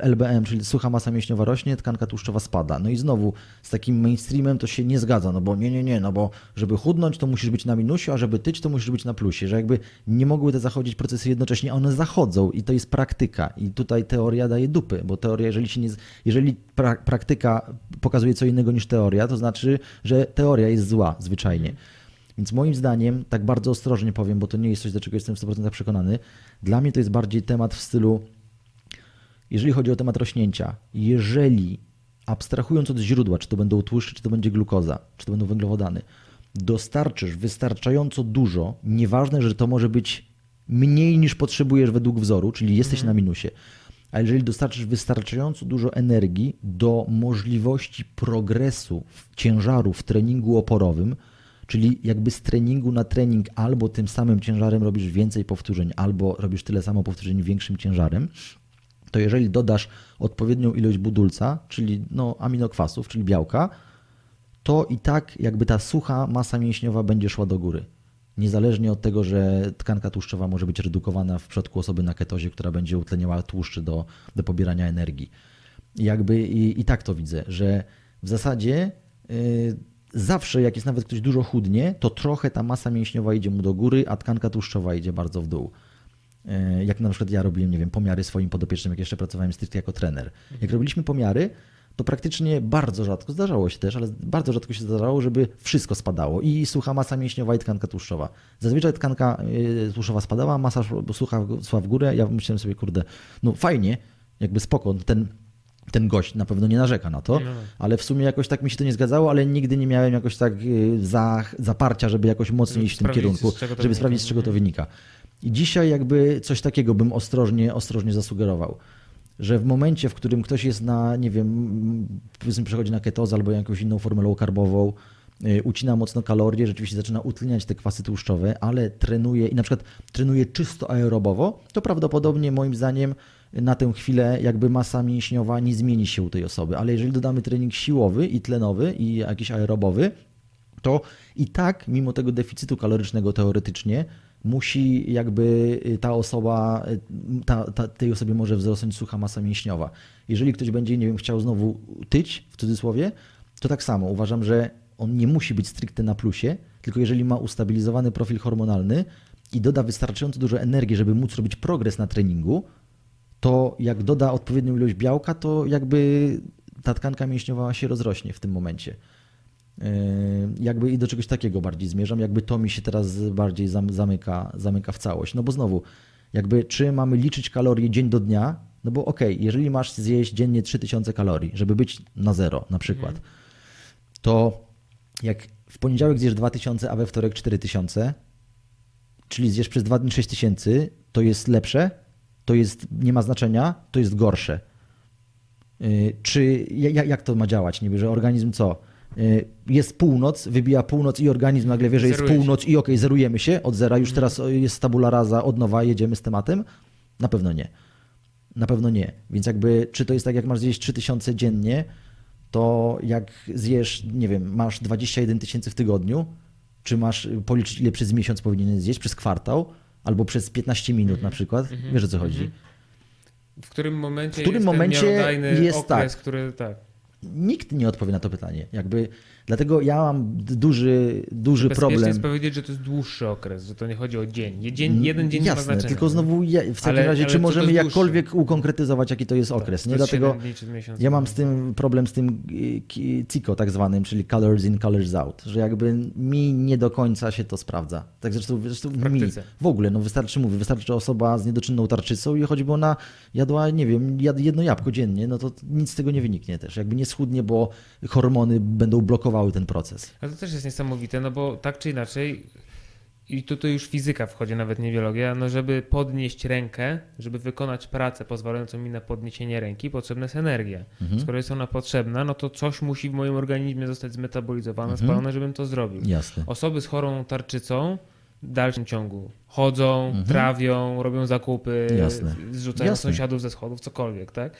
LBM, czyli sucha masa mięśniowa rośnie, tkanka tłuszczowa spada. No i znowu z takim mainstreamem to się nie zgadza, no bo nie, nie, nie, no bo żeby chudnąć to musisz być na minusie, a żeby tyć to musisz być na plusie, że jakby nie mogły te zachodzić procesy jednocześnie, one zachodzą i to jest praktyka i tutaj teoria daje dupy, bo teoria, jeżeli się nie, jeżeli pra, praktyka pokazuje co innego niż teoria, to znaczy, że teoria jest zła zwyczajnie. Więc moim zdaniem, tak bardzo ostrożnie powiem, bo to nie jest coś, do czego jestem w 100% przekonany, dla mnie to jest bardziej temat w stylu jeżeli chodzi o temat rośnięcia, jeżeli abstrahując od źródła, czy to będą tłuszcze, czy to będzie glukoza, czy to będą węglowodany, dostarczysz wystarczająco dużo, nieważne, że to może być mniej niż potrzebujesz według wzoru, czyli jesteś mhm. na minusie, a jeżeli dostarczysz wystarczająco dużo energii do możliwości progresu ciężaru w treningu oporowym, czyli jakby z treningu na trening albo tym samym ciężarem robisz więcej powtórzeń, albo robisz tyle samo powtórzeń większym ciężarem, to jeżeli dodasz odpowiednią ilość budulca, czyli no, aminokwasów, czyli białka, to i tak jakby ta sucha masa mięśniowa będzie szła do góry. Niezależnie od tego, że tkanka tłuszczowa może być redukowana w przypadku osoby na ketozie, która będzie utleniała tłuszczy do, do pobierania energii. Jakby i, i tak to widzę, że w zasadzie yy, zawsze jak jest nawet ktoś dużo chudnie, to trochę ta masa mięśniowa idzie mu do góry, a tkanka tłuszczowa idzie bardzo w dół. E, jak na przykład ja robiłem, nie wiem, pomiary swoim podopiecznym, jak jeszcze pracowałem stricte jako trener. Jak robiliśmy pomiary, to praktycznie bardzo rzadko, zdarzało się też, ale bardzo rzadko się zdarzało, żeby wszystko spadało. I sucha masa mięśniowa i tkanka tłuszczowa. Zazwyczaj tkanka e, tłuszczowa spadała, masa sucha szła w górę. Ja myślałem sobie, kurde, no fajnie, jakby spoko, ten, ten gość na pewno nie narzeka na to, no. ale w sumie jakoś tak mi się to nie zgadzało, ale nigdy nie miałem jakoś tak e, za, zaparcia, żeby jakoś mocniej iść w tym kierunku, żeby sprawdzić, z czego to wynika. I dzisiaj jakby coś takiego bym ostrożnie, ostrożnie zasugerował. Że w momencie, w którym ktoś jest na, nie wiem, powiedzmy przechodzi na ketozę albo jakąś inną formę low carbową y, ucina mocno kalorie, rzeczywiście zaczyna utleniać te kwasy tłuszczowe, ale trenuje i na przykład trenuje czysto aerobowo, to prawdopodobnie moim zdaniem na tę chwilę jakby masa mięśniowa nie zmieni się u tej osoby, ale jeżeli dodamy trening siłowy i tlenowy i jakiś aerobowy, to i tak mimo tego deficytu kalorycznego teoretycznie musi jakby y, ta osoba, y, ta, ta, tej osobie może wzrosnąć sucha masa mięśniowa. Jeżeli ktoś będzie, nie wiem, chciał znowu tyć, w cudzysłowie, to tak samo. Uważam, że on nie musi być stricte na plusie, tylko jeżeli ma ustabilizowany profil hormonalny i doda wystarczająco dużo energii, żeby móc robić progres na treningu, to jak doda odpowiednią ilość białka, to jakby ta tkanka mięśniowa się rozrośnie w tym momencie. Yy, jakby i do czegoś takiego bardziej zmierzam, jakby to mi się teraz bardziej zamyka, zamyka w całość. No bo znowu, jakby czy mamy liczyć kalorie dzień do dnia, no bo okej, okay, jeżeli masz zjeść dziennie 3000 kalorii, żeby być na zero na przykład, mhm. to jak w poniedziałek zjesz 2000, a we wtorek 4000, czyli zjesz przez dwa dni 6000, to jest lepsze, to jest, nie ma znaczenia, to jest gorsze. Yy, czy jak, jak to ma działać? Niby, że organizm co? Y, jest północ, wybija północ i organizm nagle wie, że jest północ i okej, okay, zerujemy się od zera, już mhm. teraz jest tabula rasa, od nowa, jedziemy z tematem? Na pewno nie. Na pewno nie. Więc jakby, czy to jest tak, jak masz zjeść 3000 dziennie, to jak zjesz, nie wiem, masz 21 tysięcy w tygodniu, czy masz policzyć, ile przez miesiąc powinien zjeść, przez kwartał, albo przez 15 minut mhm. na przykład, mhm. wiesz o co chodzi. W którym momencie w którym jest momencie jest okres, tak. który tak nikt nie odpowie na to pytanie. Jakby, dlatego ja mam duży, duży problem. jest powiedzieć, że to jest dłuższy okres, że to nie chodzi o dzień. dzień jeden dzień Jasne, nie ma znaczenia. tylko znowu ja, w takim ale, razie, ale czy możemy jakkolwiek ukonkretyzować, jaki to jest tak, okres. nie? Dlatego ja mam z tym problem z tym CICO tak zwanym, czyli colors in, colors out, że jakby mi nie do końca się to sprawdza. Tak zresztą, zresztą w mi w ogóle, no wystarczy mówię, wystarczy osoba z niedoczynną tarczycą i choćby ona jadła, nie wiem, jedno jabłko dziennie, no to nic z tego nie wyniknie też. Jakby nie schudnie, bo hormony będą blokowały ten proces. A to też jest niesamowite, no bo tak czy inaczej, i tutaj już fizyka wchodzi, nawet nie biologia, no żeby podnieść rękę, żeby wykonać pracę pozwalającą mi na podniesienie ręki, potrzebna jest energia. Mhm. Skoro jest ona potrzebna, no to coś musi w moim organizmie zostać zmetabolizowane, mhm. spalone, żebym to zrobił. Jasne. Osoby z chorą tarczycą w dalszym ciągu chodzą, mhm. trawią, robią zakupy, Jasne. zrzucają Jasne. sąsiadów ze schodów, cokolwiek, tak?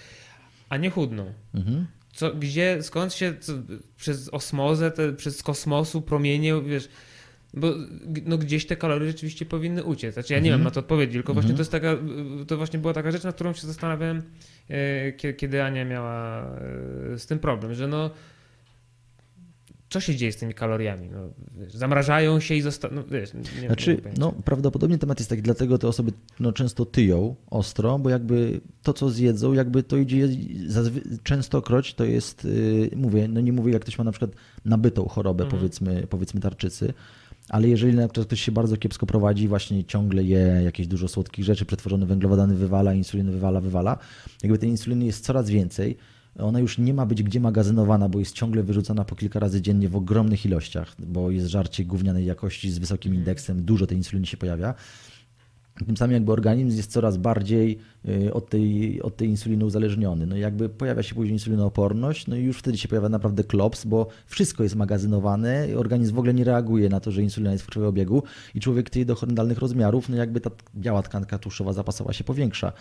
A nie chudną. Mhm co, gdzie, skąd się co, przez osmozę, te, przez kosmosu, promienie, wiesz, bo no, gdzieś te kalorie rzeczywiście powinny uciec. Znaczy ja nie mm -hmm. mam na to odpowiedzi, tylko właśnie mhm. to jest taka, to właśnie była taka rzecz, nad którą się zastanawiałem, e, kiedy Ania miała e, z tym problem, że no co się dzieje z tymi kaloriami? No, wiesz, zamrażają się i zostaną. No, wiesz, nie znaczy, no, prawdopodobnie temat jest taki, dlatego te osoby no, często tyją ostro, bo jakby to, co zjedzą, jakby to idzie częstokroć to jest, yy, mówię, no nie mówię, jak ktoś ma na przykład nabytą chorobę, mhm. powiedzmy, powiedzmy tarczycy, ale jeżeli na przykład ktoś się bardzo kiepsko prowadzi, właśnie ciągle je jakieś dużo słodkich rzeczy, przetworzone węglowodany wywala, insuliny wywala, wywala, jakby tej insuliny jest coraz więcej, ona już nie ma być gdzie magazynowana, bo jest ciągle wyrzucana po kilka razy dziennie w ogromnych ilościach, bo jest żarcie gównianej jakości z wysokim indeksem, dużo tej insuliny się pojawia. Tym samym jakby organizm jest coraz bardziej y, od tej, od tej insuliny uzależniony. No jakby pojawia się później insulinooporność, no i już wtedy się pojawia naprawdę klops, bo wszystko jest magazynowane, organizm w ogóle nie reaguje na to, że insulina jest w krwiobiegu i człowiek tej do horrendalnych rozmiarów, no jakby ta biała tkanka tłuszczowa zapasowa się powiększa.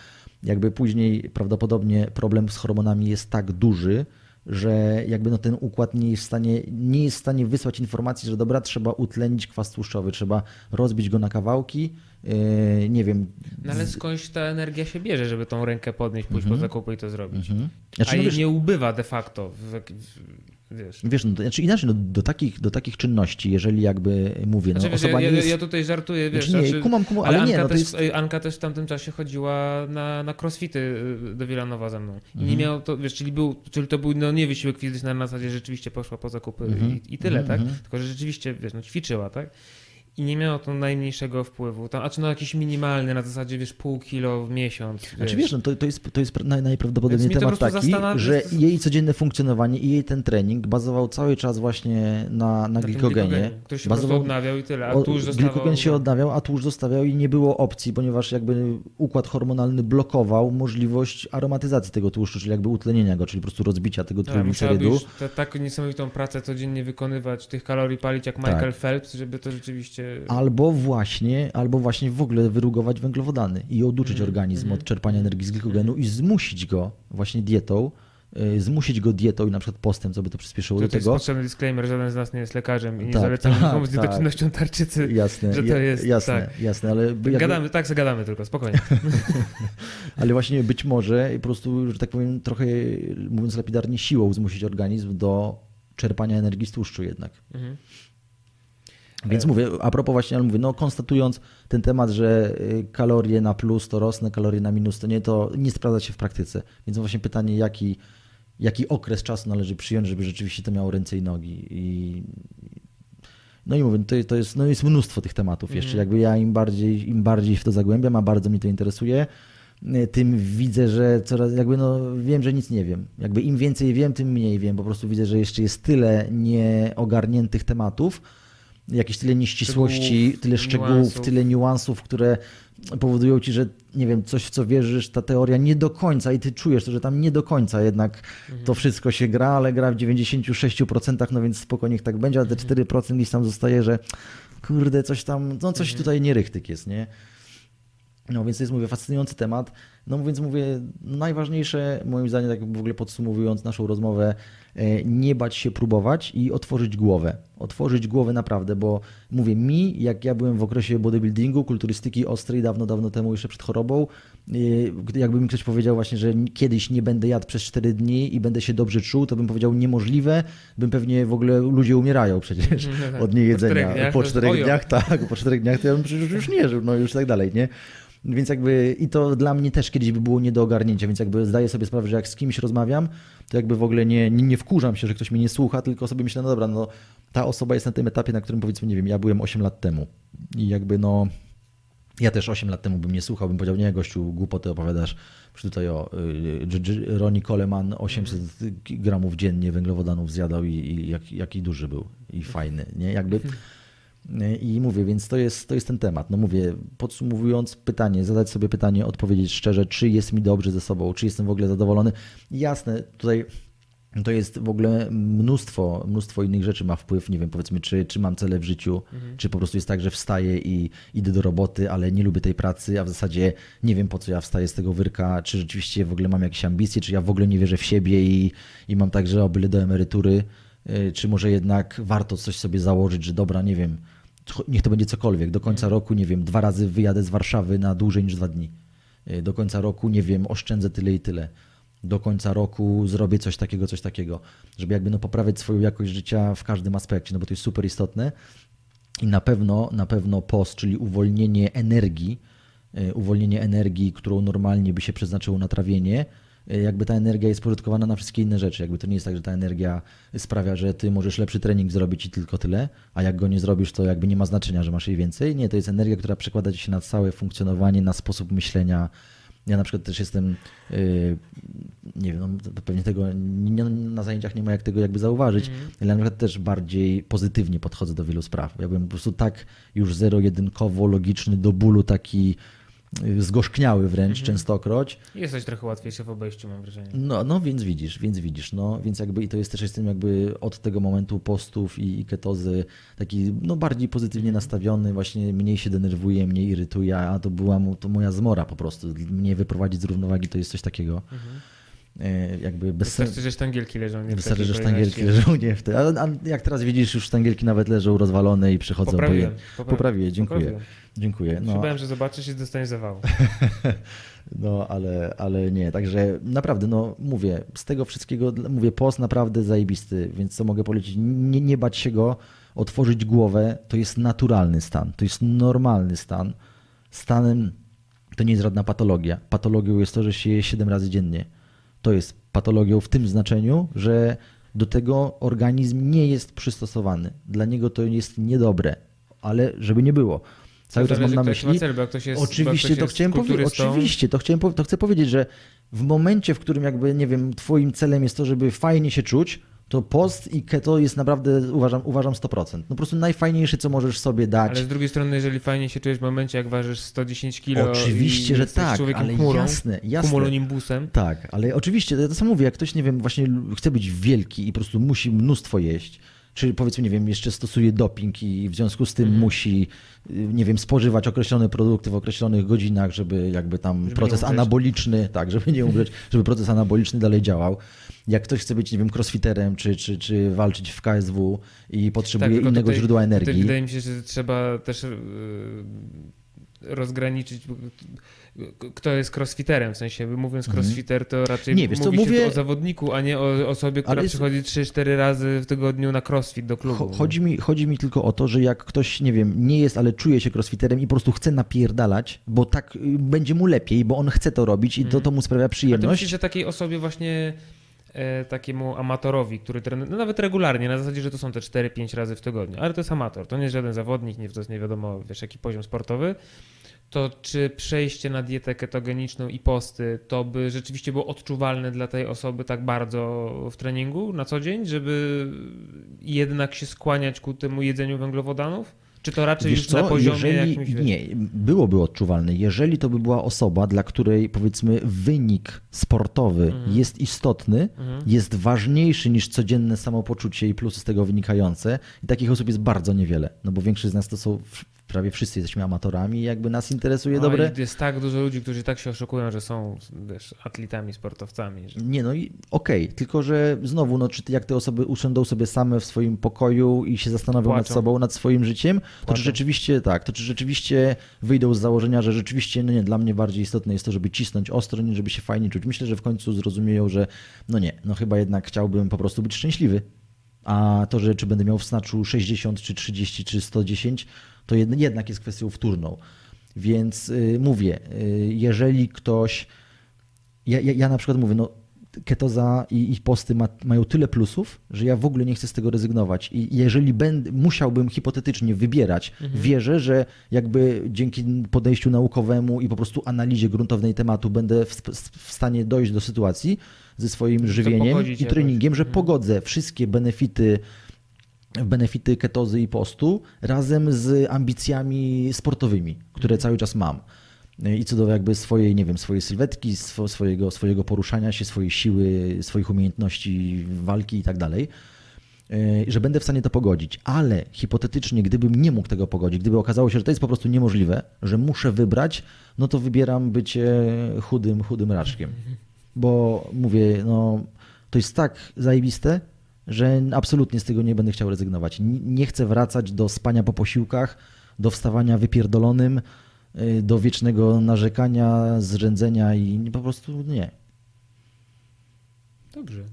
Jakby później prawdopodobnie problem z hormonami jest tak duży, że jakby no ten układ nie jest, w stanie, nie jest w stanie wysłać informacji, że dobra, trzeba utlenić kwas tłuszczowy, trzeba rozbić go na kawałki, yy, nie wiem. No ale skądś ta energia się bierze, żeby tą rękę podnieść, pójść mm -hmm. po zakupy i to zrobić. Mm -hmm. znaczy, A no wiesz, nie ubywa de facto w, w Wiesz. wiesz, no, znaczy inaczej, no, do, takich, do takich czynności, jeżeli jakby mówię, no, znaczy, osoba ja, nie jest... ja tutaj żartuję, wiesz, znaczy, nie, znaczy, kumam, kumam, ale, ale nie, Anka, no, też, jest... Anka też w tamtym czasie chodziła na, na crossfity y, do Wilanowa ze mną. I nie mhm. miał to, wiesz, czyli, był, czyli to był no, nie wysiłek fizyczny na zasadzie, rzeczywiście poszła po zakupy mm -hmm. i, i, tyle, mm -hmm. tak? Tylko, że rzeczywiście, wiesz, no, ćwiczyła, tak? I nie miało to najmniejszego wpływu. Tam, a czy no jakiś minimalny, na zasadzie wiesz pół kilo w miesiąc. Wiesz. Znaczy wiesz, no to, to, jest, to jest naj, najprawdopodobniej to temat taki, że jej codzienne funkcjonowanie i jej ten trening bazował cały czas właśnie na, na, Na glikogenie. Który się Bazował- odnawiał i tyle, a O, tłuszcz zostawał... Glikogen się odnawiał, a tłuszcz zostawiał i nie było opcji, ponieważ jakby układ hormonalny blokował możliwość aromatyzacji tego tłuszczu, czyli jakby utlenienia go, czyli po prostu rozbicia tego Tak, trójglicerydu. te, tak niesamowitą pracę codziennie wykonywać, tych kalorii palić jak Tak. Michael Phelps, żeby to rzeczywiście... Albo właśnie, albo właśnie w ogóle wyrugować węglowodany i oduczyć Mhm, organizm mhm. od czerpania energii z glikogenu i zmusić go właśnie dietą, y, zmusić go dietą i na przykład postem, co by to przyspieszyło To, do to jest tego. potrzebny disclaimer, żaden z nas nie jest lekarzem i nie Tak, zalecamy tak, nikomu z tak. dietoczynnością tarczycy. Jasne, że to jest- jasne, tak. jasne, ale, jakby, Gadamy, tak, zagadamy tylko, spokojnie. ale właśnie być może po prostu, że tak powiem, trochę mówiąc lapidarnie, siłą zmusić organizm do czerpania energii z tłuszczu jednak. Mhm. Więc E. mówię, a propos właśnie, ale mówię, no konstatując ten temat, że y, kalorie na plus to rosnę, kalorie na minus to nie, to nie sprawdza się w praktyce. Więc właśnie pytanie, jaki, jaki okres czasu należy przyjąć, żeby rzeczywiście to miało ręce i nogi. I, no i mówię, to, to jest, no jest mnóstwo tych tematów jeszcze. Mhm. Jakby ja im bardziej, im bardziej w to zagłębiam, a bardzo mnie to interesuje, y, tym widzę, że coraz jakby no wiem, że nic nie wiem. Jakby im więcej wiem, tym mniej wiem. Po prostu widzę, że jeszcze jest tyle nieogarniętych tematów, jakieś tyle nieścisłości, Szczegółów, tyle szczegółów, niuansów. tyle niuansów, które powodują ci, że nie wiem, coś w co wierzysz, ta teoria nie do końca i ty czujesz to, że tam nie do końca jednak Mhm. to wszystko się gra, ale gra w 96%, no więc spokojnie niech tak będzie, ale te Mhm. 4% gdzieś tam zostaje, że kurde, coś tam, no coś Mhm. tutaj nierychtyk jest, nie? No więc to jest, mówię, fascynujący temat. No więc mówię, najważniejsze moim zdaniem, tak w ogóle podsumowując naszą rozmowę, nie bać się próbować i otworzyć głowę. Otworzyć głowę naprawdę, bo mówię mi, jak ja byłem w okresie bodybuildingu, kulturystyki ostrej dawno, dawno temu jeszcze przed chorobą, e, jakby mi ktoś powiedział właśnie, że kiedyś nie będę jadł przez 4 dni i będę się dobrze czuł, to bym powiedział niemożliwe, bym pewnie w ogóle ludzie umierają przecież Mhm. od Po niejedzenia. dniach Po to jest czterech ojo. dniach, tak, po czterech dniach to ja bym przecież już nie żył, no już tak dalej, nie? Więc jakby i to dla mnie też kiedyś by było nie do ogarnięcia, więc jakby zdaję sobie sprawę, że jak z kimś rozmawiam, to jakby w ogóle nie, nie, nie wkurzam się, że ktoś mnie nie słucha, tylko sobie myślę, no dobra, no ta osoba jest na tym etapie, na którym powiedzmy, nie wiem, ja byłem 8 lat temu i jakby no ja też 8 lat temu bym nie słuchał, bym powiedział, nie gościu, głupoty opowiadasz. Przecież tutaj o, y, Ronnie Coleman 800 gramów dziennie węglowodanów zjadał i, i jak, jaki duży był i fajny, nie? Jakby... I mówię, więc to jest, to jest ten temat. No mówię, podsumowując pytanie, zadać sobie pytanie, odpowiedzieć szczerze, czy jest mi dobrze ze sobą, czy jestem w ogóle zadowolony. Jasne, tutaj to jest w ogóle mnóstwo, mnóstwo innych rzeczy ma wpływ, nie wiem, powiedzmy, czy, czy mam cele w życiu, czy po prostu jest tak, że wstaję i idę do roboty, ale nie lubię tej pracy, a w zasadzie nie wiem, po co ja wstaję z tego wyrka, czy rzeczywiście w ogóle mam jakieś ambicje, czy ja w ogóle nie wierzę w siebie i, i mam tak, że o byle do emerytury, y, czy może jednak warto coś sobie założyć, że dobra, nie wiem, niech to będzie cokolwiek, do końca roku, nie wiem, dwa razy wyjadę z Warszawy na dłużej niż dwa dni. Y, Do końca roku, nie wiem, oszczędzę tyle i tyle. Do końca roku zrobię coś takiego, coś takiego, żeby jakby no poprawiać swoją jakość życia w każdym aspekcie, no bo to jest super istotne. I na pewno, na pewno post, czyli uwolnienie energii, y, uwolnienie energii, którą normalnie by się przeznaczyło na trawienie, jakby ta energia jest pożytkowana na wszystkie inne rzeczy. Jakby to nie jest tak, że ta energia sprawia, że ty możesz lepszy trening zrobić i tylko tyle, a jak go nie zrobisz, to jakby nie ma znaczenia, że masz jej więcej. Nie, to jest energia, która przekłada się na całe funkcjonowanie, na sposób myślenia. Ja na przykład też jestem, yy, nie wiem, no, pewnie tego na zajęciach nie ma jak tego jakby zauważyć, ale ja na przykład też bardziej pozytywnie podchodzę do wielu spraw. Ja byłem po prostu tak już zero-jedynkowo, logiczny, do bólu taki zgorzkniały wręcz częstokroć. Jesteś trochę łatwiejszy w obejściu, mam wrażenie. No, no więc widzisz, więc widzisz, no więc jakby i to jest też jestem jakby od tego momentu postów i, i ketozy taki no bardziej pozytywnie nastawiony, właśnie mniej się denerwuje, mniej irytuje, a to była mu, to moja zmora po prostu. Mnie wyprowadzić z równowagi to jest coś takiego. E, Jakby bez. Wystarczy, że sztangielki leżą nie Wystarczy, że sztangielki leżą nie w te. A, a jak teraz widzisz, już sztangielki nawet leżą rozwalone i przychodzą Poprawiłem. po je. Poprawię, dziękuję. Poprawiłem. Dziękuję. No, Przybałem, że zobaczysz i dostaniesz zawału. No, ale, ale nie, także naprawdę, no mówię, z tego wszystkiego, mówię, post naprawdę zajebisty, więc co mogę polecić, nie, nie bać się go, otworzyć głowę, to jest naturalny stan, to jest normalny stan. Stanem to nie jest żadna patologia. Patologią jest to, że się je 7 razy dziennie. To jest patologią w tym znaczeniu, że do tego organizm nie jest przystosowany. Dla niego to jest niedobre. ale żeby nie było. Cały czas mam na myśli. Cel, jest, oczywiście to chciałem powiedzieć. Oczywiście to chciałem to chcę powiedzieć, że w momencie, w którym jakby, nie wiem, twoim celem jest to, żeby fajnie się czuć, to post i keto jest naprawdę, uważam, uważam 100%. No po prostu najfajniejsze, co możesz sobie dać. Ale z drugiej strony, jeżeli fajnie się czujesz w momencie, jak ważysz 110 kg Oczywiście, że tak, ale chmurą, jasne, jasne. Cumulonimbusem. Tak, ale oczywiście, to co mówię, jak ktoś, nie wiem, właśnie chce być wielki i po prostu musi mnóstwo jeść, czy powiedzmy, nie wiem, jeszcze stosuje doping i w związku z tym mm. musi, nie wiem, spożywać określone produkty w określonych godzinach, żeby jakby tam żeby proces anaboliczny, tak, żeby nie umrzeć, żeby proces anaboliczny dalej działał. Jak ktoś chce być, nie wiem, crossfiterem, czy, czy, czy walczyć w KSW i potrzebuje tak, innego tutaj, źródła energii. Wydaje mi się, że trzeba też yy, rozgraniczyć kto jest crossfiterem, w sensie mówiąc mhm. crossfiter, to raczej nie, wiesz, mówi co, mówię... o zawodniku, a nie o osobie, która jest... przychodzi 3-4 razy w tygodniu na crossfit do klubu. Chodzi mi, chodzi mi tylko o to, że jak ktoś, nie wiem, nie jest, ale czuje się crossfiterem i po prostu chce napierdalać, bo tak y, będzie mu lepiej, bo on chce to robić i mhm. to, to mu sprawia przyjemność. A ty myślisz, że takiej osobie właśnie takiemu amatorowi, który trenuje, no nawet regularnie, na zasadzie, że to są te 4-5 razy w tygodniu, ale to jest amator, to nie jest żaden zawodnik, nie, to jest nie wiadomo, wiesz, jaki poziom sportowy, to czy przejście na dietę ketogeniczną i posty to by rzeczywiście było odczuwalne dla tej osoby tak bardzo w treningu na co dzień, żeby jednak się skłaniać ku temu jedzeniu węglowodanów? Czy to raczej Wiesz już co? na poziomie Jeżeli, jakimś... Nie, byłoby odczuwalne. Jeżeli to by była osoba, dla której powiedzmy wynik sportowy mhm. jest istotny, mhm. jest ważniejszy niż codzienne samopoczucie i plusy z tego wynikające i takich osób jest bardzo niewiele, no bo większość z nas to są prawie wszyscy jesteśmy amatorami jakby nas interesuje no dobre... Jest tak dużo ludzi, którzy tak się oszukują, że są wiesz, atletami, sportowcami. Że... Nie no i okej, okay, tylko że znowu, no, czy jak te osoby usiądą sobie same w swoim pokoju i się zastanowią Płaczą. nad sobą, nad swoim życiem, to Płaczą. czy rzeczywiście tak, to czy rzeczywiście wyjdą z założenia, że rzeczywiście, no nie, dla mnie bardziej istotne jest to, żeby cisnąć ostro, niż żeby się fajnie czuć. Myślę, że w końcu zrozumieją, że no nie, no chyba jednak chciałbym po prostu być szczęśliwy. A to, że czy będę miał w snaczu 60, czy 30, czy 110, to jednak jest kwestią wtórną. Więc y, mówię, y, jeżeli ktoś. Ja, ja, ja, na przykład mówię, no ketoza i, i posty ma, mają tyle plusów, że ja w ogóle nie chcę z tego rezygnować. I jeżeli będę, musiałbym hipotetycznie wybierać, mhm. wierzę, że jakby dzięki podejściu naukowemu i po prostu analizie gruntownej tematu będę w, w stanie dojść do sytuacji ze swoim żywieniem i treningiem, jakoś. że mhm. pogodzę wszystkie benefity benefity ketozy i postu razem z ambicjami sportowymi, które cały czas mam. I co do jakby swojej, nie wiem, swojej sylwetki, swojego, swojego poruszania się, swojej siły, swoich umiejętności walki i tak dalej, e, że będę w stanie to pogodzić. Ale hipotetycznie, gdybym nie mógł tego pogodzić, gdyby okazało się, że to jest po prostu niemożliwe, że muszę wybrać, no to wybieram bycie chudym, chudym raczkiem. Bo mówię, no to jest tak zajebiste, że absolutnie z tego nie będę chciał rezygnować. Nie chcę wracać do spania po posiłkach, do wstawania wypierdolonym, y, do wiecznego narzekania, zrzędzenia i po prostu nie. Dobrze.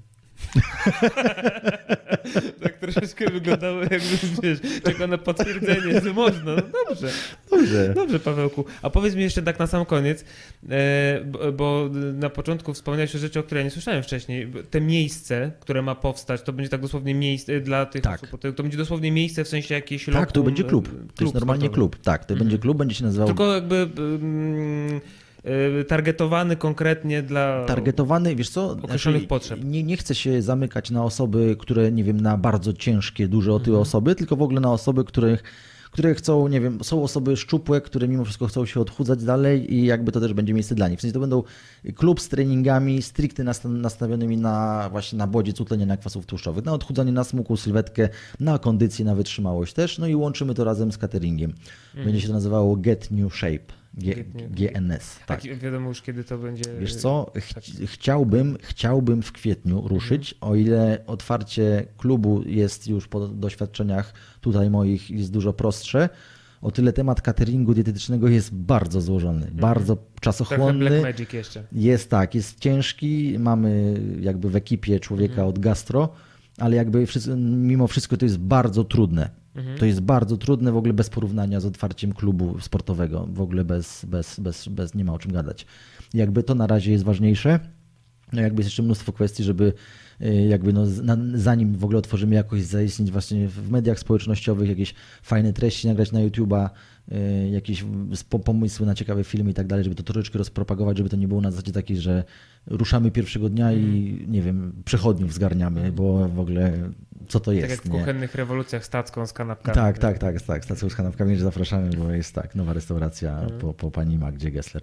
tak troszeczkę wyglądało jakby, wiesz, czeka na potwierdzenie, że można. No dobrze. Dobrze. Dobrze, Pawełku. A powiedz mi jeszcze tak na sam koniec, e, bo na początku wspomniałeś o rzeczy, o której nie słyszałem wcześniej. Te miejsce, które ma powstać, to będzie tak dosłownie miejsce dla tych tak. osób. To będzie dosłownie miejsce w sensie jakieś Tak, lokum, to będzie klub. klub to jest normalnie sportowy. klub. Tak, to mhm. będzie klub, będzie się nazywał... Tylko jakby... Y, targetowany konkretnie dla targetowany, wiesz co, określonych znaczy, potrzeb. Nie, nie chcę się zamykać na osoby, które nie wiem, na bardzo ciężkie, duże otyłe mhm. osoby, tylko w ogóle na osoby, których które chcą, nie wiem, są osoby szczupłe, które mimo wszystko chcą się odchudzać dalej i jakby to też będzie miejsce dla nich. W sensie to będą klub z treningami stricte nastawionymi na właśnie na bodziec utlenienia kwasów tłuszczowych, na odchudzanie, na smukłą sylwetkę, na kondycję, na wytrzymałość też, no i łączymy to razem z cateringiem. Będzie się to nazywało Get New Shape. G, GNS. Tak. Wiadomo już, kiedy to będzie. Wiesz co, Ch tak. chciałbym, chciałbym w kwietniu ruszyć, mhm. o ile otwarcie klubu jest już po doświadczeniach tutaj moich jest dużo prostsze. O tyle temat cateringu dietetycznego jest bardzo złożony, mhm. bardzo czasochłonny. Black Magic jeszcze. Jest tak, jest ciężki. Mamy jakby w ekipie człowieka mhm. od gastro, ale jakby mimo wszystko to jest bardzo trudne. Mhm. To jest bardzo trudne w ogóle bez porównania z otwarciem klubu sportowego. W ogóle bez, bez, bez, bez nie ma o czym gadać. Jakby to na razie jest ważniejsze. No jakby jest jeszcze mnóstwo kwestii, żeby y, jakby no, zanim w ogóle otworzymy jakoś zaistnieć właśnie w mediach społecznościowych, jakieś fajne treści nagrać na YouTube'a, jakieś pomysły na ciekawe filmy i tak dalej, żeby to troszeczkę rozpropagować, żeby to nie było na zasadzie takiej, że ruszamy pierwszego dnia i Mm. nie wiem, przechodniów zgarniamy, bo w ogóle co to jest, Tak jak w nie? kuchennych rewolucjach stacką z kanapkami. Tak, tak, tak, tak. Stacją z kanapkami, że zapraszamy, bo jest tak, nowa restauracja Mhm. po, po pani Magdzie Gessler.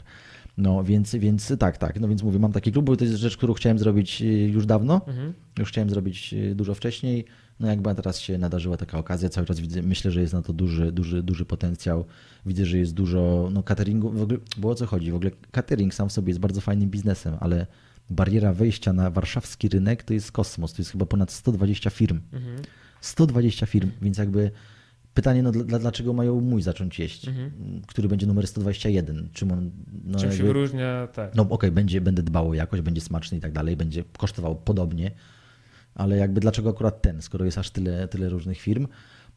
No więc, więc tak, tak. No więc mówię, mam taki klub, bo to jest rzecz, którą chciałem zrobić y, już dawno. Mhm. Już chciałem zrobić y, dużo wcześniej. No jakby teraz się nadarzyła taka okazja, cały czas widzę, myślę, że jest na to duży, duży, duży potencjał. Widzę, że jest dużo no, cateringu. W ogóle, bo o co chodzi? W ogóle catering sam w sobie jest bardzo fajnym biznesem, ale bariera wejścia na warszawski rynek to jest kosmos. To jest chyba ponad 120 firm. Mhm. 120 firm, więc jakby pytanie, no dla, dlaczego mają mój zacząć jeść, który będzie numer 121? Czym on, no Mhm. Czym się jakby- wyróżnia, tak. no okej, będzie, będę dbał o jakość, będzie smaczny i tak dalej, będzie kosztował podobnie, ale jakby dlaczego akurat ten, skoro jest aż tyle, tyle różnych firm?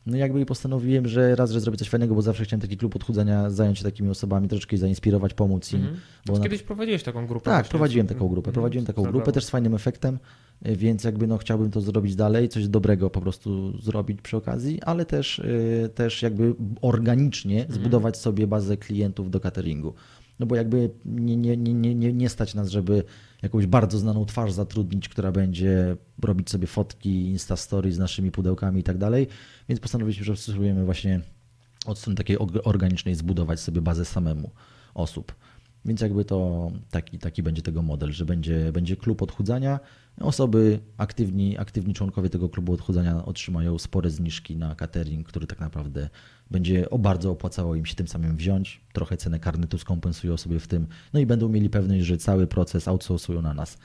No jakby postanowiłem, że raz, że zrobię coś fajnego, bo zawsze chciałem taki klub odchudzania, zająć się takimi osobami, troszeczkę zainspirować, pomóc im. Mhm. Bo na... Kiedyś prowadziłeś taką grupę. Tak, prowadziłem taką grupę, Mhm. prowadziłem taką Dobra. grupę też z fajnym efektem, y, więc jakby no chciałbym to zrobić dalej, coś dobrego po prostu zrobić przy okazji, ale też, y, też jakby organicznie Mhm. zbudować sobie bazę klientów do cateringu. No bo jakby nie, nie, nie, nie, nie stać nas, żeby jakąś bardzo znaną twarz zatrudnić, która będzie robić sobie fotki, instastory z naszymi pudełkami i tak dalej, więc postanowiliśmy, że spróbujemy właśnie od strony takiej organicznej zbudować sobie bazę samemu osób. Więc jakby to taki, taki będzie tego model, że będzie, będzie klub odchudzania. Osoby, aktywni, aktywni członkowie tego klubu odchudzania otrzymają spore zniżki na catering, który tak naprawdę będzie o bardzo opłacało im się tym samym wziąć. Trochę cenę karnetu skompensują sobie w tym. No i będą mieli pewność, że cały proces outsourcują na nas.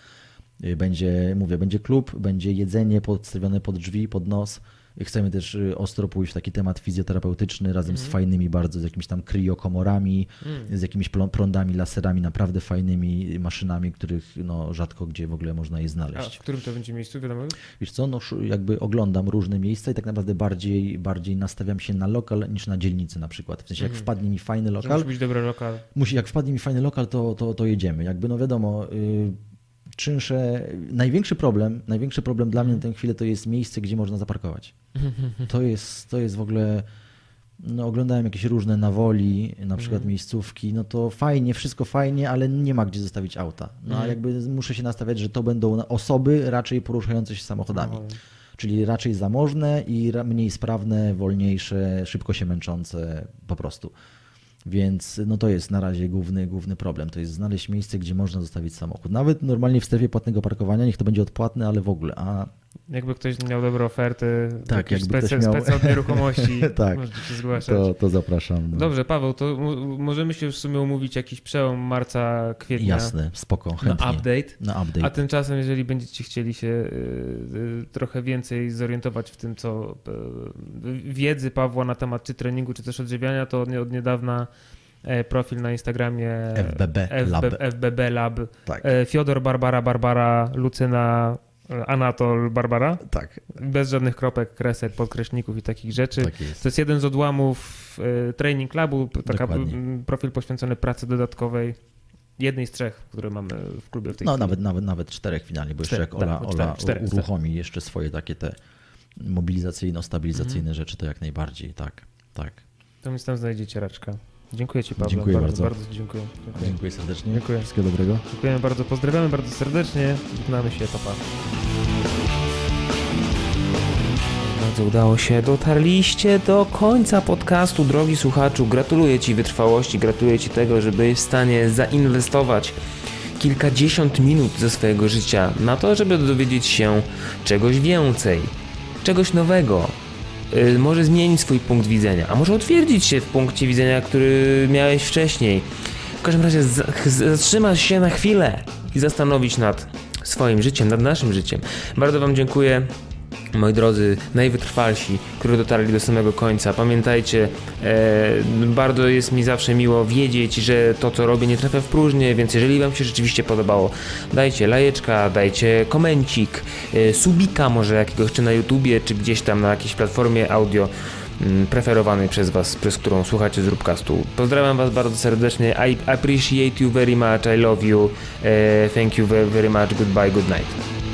Będzie, mówię, będzie klub, będzie jedzenie podstawione pod drzwi, pod nos. Chcemy też y, ostro pójść w taki temat fizjoterapeutyczny razem z fajnymi bardzo, z jakimiś tam kriokomorami, z jakimiś prądami, laserami, naprawdę fajnymi maszynami, których no, rzadko gdzie w ogóle można je A znaleźć. w którym to będzie miejscu, wiadomo? Wiesz co, no jakby oglądam różne miejsca i tak naprawdę bardziej, bardziej nastawiam się na lokal niż na dzielnicę na przykład. W sensie jak wpadnie mi fajny Że lokal, musi być dobry lokal. musi, jak wpadnie mi fajny lokal, to, to, to jedziemy. Jakby no wiadomo, y, czynsze, największy problem, największy problem dla mnie na tę chwilę to jest miejsce, gdzie można zaparkować. To jest, to jest w ogóle, no oglądałem jakieś różne nawoli, na przykład miejscówki, no to fajnie, wszystko fajnie, ale nie ma gdzie zostawić auta. No a jakby muszę się nastawiać, że to będą osoby raczej poruszające się samochodami. No. Czyli raczej zamożne i mniej sprawne, wolniejsze, szybko się męczące po prostu. Więc no to jest na razie główny, główny problem. To jest znaleźć miejsce, gdzie można zostawić samochód. Nawet normalnie w strefie płatnego parkowania, niech to będzie odpłatne, ale w ogóle. A Jakby ktoś miał dobre oferty, Tak, jakby ktoś specy, miał- nieruchomości, Tak. możecie się zgłaszać. to, to zapraszam. No. Dobrze, Paweł, to możemy się w sumie umówić jakiś przełom marca, kwietnia Jasne, spoko, na chętnie. update. Na update. A tymczasem, jeżeli będziecie chcieli się y, y, trochę więcej zorientować w tym, co y, wiedzy Pawła na temat czy treningu, czy też odżywiania, to od, od niedawna e, profil na Instagramie FBB Lab. FBB Lab. Tak, E, Fiodor, Barbara, Barbara, Lucyna, Anatol, Barbara. tak, Bez żadnych kropek, kresek, podkreślników i takich rzeczy. tak jest. To jest jeden z odłamów e, Training Clubu, taka Dokładnie. profil poświęcony pracy dodatkowej. Jednej z trzech, które mamy w klubie w tej No chwili. nawet, nawet, nawet czterech finalnie, bo jeszcze Czterech, jak Ola, tak, Ola czterech, czterech, Mhm. uruchomi jeszcze swoje takie te mobilizacyjno-stabilizacyjne rzeczy, to jak najbardziej, tak, tak. To mi tam znajdziecie raczka. Dziękuję Ci, Paweł. Dziękuję bardzo. bardzo. Bardzo dziękuję. dziękuję. Dziękuję serdecznie. Dziękuję. Wszystkiego dobrego. Dziękujemy bardzo, pozdrawiamy bardzo serdecznie. Żegnamy się, papa. Bardzo udało się. Dotarliście do końca podcastu, drogi słuchaczu. Gratuluję Ci wytrwałości, gratuluję Ci tego, że byłeś w stanie zainwestować kilkadziesiąt minut ze swojego życia na to, żeby dowiedzieć się czegoś więcej, czegoś nowego. Yy, może zmienić swój punkt widzenia, a może utwierdzić się w punkcie widzenia, który miałeś wcześniej. W każdym razie zatrzymać się na chwilę i zastanowić nad swoim życiem, nad naszym życiem. Bardzo Wam dziękuję. Moi drodzy, najwytrwalsi, którzy dotarli do samego końca, pamiętajcie, e, bardzo jest mi zawsze miło wiedzieć, że to co robię nie trafia w próżnię, więc jeżeli Wam się rzeczywiście podobało, dajcie lajeczka, dajcie komencik, e, subika może jakiegoś, czy na YouTubie, czy gdzieś tam na jakiejś platformie audio mm, preferowanej przez Was, przez którą słuchacie Zróbcastu. Pozdrawiam Was bardzo serdecznie, I appreciate you very much, I love you, e, thank you very, very much, goodbye, good night.